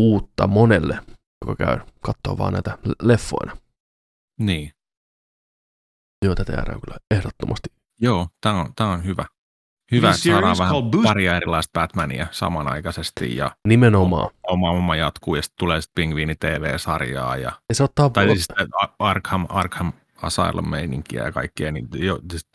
uutta monelle, joka käy katsoa vaan näitä leffoina. Niin. Joo, tätä jäädään kyllä ehdottomasti. Joo, tämä on, tää on hyvä. Hyvä, että saadaan vähän paria erilaista Batmania samanaikaisesti. Ja Nimenomaan. Oma, oma jatkuu ja sitten tulee sitten Pingviini TV-sarjaa. Ja, ja se ottaa... Tai siis Arkham, Arkham Asylum meininkiä ja kaikkea. Niin jo, siis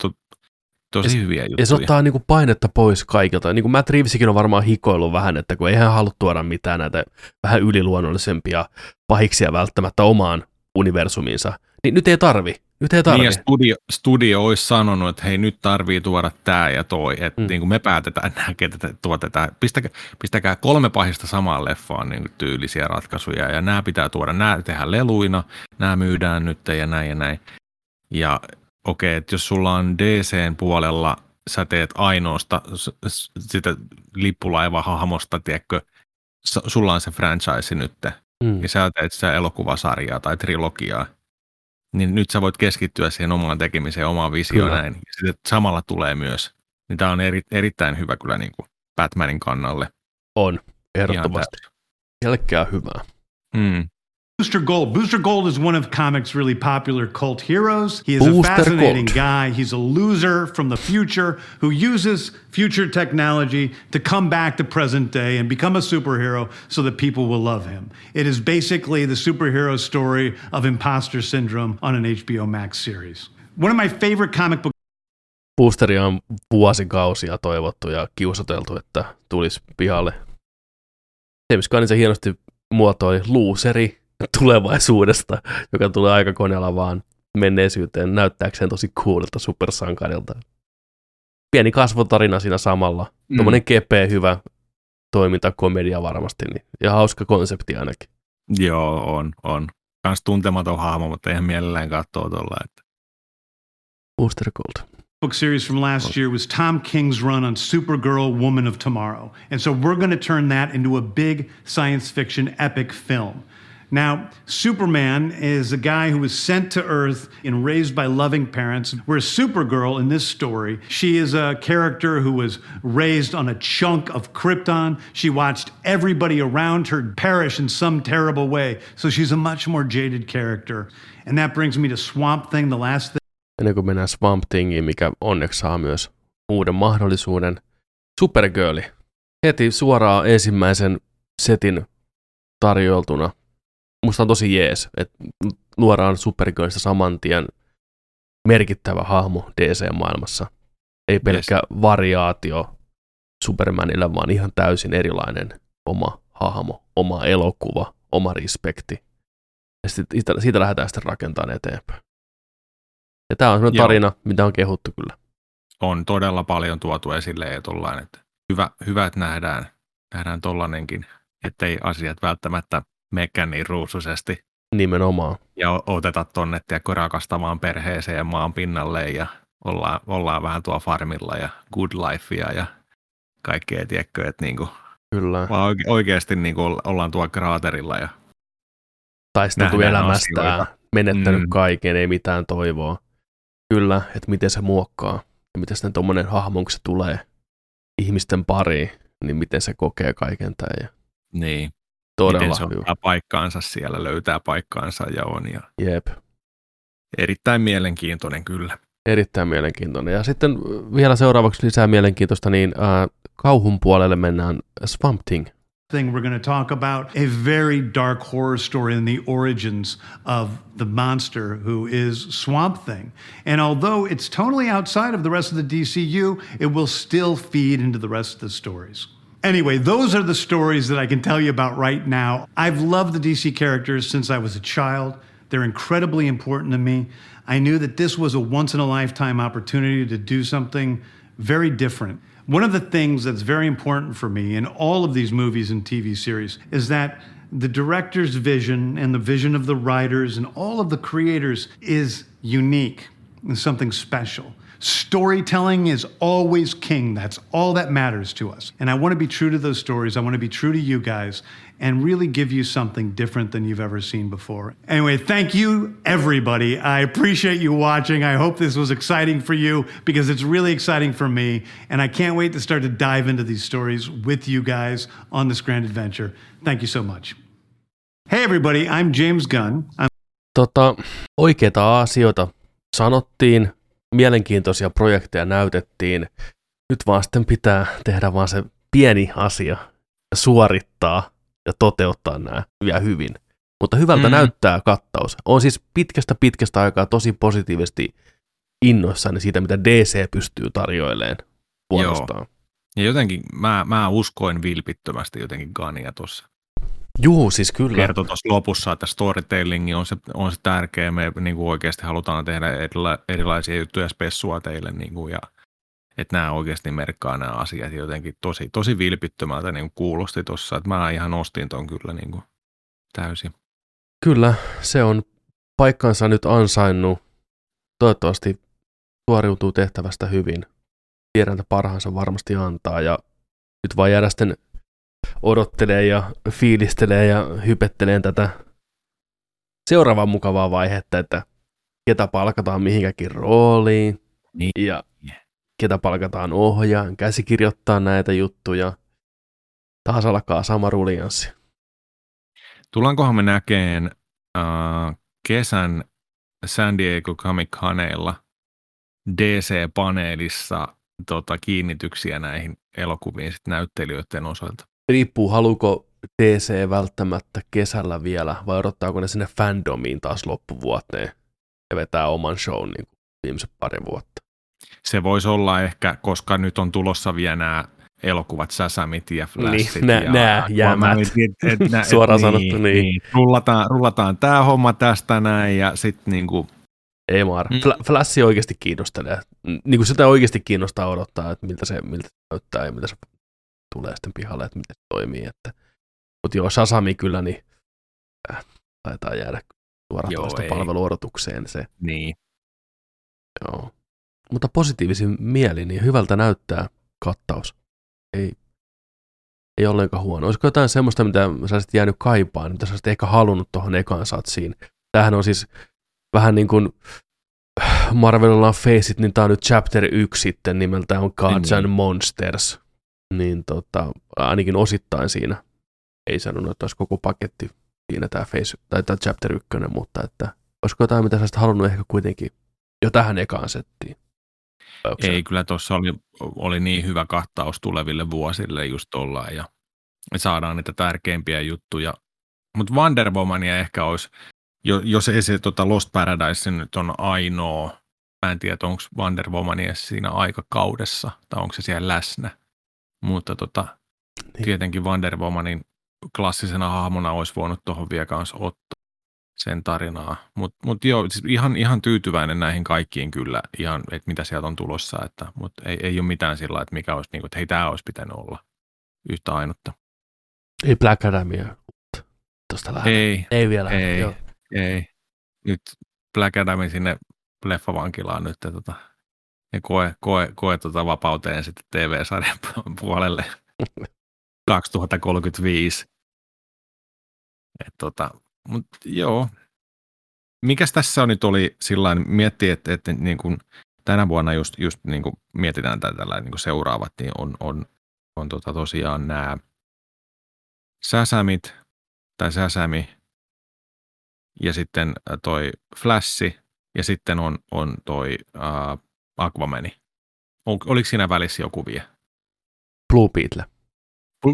Tosi hyviä juttuja. Ja se ottaa niin kuin painetta pois kaikilta. Niin kuin Matt Reevesikin on varmaan hikoillut vähän, että kun ei hän halua tuoda mitään näitä vähän yliluonnollisempia pahiksia välttämättä omaan universumiinsa, niin nyt ei tarvi. Nyt ei tarvi. Niin ja studio, studio olisi sanonut, että hei nyt tarvii tuoda tämä ja toi, että mm. niin kuin me päätetään [LAUGHS] nämä, ketä tuotetaan. Pistäkää, pistäkää kolme pahista samaan leffaan niin tyylisiä ratkaisuja ja nämä pitää tuoda, nämä tehdään leluina, nämä myydään nyt ja näin ja näin. Ja okei, että jos sulla on DCn puolella, sä teet ainoasta sitä lippulaiva-hahmosta, tiedätkö, sulla on se franchise nyt, mm. ja sä teet sitä elokuvasarjaa tai trilogiaa, niin nyt sä voit keskittyä siihen omaan tekemiseen, omaan visioon näin. Ja sitten samalla tulee myös. Niin tämä on eri, erittäin hyvä kyllä niin kuin Batmanin kannalle. On, ehdottomasti. Pelkkää hyvää. Mm. Booster Gold. Booster Gold is one of comics' really popular cult heroes. He is Booster a fascinating Gold. guy. He's a loser from the future who uses future technology to come back to present day and become a superhero so that people will love him. It is basically the superhero story of imposter syndrome on an HBO Max series. One of my favorite comic book Boosteria on vuosikausia toivottu ja kiusateltu, että tulisi pihalle. James Gunn se hienosti muotoili luuseri [LAUGHS] tulevaisuudesta, joka tulee aikakoneella vaan menneisyyteen näyttääkseen tosi coolilta supersankarilta. Pieni kasvotarina siinä samalla. Mm. Tuommoinen kepeä, hyvä toimintakomedia varmasti. Niin. Ja hauska konsepti ainakin. Joo, on, on. Kans tuntematon hahmo, mutta eihän mielellään katsoa tuolla. Että... Booster Gold. book series from last year was Tom King's run on Supergirl Woman of Tomorrow. And so we're going to turn that into a big science fiction epic film. Now, Superman is a guy who was sent to Earth and raised by loving parents, whereas Supergirl in this story, she is a character who was raised on a chunk of Krypton. She watched everybody around her perish in some terrible way, so she's a much more jaded character. And that brings me to Swamp Thing, the last thing. Ennen kuin mennään Swamp Thingiin, mikä onneksi saa myös uuden mahdollisuuden. Supergirl. Heti suoraan ensimmäisen setin tarjoltuna – musta on tosi jees, että luodaan Supergirlista saman tien merkittävä hahmo DC-maailmassa. Ei pelkkä yes. variaatio Supermanilla, vaan ihan täysin erilainen oma hahmo, oma elokuva, oma respekti. Ja sitten, siitä, siitä lähdetään sitten rakentamaan eteenpäin. Ja tämä on sellainen Joo. tarina, mitä on kehuttu kyllä. On todella paljon tuotu esille ja tollain, että hyvä, hyvä, että nähdään, nähdään tollanenkin, ettei asiat välttämättä mekään niin ruusuisesti. Nimenomaan. Ja oteta tonne ja rakastamaan perheeseen ja maan pinnalle ja ollaan, ollaan vähän tuo farmilla ja good lifea ja kaikkea, tiedätkö, että niinku, Kyllä. Vaan oike- oikeasti niinku ollaan tuolla kraaterilla ja taisteltu elämästään, menettänyt mm. kaiken, ei mitään toivoa. Kyllä, että miten se muokkaa ja miten sitten tuommoinen hahmo, kun se tulee ihmisten pariin, niin miten se kokee kaiken tämän. Ja... Niin. Todella miten se ottaa paikkaansa siellä, löytää paikkaansa ja on. Ja Jep. Erittäin mielenkiintoinen kyllä. Erittäin mielenkiintoinen. Ja sitten vielä seuraavaksi lisää mielenkiintoista, niin äh, kauhun puolelle mennään Swamp Thing. Thing we're going to talk about a very dark horror story in the origins of the monster who is Swamp Thing. And although it's totally outside of the rest of the DCU, it will still feed into the rest of the stories. Anyway, those are the stories that I can tell you about right now. I've loved the DC characters since I was a child. They're incredibly important to me. I knew that this was a once in a lifetime opportunity to do something very different. One of the things that's very important for me in all of these movies and TV series is that the director's vision and the vision of the writers and all of the creators is unique and something special. Storytelling is always king. That's all that matters to us. And I want to be true to those stories. I want to be true to you guys and really give you something different than you've ever seen before. Anyway, thank you, everybody. I appreciate you watching. I hope this was exciting for you because it's really exciting for me. And I can't wait to start to dive into these stories with you guys on this grand adventure. Thank you so much. Hey, everybody. I'm James Gunn. I'm- tota, oikeita asioita sanottiin mielenkiintoisia projekteja näytettiin. Nyt vaan sitten pitää tehdä vaan se pieni asia ja suorittaa ja toteuttaa nämä vielä hyvin. Mutta hyvältä mm. näyttää kattaus. On siis pitkästä pitkästä aikaa tosi positiivisesti innoissani siitä, mitä DC pystyy tarjoilemaan puolestaan. Joo. Ja jotenkin mä, mä uskoin vilpittömästi jotenkin Gania tuossa. Juu, siis kyllä. Kertoi tuossa lopussa, että storytelling on se, on se tärkeä. Me niin kuin oikeasti halutaan tehdä erila, erilaisia juttuja spessua teille. Niin kuin, ja että nämä oikeasti merkkaa nämä asiat jotenkin tosi, tosi vilpittömältä niin kuin kuulosti tuossa. Että mä ihan nostin ton kyllä niin kuin täysin. Kyllä, se on paikkansa nyt ansainnut. Toivottavasti suoriutuu tehtävästä hyvin. Tiedän, että parhaansa varmasti antaa ja nyt vaan jäädä sitten odottelee ja fiilistelee ja hypettelee tätä seuraavaa mukavaa vaihetta, että ketä palkataan mihinkäkin rooliin niin. ja ketä palkataan ohjaan, käsikirjoittaa näitä juttuja. Taas alkaa sama rulianssi. Tullaankohan me näkeen äh, kesän San Diego Comic-Coneilla DC-paneelissa tota, kiinnityksiä näihin elokuviin sit näyttelijöiden osalta? Riippuu, haluuko DC välttämättä kesällä vielä, vai odottaako ne sinne fandomiin taas loppuvuoteen ja vetää oman shown niin kuin viimeiset pari vuotta? Se voisi olla ehkä, koska nyt on tulossa vielä nämä elokuvat Sasamit ja Flashit. Niin, nää, ja, nää jämät. Et, et, nä, [LAUGHS] Suoraan niin, sanottu, niin. niin. Rullataan, rullataan tämä homma tästä näin ja sitten niinku... Ei Mara. Mm. Flash oikeasti kiinnostelee. Niin kuin sitä oikeasti kiinnostaa odottaa, että miltä se, miltä se näyttää ja miltä se tulee sitten pihalle, että miten se toimii. Että. Mutta joo, Sasami kyllä, niin äh, taitaa jäädä suoraan toista palveluodotukseen se. Niin. Joo. Mutta positiivisin mieli, niin hyvältä näyttää kattaus. Ei, ei ollenkaan huono. Olisiko jotain semmoista, mitä sä olisit jäänyt kaipaan, mitä sä olisit ehkä halunnut tuohon ekaan satsiin? Tämähän on siis vähän niin kuin Marvelilla on Faceit, niin tämä on nyt chapter 1 sitten nimeltään on Gods and Monsters. Niin tota, ainakin osittain siinä. Ei sanonut, että olisi koko paketti siinä tämä face, tai tämä chapter 1, mutta että olisiko jotain, mitä sä halunnut ehkä kuitenkin jo tähän ekaan settiin? Ei, kyllä tuossa oli, oli niin hyvä kattaus tuleville vuosille just ollaan ja saadaan niitä tärkeimpiä juttuja. Mutta Wonder Womania ehkä olisi, jos ei se tota Lost Paradise nyt on ainoa, mä en tiedä, onko Wonder Womania siinä aikakaudessa tai onko se siellä läsnä, mutta tota, niin. tietenkin Wonder Womanin klassisena hahmona olisi voinut tuohon vielä kanssa ottaa sen tarinaa. Mutta mut joo, siis ihan, ihan tyytyväinen näihin kaikkiin kyllä, ihan, että mitä sieltä on tulossa, että, mutta ei, ei ole mitään sillä että mikä olisi, niin kuin, että hei, tämä olisi pitänyt olla yhtä ainutta. Ei Black Adamia tuosta lähde. Ei, ei vielä. Ei, joo. ei. Nyt Black Adamin sinne leffavankilaan nyt tota, ja koe, koe, koe tota vapauteen sitten TV-sarjan puolelle [LAUGHS] 2035. Et tota, mut joo. Mikäs tässä nyt oli sillä miettiä, että, että niin kuin tänä vuonna just, just niin kuin mietitään tällä niin kuin seuraavat, niin on, on, on tota tosiaan nämä Säsämit tai Säsämi ja sitten toi Flashi ja sitten on, on toi uh, Aquamani. Ol, oliko siinä välissä joku vielä? Blue Beetle.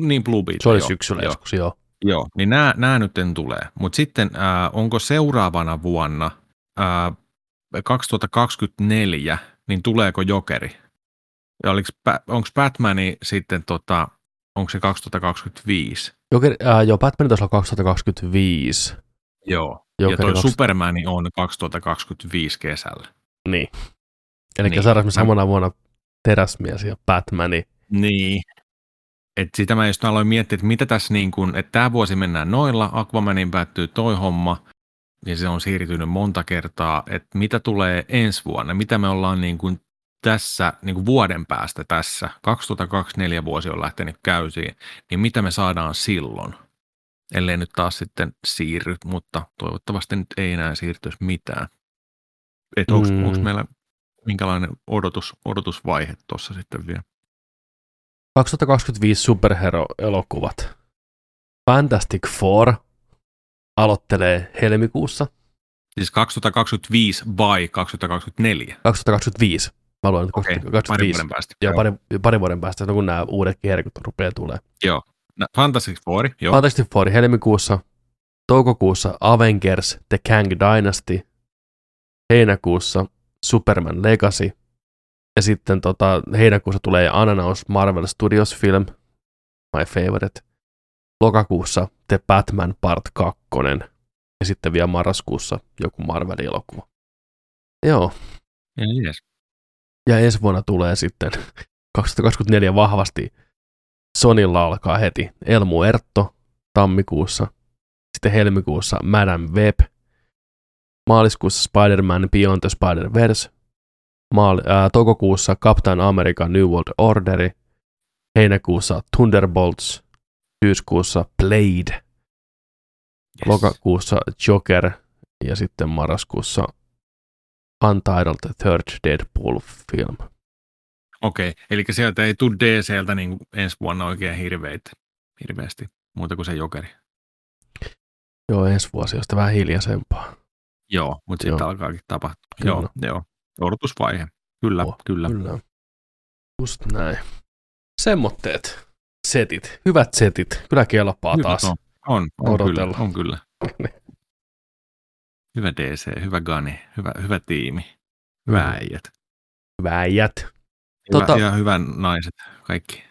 Niin, Blue Beetle. Se oli syksyllä joo. joskus, joo. Joo, niin nämä, nämä nyt tulee. Mutta sitten äh, onko seuraavana vuonna äh, 2024, niin tuleeko Jokeri? Ja onko Batmani sitten, tota, onko se 2025? Jokeri, äh, joo, Batman taisi olla 2025. Joo, Jokeri ja toi 20... Supermani on 2025 kesällä. Niin. Eli niin. saadaanko me samana vuonna Teräsmies ja Batmani. Niin, et sitä mä just aloin miettiä, että mitä tässä niin kuin, että tämä vuosi mennään noilla, Aquamanin päättyy toi homma, ja se on siirtynyt monta kertaa, että mitä tulee ensi vuonna, mitä me ollaan niin kuin tässä niin kuin vuoden päästä tässä, 2024 vuosi on lähtenyt käysiin, niin mitä me saadaan silloin, ellei nyt taas sitten siirry, mutta toivottavasti nyt ei enää siirtyisi mitään. Että onko mm. meillä minkälainen odotus, odotusvaihe tuossa sitten vielä? 2025 superhero-elokuvat. Fantastic Four aloittelee helmikuussa. Siis 2025 by 2024? 2025. Mä luulen, että okay, 2025. pari vuoden päästä. Joo, pari, pari vuoden päästä, kun nämä uudet kierkot rupeaa tulee. Joo. No, Fantastic Four, joo. Fantastic Four helmikuussa. Toukokuussa Avengers The Kang Dynasty. Heinäkuussa Superman Legacy. Ja sitten tota, heinäkuussa tulee Unannounced Marvel Studios film, my favorite. Lokakuussa The Batman Part 2. Ja sitten vielä marraskuussa joku Marvel-elokuva. Joo. Ja, yes. ja ensi vuonna tulee sitten [LAUGHS] 2024 vahvasti Sonilla alkaa heti Elmu Ertto tammikuussa, sitten helmikuussa Madame Web, maaliskuussa Spider-Man Beyond the Spider-Verse, maali, ää, toukokuussa Captain America New World Orderi, heinäkuussa Thunderbolts, syyskuussa Blade, yes. lokakuussa Joker ja sitten marraskuussa Untitled Third Deadpool-film. Okei, okay, eli sieltä ei tule DCltä niin ensi vuonna oikein hirveitä, hirveästi, muuta kuin se Jokeri. Joo, ensi vuosi on vähän hiljaisempaa. Joo, mutta sitten alkaakin tapahtua. Kyllä. Joo, joo. Odotusvaihe. Kyllä, oh, kyllä. Kyllä. Just näin. Semmoitteet. Setit. Hyvät setit. Kyllä kelpaa Hyvä, taas. On, on, on kyllä. On kyllä. [LAUGHS] hyvä DC, hyvä Gani, hyvä, hyvä tiimi. Hyvä mm. äijät. Hyvä äijät. Hyvä, tota... Ja hyvän naiset, kaikki.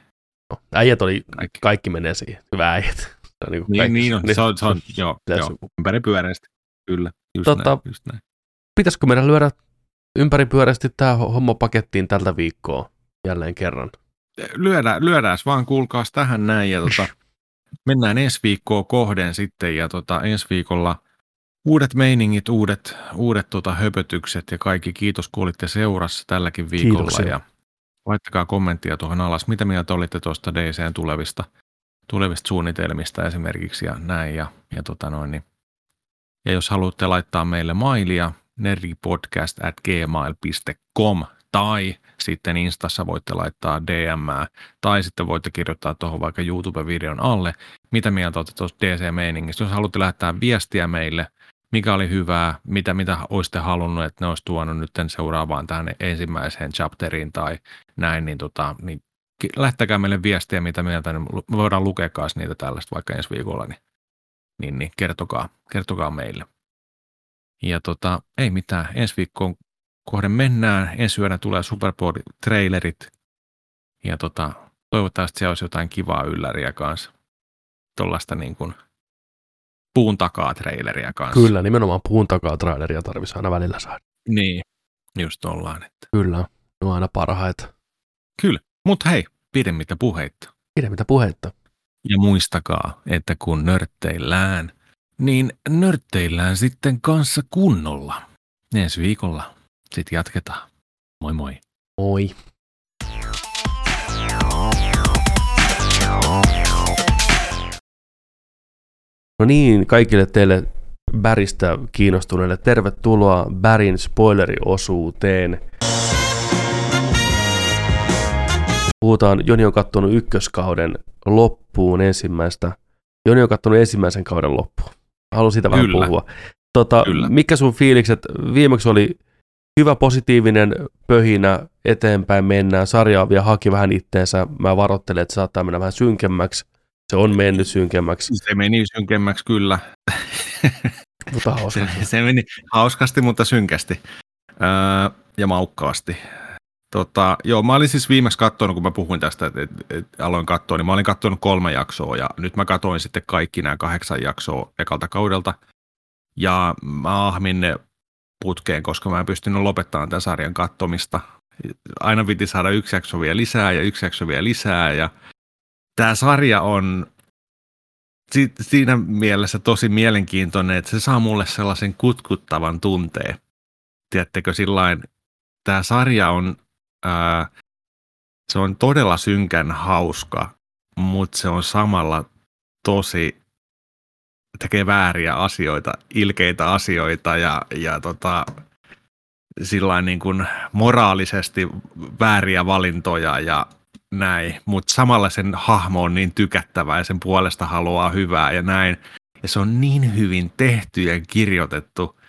No, äijät oli, kaikki, kaikki menee siihen. Hyvä äijät. Se on niin, niin, niin on, se on, se on [LAUGHS] joo, joo, ympäripyöreästi. Kyllä, just tota, näin, just näin. Pitäisikö meidän lyödä ympäripyöreästi tämä homma pakettiin tältä viikkoa jälleen kerran? Lyödään, lyödään vaan kuulkaas tähän näin ja tota, [LAUGHS] mennään ensi viikkoa kohden sitten ja tota, ensi viikolla uudet meiningit, uudet, uudet tota, höpötykset ja kaikki. Kiitos kun olitte seurassa tälläkin viikolla Kiitoksia. ja laittakaa kommenttia tuohon alas. Mitä mieltä olitte tuosta DCn tulevista, tulevista suunnitelmista esimerkiksi ja näin ja, ja tota noin, niin ja jos haluatte laittaa meille mailia, nerdipodcast at gmail.com tai sitten Instassa voitte laittaa DM tai sitten voitte kirjoittaa tuohon vaikka YouTube-videon alle, mitä mieltä olette tuosta DC-meiningistä. Jos haluatte lähettää viestiä meille, mikä oli hyvää, mitä, mitä olisitte halunnut, että ne olisi tuonut nyt seuraavaan tähän ensimmäiseen chapteriin tai näin, niin, tota, niin lähettäkää meille viestiä, mitä mieltä, niin voidaan lukea niitä tällaista vaikka ensi viikolla, niin niin, niin kertokaa, kertokaa meille. Ja tota, ei mitään, ensi viikkoon kohden mennään, ensi yönä tulee Super trailerit ja tota, toivottavasti siellä olisi jotain kivaa ylläriä kanssa. Tuollaista niin kuin puun takaa traileria kanssa. Kyllä, nimenomaan puun takaa traileria tarvitsisi aina välillä saada. Niin, just ollaan. Että. Kyllä, ne on aina parhaita. Kyllä, mutta hei, pidemmittä puheitta. Pidemmittä puheitta. Ja muistakaa, että kun nörtteillään, niin nörtteillään sitten kanssa kunnolla. Ensi viikolla sitten jatketaan. Moi moi. Moi. No niin, kaikille teille Bäristä kiinnostuneille tervetuloa Bärin spoileriosuuteen. Puhutaan, Joni on katsonut ykköskauden loppuun ensimmäistä. Joni on katsonut ensimmäisen kauden loppuun. Haluan siitä vähän Kyllä. puhua. Tota, Kyllä. Mikä sun fiilikset? Viimeksi oli hyvä positiivinen pöhinä, eteenpäin mennään. Sarja vielä haki vähän itteensä. Mä varoittelen, että saattaa mennä vähän synkemmäksi. Se on mennyt synkemmäksi. Se meni synkemmäksi, kyllä. mutta hauskasti. Se, se meni hauskasti, mutta synkästi. Öö, ja maukkaasti. Tota, joo, mä olin siis viimeksi katsonut, kun mä puhuin tästä, että et, et, aloin katsoa, niin mä olin katsonut kolme jaksoa ja nyt mä katsoin sitten kaikki nämä kahdeksan jaksoa ekalta kaudelta. Ja mä ahmin ne putkeen, koska mä en pystynyt lopettamaan tämän sarjan kattomista. Aina piti saada yksi jakso vielä lisää ja yksi jakso vielä lisää ja tämä sarja on si- siinä mielessä tosi mielenkiintoinen, että se saa mulle sellaisen kutkuttavan tunteen. Tiedättekö, sillain tämä sarja on ää, se on todella synkän hauska, mutta se on samalla tosi tekee vääriä asioita, ilkeitä asioita ja, ja tota, sillä niin kuin moraalisesti vääriä valintoja ja näin, mutta samalla sen hahmo on niin tykättävä ja sen puolesta haluaa hyvää ja näin. Ja se on niin hyvin tehty ja kirjoitettu,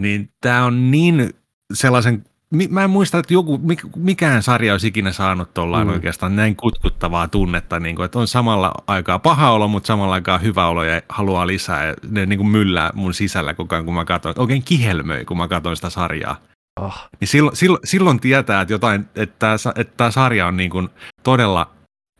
niin tämä on niin sellaisen mä en muista, että joku, mikään sarja olisi ikinä saanut tuollain mm. oikeastaan näin kutkuttavaa tunnetta, niin kuin, että on samalla aikaa paha olo, mutta samalla aikaa hyvä olo ja haluaa lisää. Ja ne niin kuin myllää mun sisällä koko ajan, kun mä katsoin, oikein kihelmöi, kun mä katsoin sitä sarjaa. Oh. Niin silloin, silloin, silloin tietää, että, jotain, että, tämä, että tämä sarja on niin kuin todella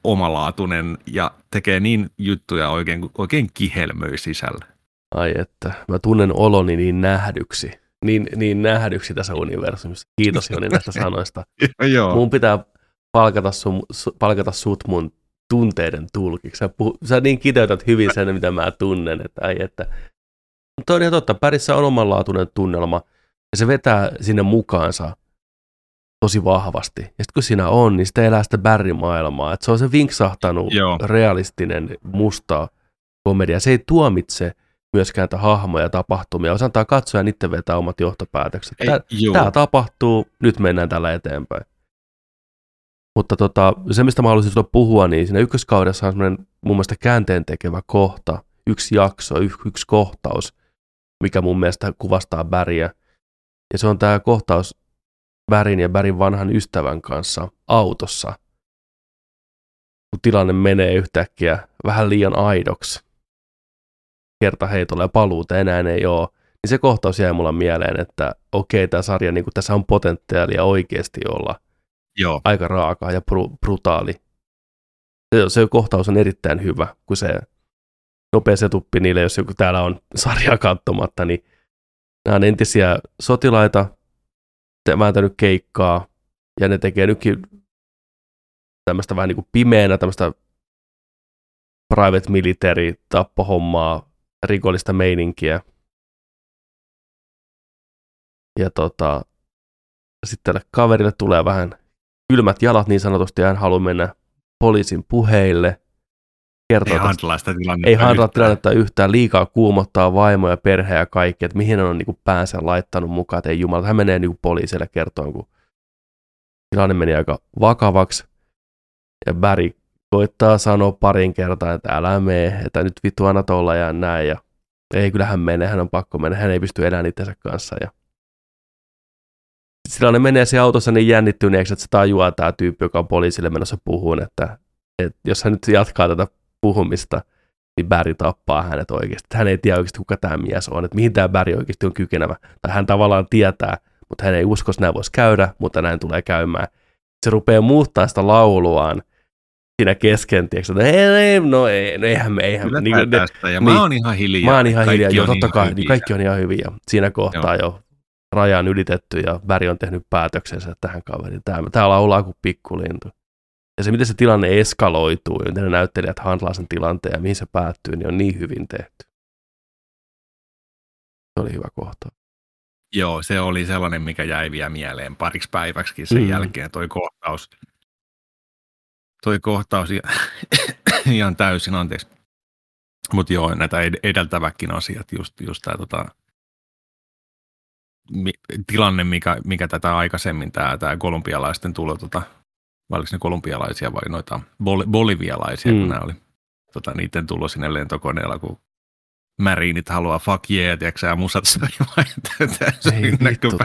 omalaatuinen ja tekee niin juttuja oikein, oikein kihelmöi sisällä. Ai että, mä tunnen oloni niin nähdyksi niin, niin nähdyksi tässä universumissa. Kiitos Joni näistä [LAUGHS] sanoista. Joo. Mun pitää palkata, sun, palkata sut mun tunteiden tulkiksi. Sä, puh, sä niin kiteytät hyvin sen, mitä mä tunnen. Että, ai, että. Mutta on ihan totta, Pärissä on omanlaatuinen tunnelma ja se vetää sinne mukaansa tosi vahvasti. Ja sitten kun siinä on, niin sitä elää sitä Barry-maailmaa. Että se on se vinksahtanut, Joo. realistinen, musta komedia. Se ei tuomitse – myöskään näitä hahmoja ja tapahtumia, vaan antaa katsoja itse vetää omat johtopäätökset. Tämä tapahtuu, nyt mennään tällä eteenpäin. Mutta tota, se, mistä mä haluaisin puhua, niin siinä ykköskaudessa on semmoinen mun mielestä käänteen tekevä kohta yksi jakso, yksi, yksi kohtaus, mikä mun mielestä kuvastaa Bäriä. Ja se on tämä kohtaus Bärin ja Bärin vanhan ystävän kanssa autossa, kun tilanne menee yhtäkkiä vähän liian aidoksi kerta heitolla ja paluuta enää ei ole, niin se kohtaus jäi mulla mieleen, että okei, tämä sarja, niin tässä on potentiaalia oikeasti olla Joo. aika raaka ja bru- brutaali. Se, se kohtaus on erittäin hyvä, kun se nopea setuppi niille, jos joku täällä on [LAUGHS] sarjaa katsomatta, niin nämä on entisiä sotilaita, vääntänyt keikkaa, ja ne tekee nytkin tämmöistä vähän niin kuin pimeänä, tämmöistä private military tappohommaa, rikollista meininkiä. Ja tota, sitten tälle kaverille tulee vähän kylmät jalat niin sanotusti, ja hän haluaa mennä poliisin puheille. Kertoo, ei handlaa sitä tilannetta Ei handlaa tilannetta yhtään, liikaa kuumottaa vaimoja, perhe ja kaikki, että mihin hän on niin päänsä laittanut mukaan, että ei jumala, hän menee niin poliisille kertoon, kun tilanne meni aika vakavaksi. Ja Barry koittaa sanoa parin kertaa, että älä mene, että nyt vittu anna tuolla ja näin. Ja ei, kyllä hän menee, hän on pakko mennä, hän ei pysty elämään itsensä kanssa. Ja sillä ne menee siellä autossa niin jännittyneeksi, että se tajuaa tämä tyyppi, joka on poliisille menossa puhuun, että, että jos hän nyt jatkaa tätä puhumista, niin Barry tappaa hänet oikeasti. Hän ei tiedä oikeasti, kuka tämä mies on, että mihin tämä Barry oikeasti on kykenevä. Tai hän tavallaan tietää, mutta hän ei usko, että näin voisi käydä, mutta näin tulee käymään. Se rupeaa muuttaa sitä lauluaan siinä kesken, tiiäks, että ei, no ei, no eihän me, eihän me. Niin, tästä, ja niin, mä oon ihan hiljaa. Mä oon ihan hiljaa, joo, totta kai, niin kaikki on ihan hyviä. Siinä kohtaa joo. jo raja on ylitetty ja Väri on tehnyt päätöksensä tähän kaveriin. Tämä, tämä laulaa kuin pikkulintu. Ja se, miten se tilanne eskaloituu, ja miten ne näyttelijät handlaa sen tilanteen ja mihin se päättyy, niin on niin hyvin tehty. Se oli hyvä kohta. Joo, se oli sellainen, mikä jäi vielä mieleen pariksi päiväksi sen mm. jälkeen, toi kohtaus toi kohtaus [COUGHS] ihan täysin, anteeksi. Mutta joo, näitä edeltäväkin asiat, just, just tämä tota, mi, tilanne, mikä, mikä tätä aikaisemmin, tämä, tämä kolumbialaisten tulo, tota, vai oliko ne kolumbialaisia vai noita bol, bolivialaisia, mm. kun nämä oli tota, niiden tulo sinne lentokoneella, kun Marinit haluaa fuck yeah, tiiäksä, ja musat sai [LAUGHS] vain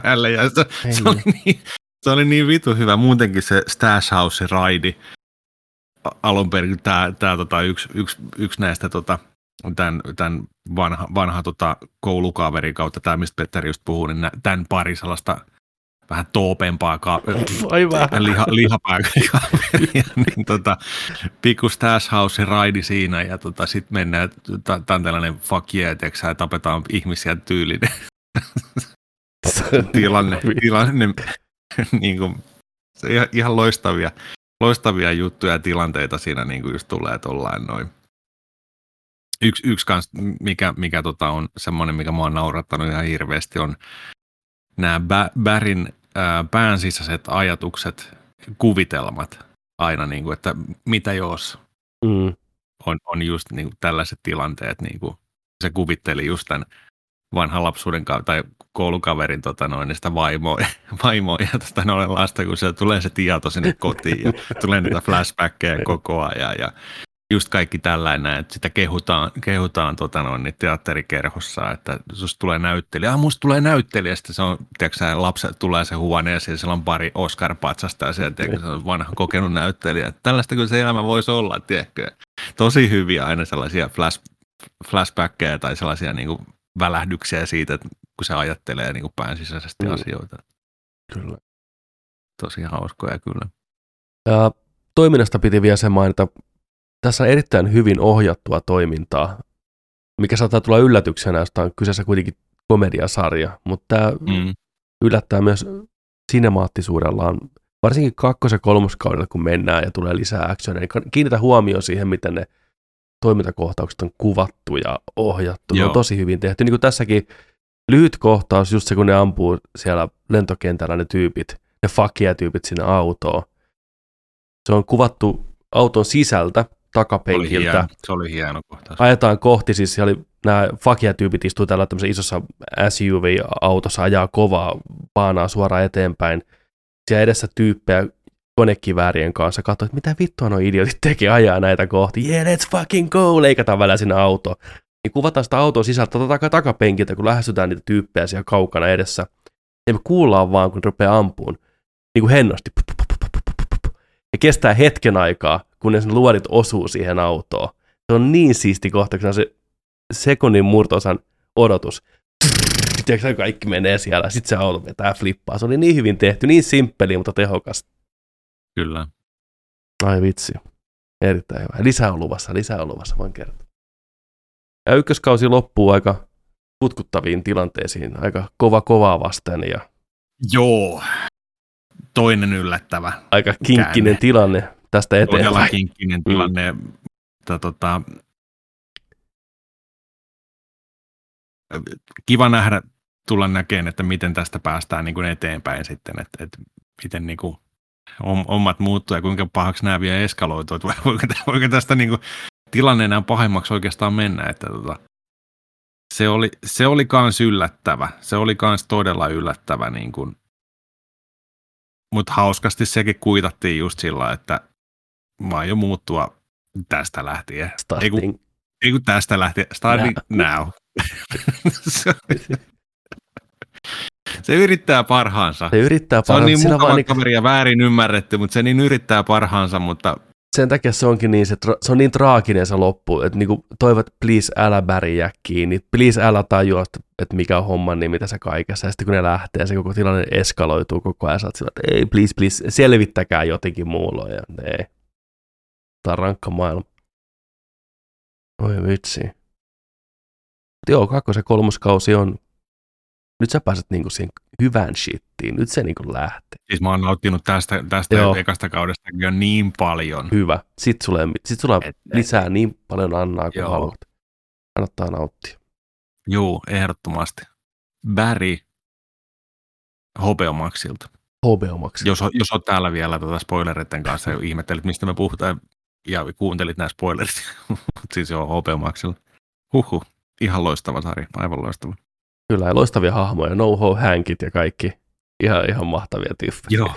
päälle. Ja se, se, oli niin, se oli niin vitu hyvä. Muutenkin se Stash House-raidi, alun perin tämä, tämä tota, yksi, yksi, yksi näistä tota, tämän, tämän vanha, vanha tota, koulukaverin kautta, tämä mistä Petteri just puhuu, niin tämän pari sellaista vähän toopempaa ka- [LAUGHS] liha, lihapääkaveria, [LAUGHS] niin tota, pikku Stash House raidi siinä ja tota, sitten mennään, tämä on tällainen fuck yeah, teksä, ja tapetaan ihmisiä tyylinen [LAUGHS] tilanne, tilanne niin kuin, se ihan, ihan loistavia loistavia juttuja ja tilanteita siinä niin kuin just tulee tuollain noin. Yksi, yksi kans, mikä, mikä tota on semmoinen, mikä mua on naurattanut ihan hirveästi, on nämä Bärin ää, pään sisäiset ajatukset, kuvitelmat aina, niin kuin, että mitä jos mm. on, on just niin kuin tällaiset tilanteet, niin kuin se kuvitteli just tämän vanhan lapsuuden tai koulukaverin tota noin, sitä vaimoa, [LAUGHS] vaimoa ja tota noin lasta, kun se tulee se tieto sinne kotiin ja tulee niitä flashbackkejä koko ajan ja just kaikki tällainen, että sitä kehutaan, kehutaan tota noin, niin teatterikerhossa, että susta tulee näyttelijä, ah musta tulee näyttelijä, sitten se on, tiedätkö lapset tulee se huoneeseen, siellä on pari Oscar-patsasta ja siellä, tiedätkö, se on vanha kokenut näyttelijä. Tällaista kyllä se elämä voisi olla, tiedätkö. Tosi hyviä aina sellaisia flash, flashbackkejä tai sellaisia niin kuin välähdyksiä siitä, että kun se ajattelee niin kuin pään sisäisesti mm. asioita. Kyllä. Tosi hauskoja kyllä. Ja toiminnasta piti vielä se mainita. Tässä on erittäin hyvin ohjattua toimintaa, mikä saattaa tulla yllätyksenä, josta on kyseessä kuitenkin komediasarja, mutta tämä mm. yllättää myös sinemaattisuudellaan, varsinkin kakkos- ja kolmoskaudella, kun mennään ja tulee lisää actionia, niin kiinnitä huomioon siihen, miten ne toimintakohtaukset on kuvattu ja ohjattu. Ne on tosi hyvin tehty. Niin kuin tässäkin lyhyt kohtaus, just se kun ne ampuu siellä lentokentällä ne tyypit, ne fakia-tyypit sinne autoon. Se on kuvattu auton sisältä, takapenkiltä. Oli hieno, se oli hieno kohtaus. Ajetaan kohti, siis siellä oli nämä fakia-tyypit istuu tällä tämmöisessä isossa SUV-autossa, ajaa kovaa, paanaa suoraan eteenpäin. Siellä edessä tyyppejä konekiväärien kanssa, katsoin, että mitä vittua nuo idiotit tekee ajaa näitä kohti. Yeah, let's fucking go! Leikataan välillä sinne auto. Niin kuvataan sitä auton sisältä tak- takapenkiltä, kun lähestytään niitä tyyppejä siellä kaukana edessä. Ja me kuullaan vaan, kun rupeaa ampuun, niin kuin hennosti. Ja kestää hetken aikaa, kunnes ne luodit osuu siihen autoon. Se on niin siisti kohta, kun se sekunnin murtosan odotus. Tiedätkö, kaikki menee siellä, sitten se auto vetää flippaa. Se oli niin hyvin tehty, niin simppeli, mutta tehokas. Kyllä. Ai vitsi. Erittäin hyvä. Lisää on luvassa, lisää on luvassa, voin kertoa. Ja ykköskausi loppuu aika putkuttaviin tilanteisiin, aika kova kovaa vasten ja Joo, toinen yllättävä. Aika kinkkinen käänne. tilanne tästä eteenpäin. Todella kinkkinen mm. tilanne. Mm. Mutta, tota, kiva nähdä, tulla näkemään, että miten tästä päästään niin kuin eteenpäin sitten, että, että miten niin kuin omat muuttuu ja kuinka pahaksi nämä vielä eskaloituu, voiko, voiko tästä niin kuin tilanne enää pahemmaksi oikeastaan mennä, että tota, se oli, se oli kans yllättävä, se oli kans todella yllättävä, niin kuin, mutta hauskasti sekin kuitattiin just sillä, että mä aion muuttua tästä lähtien. Starting. Ei kun, ei kun tästä lähtien, starting now. now. [LAUGHS] Se yrittää parhaansa. Se yrittää parhaansa. Se on niin mukava niin... kaveri ja väärin ymmärretty, mutta se niin yrittää parhaansa, mutta... Sen takia se onkin niin, se, se on niin traaginen se loppu, että niinku toivot, please älä bärjää kiinni, please älä tajua, että mikä on homman nimi tässä kaikessa. Ja sitten kun ne lähtee, se koko tilanne eskaloituu koko ajan, sä sillä, että ei, please, please, selvittäkää jotenkin muulla. Ja ei. Tämä on rankka maailma. Oi vitsi. Joo, kakkos- ja kolmoskausi on nyt sä pääset niinku siihen hyvään shittiin, nyt se niinku lähtee. Siis mä oon nauttinut tästä, tästä ekasta kaudesta jo niin paljon. Hyvä. Sitten sulle, sit sulle et, lisää et, niin paljon annaa kuin joo. haluat. Kannattaa nauttia. Joo, ehdottomasti. Barry Hobeomaksilta. Hobeomaksilta. Jos, jos oot täällä vielä tuota spoilereiden kanssa ja ihmettelit, mistä me puhutaan ja kuuntelit nämä spoilerit, [LAUGHS] siis joo, Hobeomaksilta. Huhhuh, ihan loistava sarja, aivan loistava. Kyllä, ja loistavia hahmoja, no ho hankit ja kaikki. Ihan, ihan mahtavia tyffejä. Joo.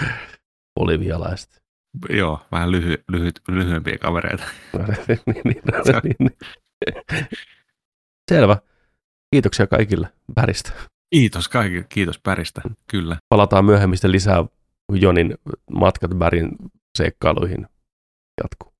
[LAUGHS] Olivialaiset. Joo, vähän lyhy, lyhy, lyhyempiä kavereita. [LAUGHS] niin, niin, niin, niin. Selvä. Kiitoksia kaikille Päristä. Kiitos kaikille, kiitos Päristä, kyllä. Palataan myöhemmin lisää Jonin matkat Bärin seikkailuihin jatkuu.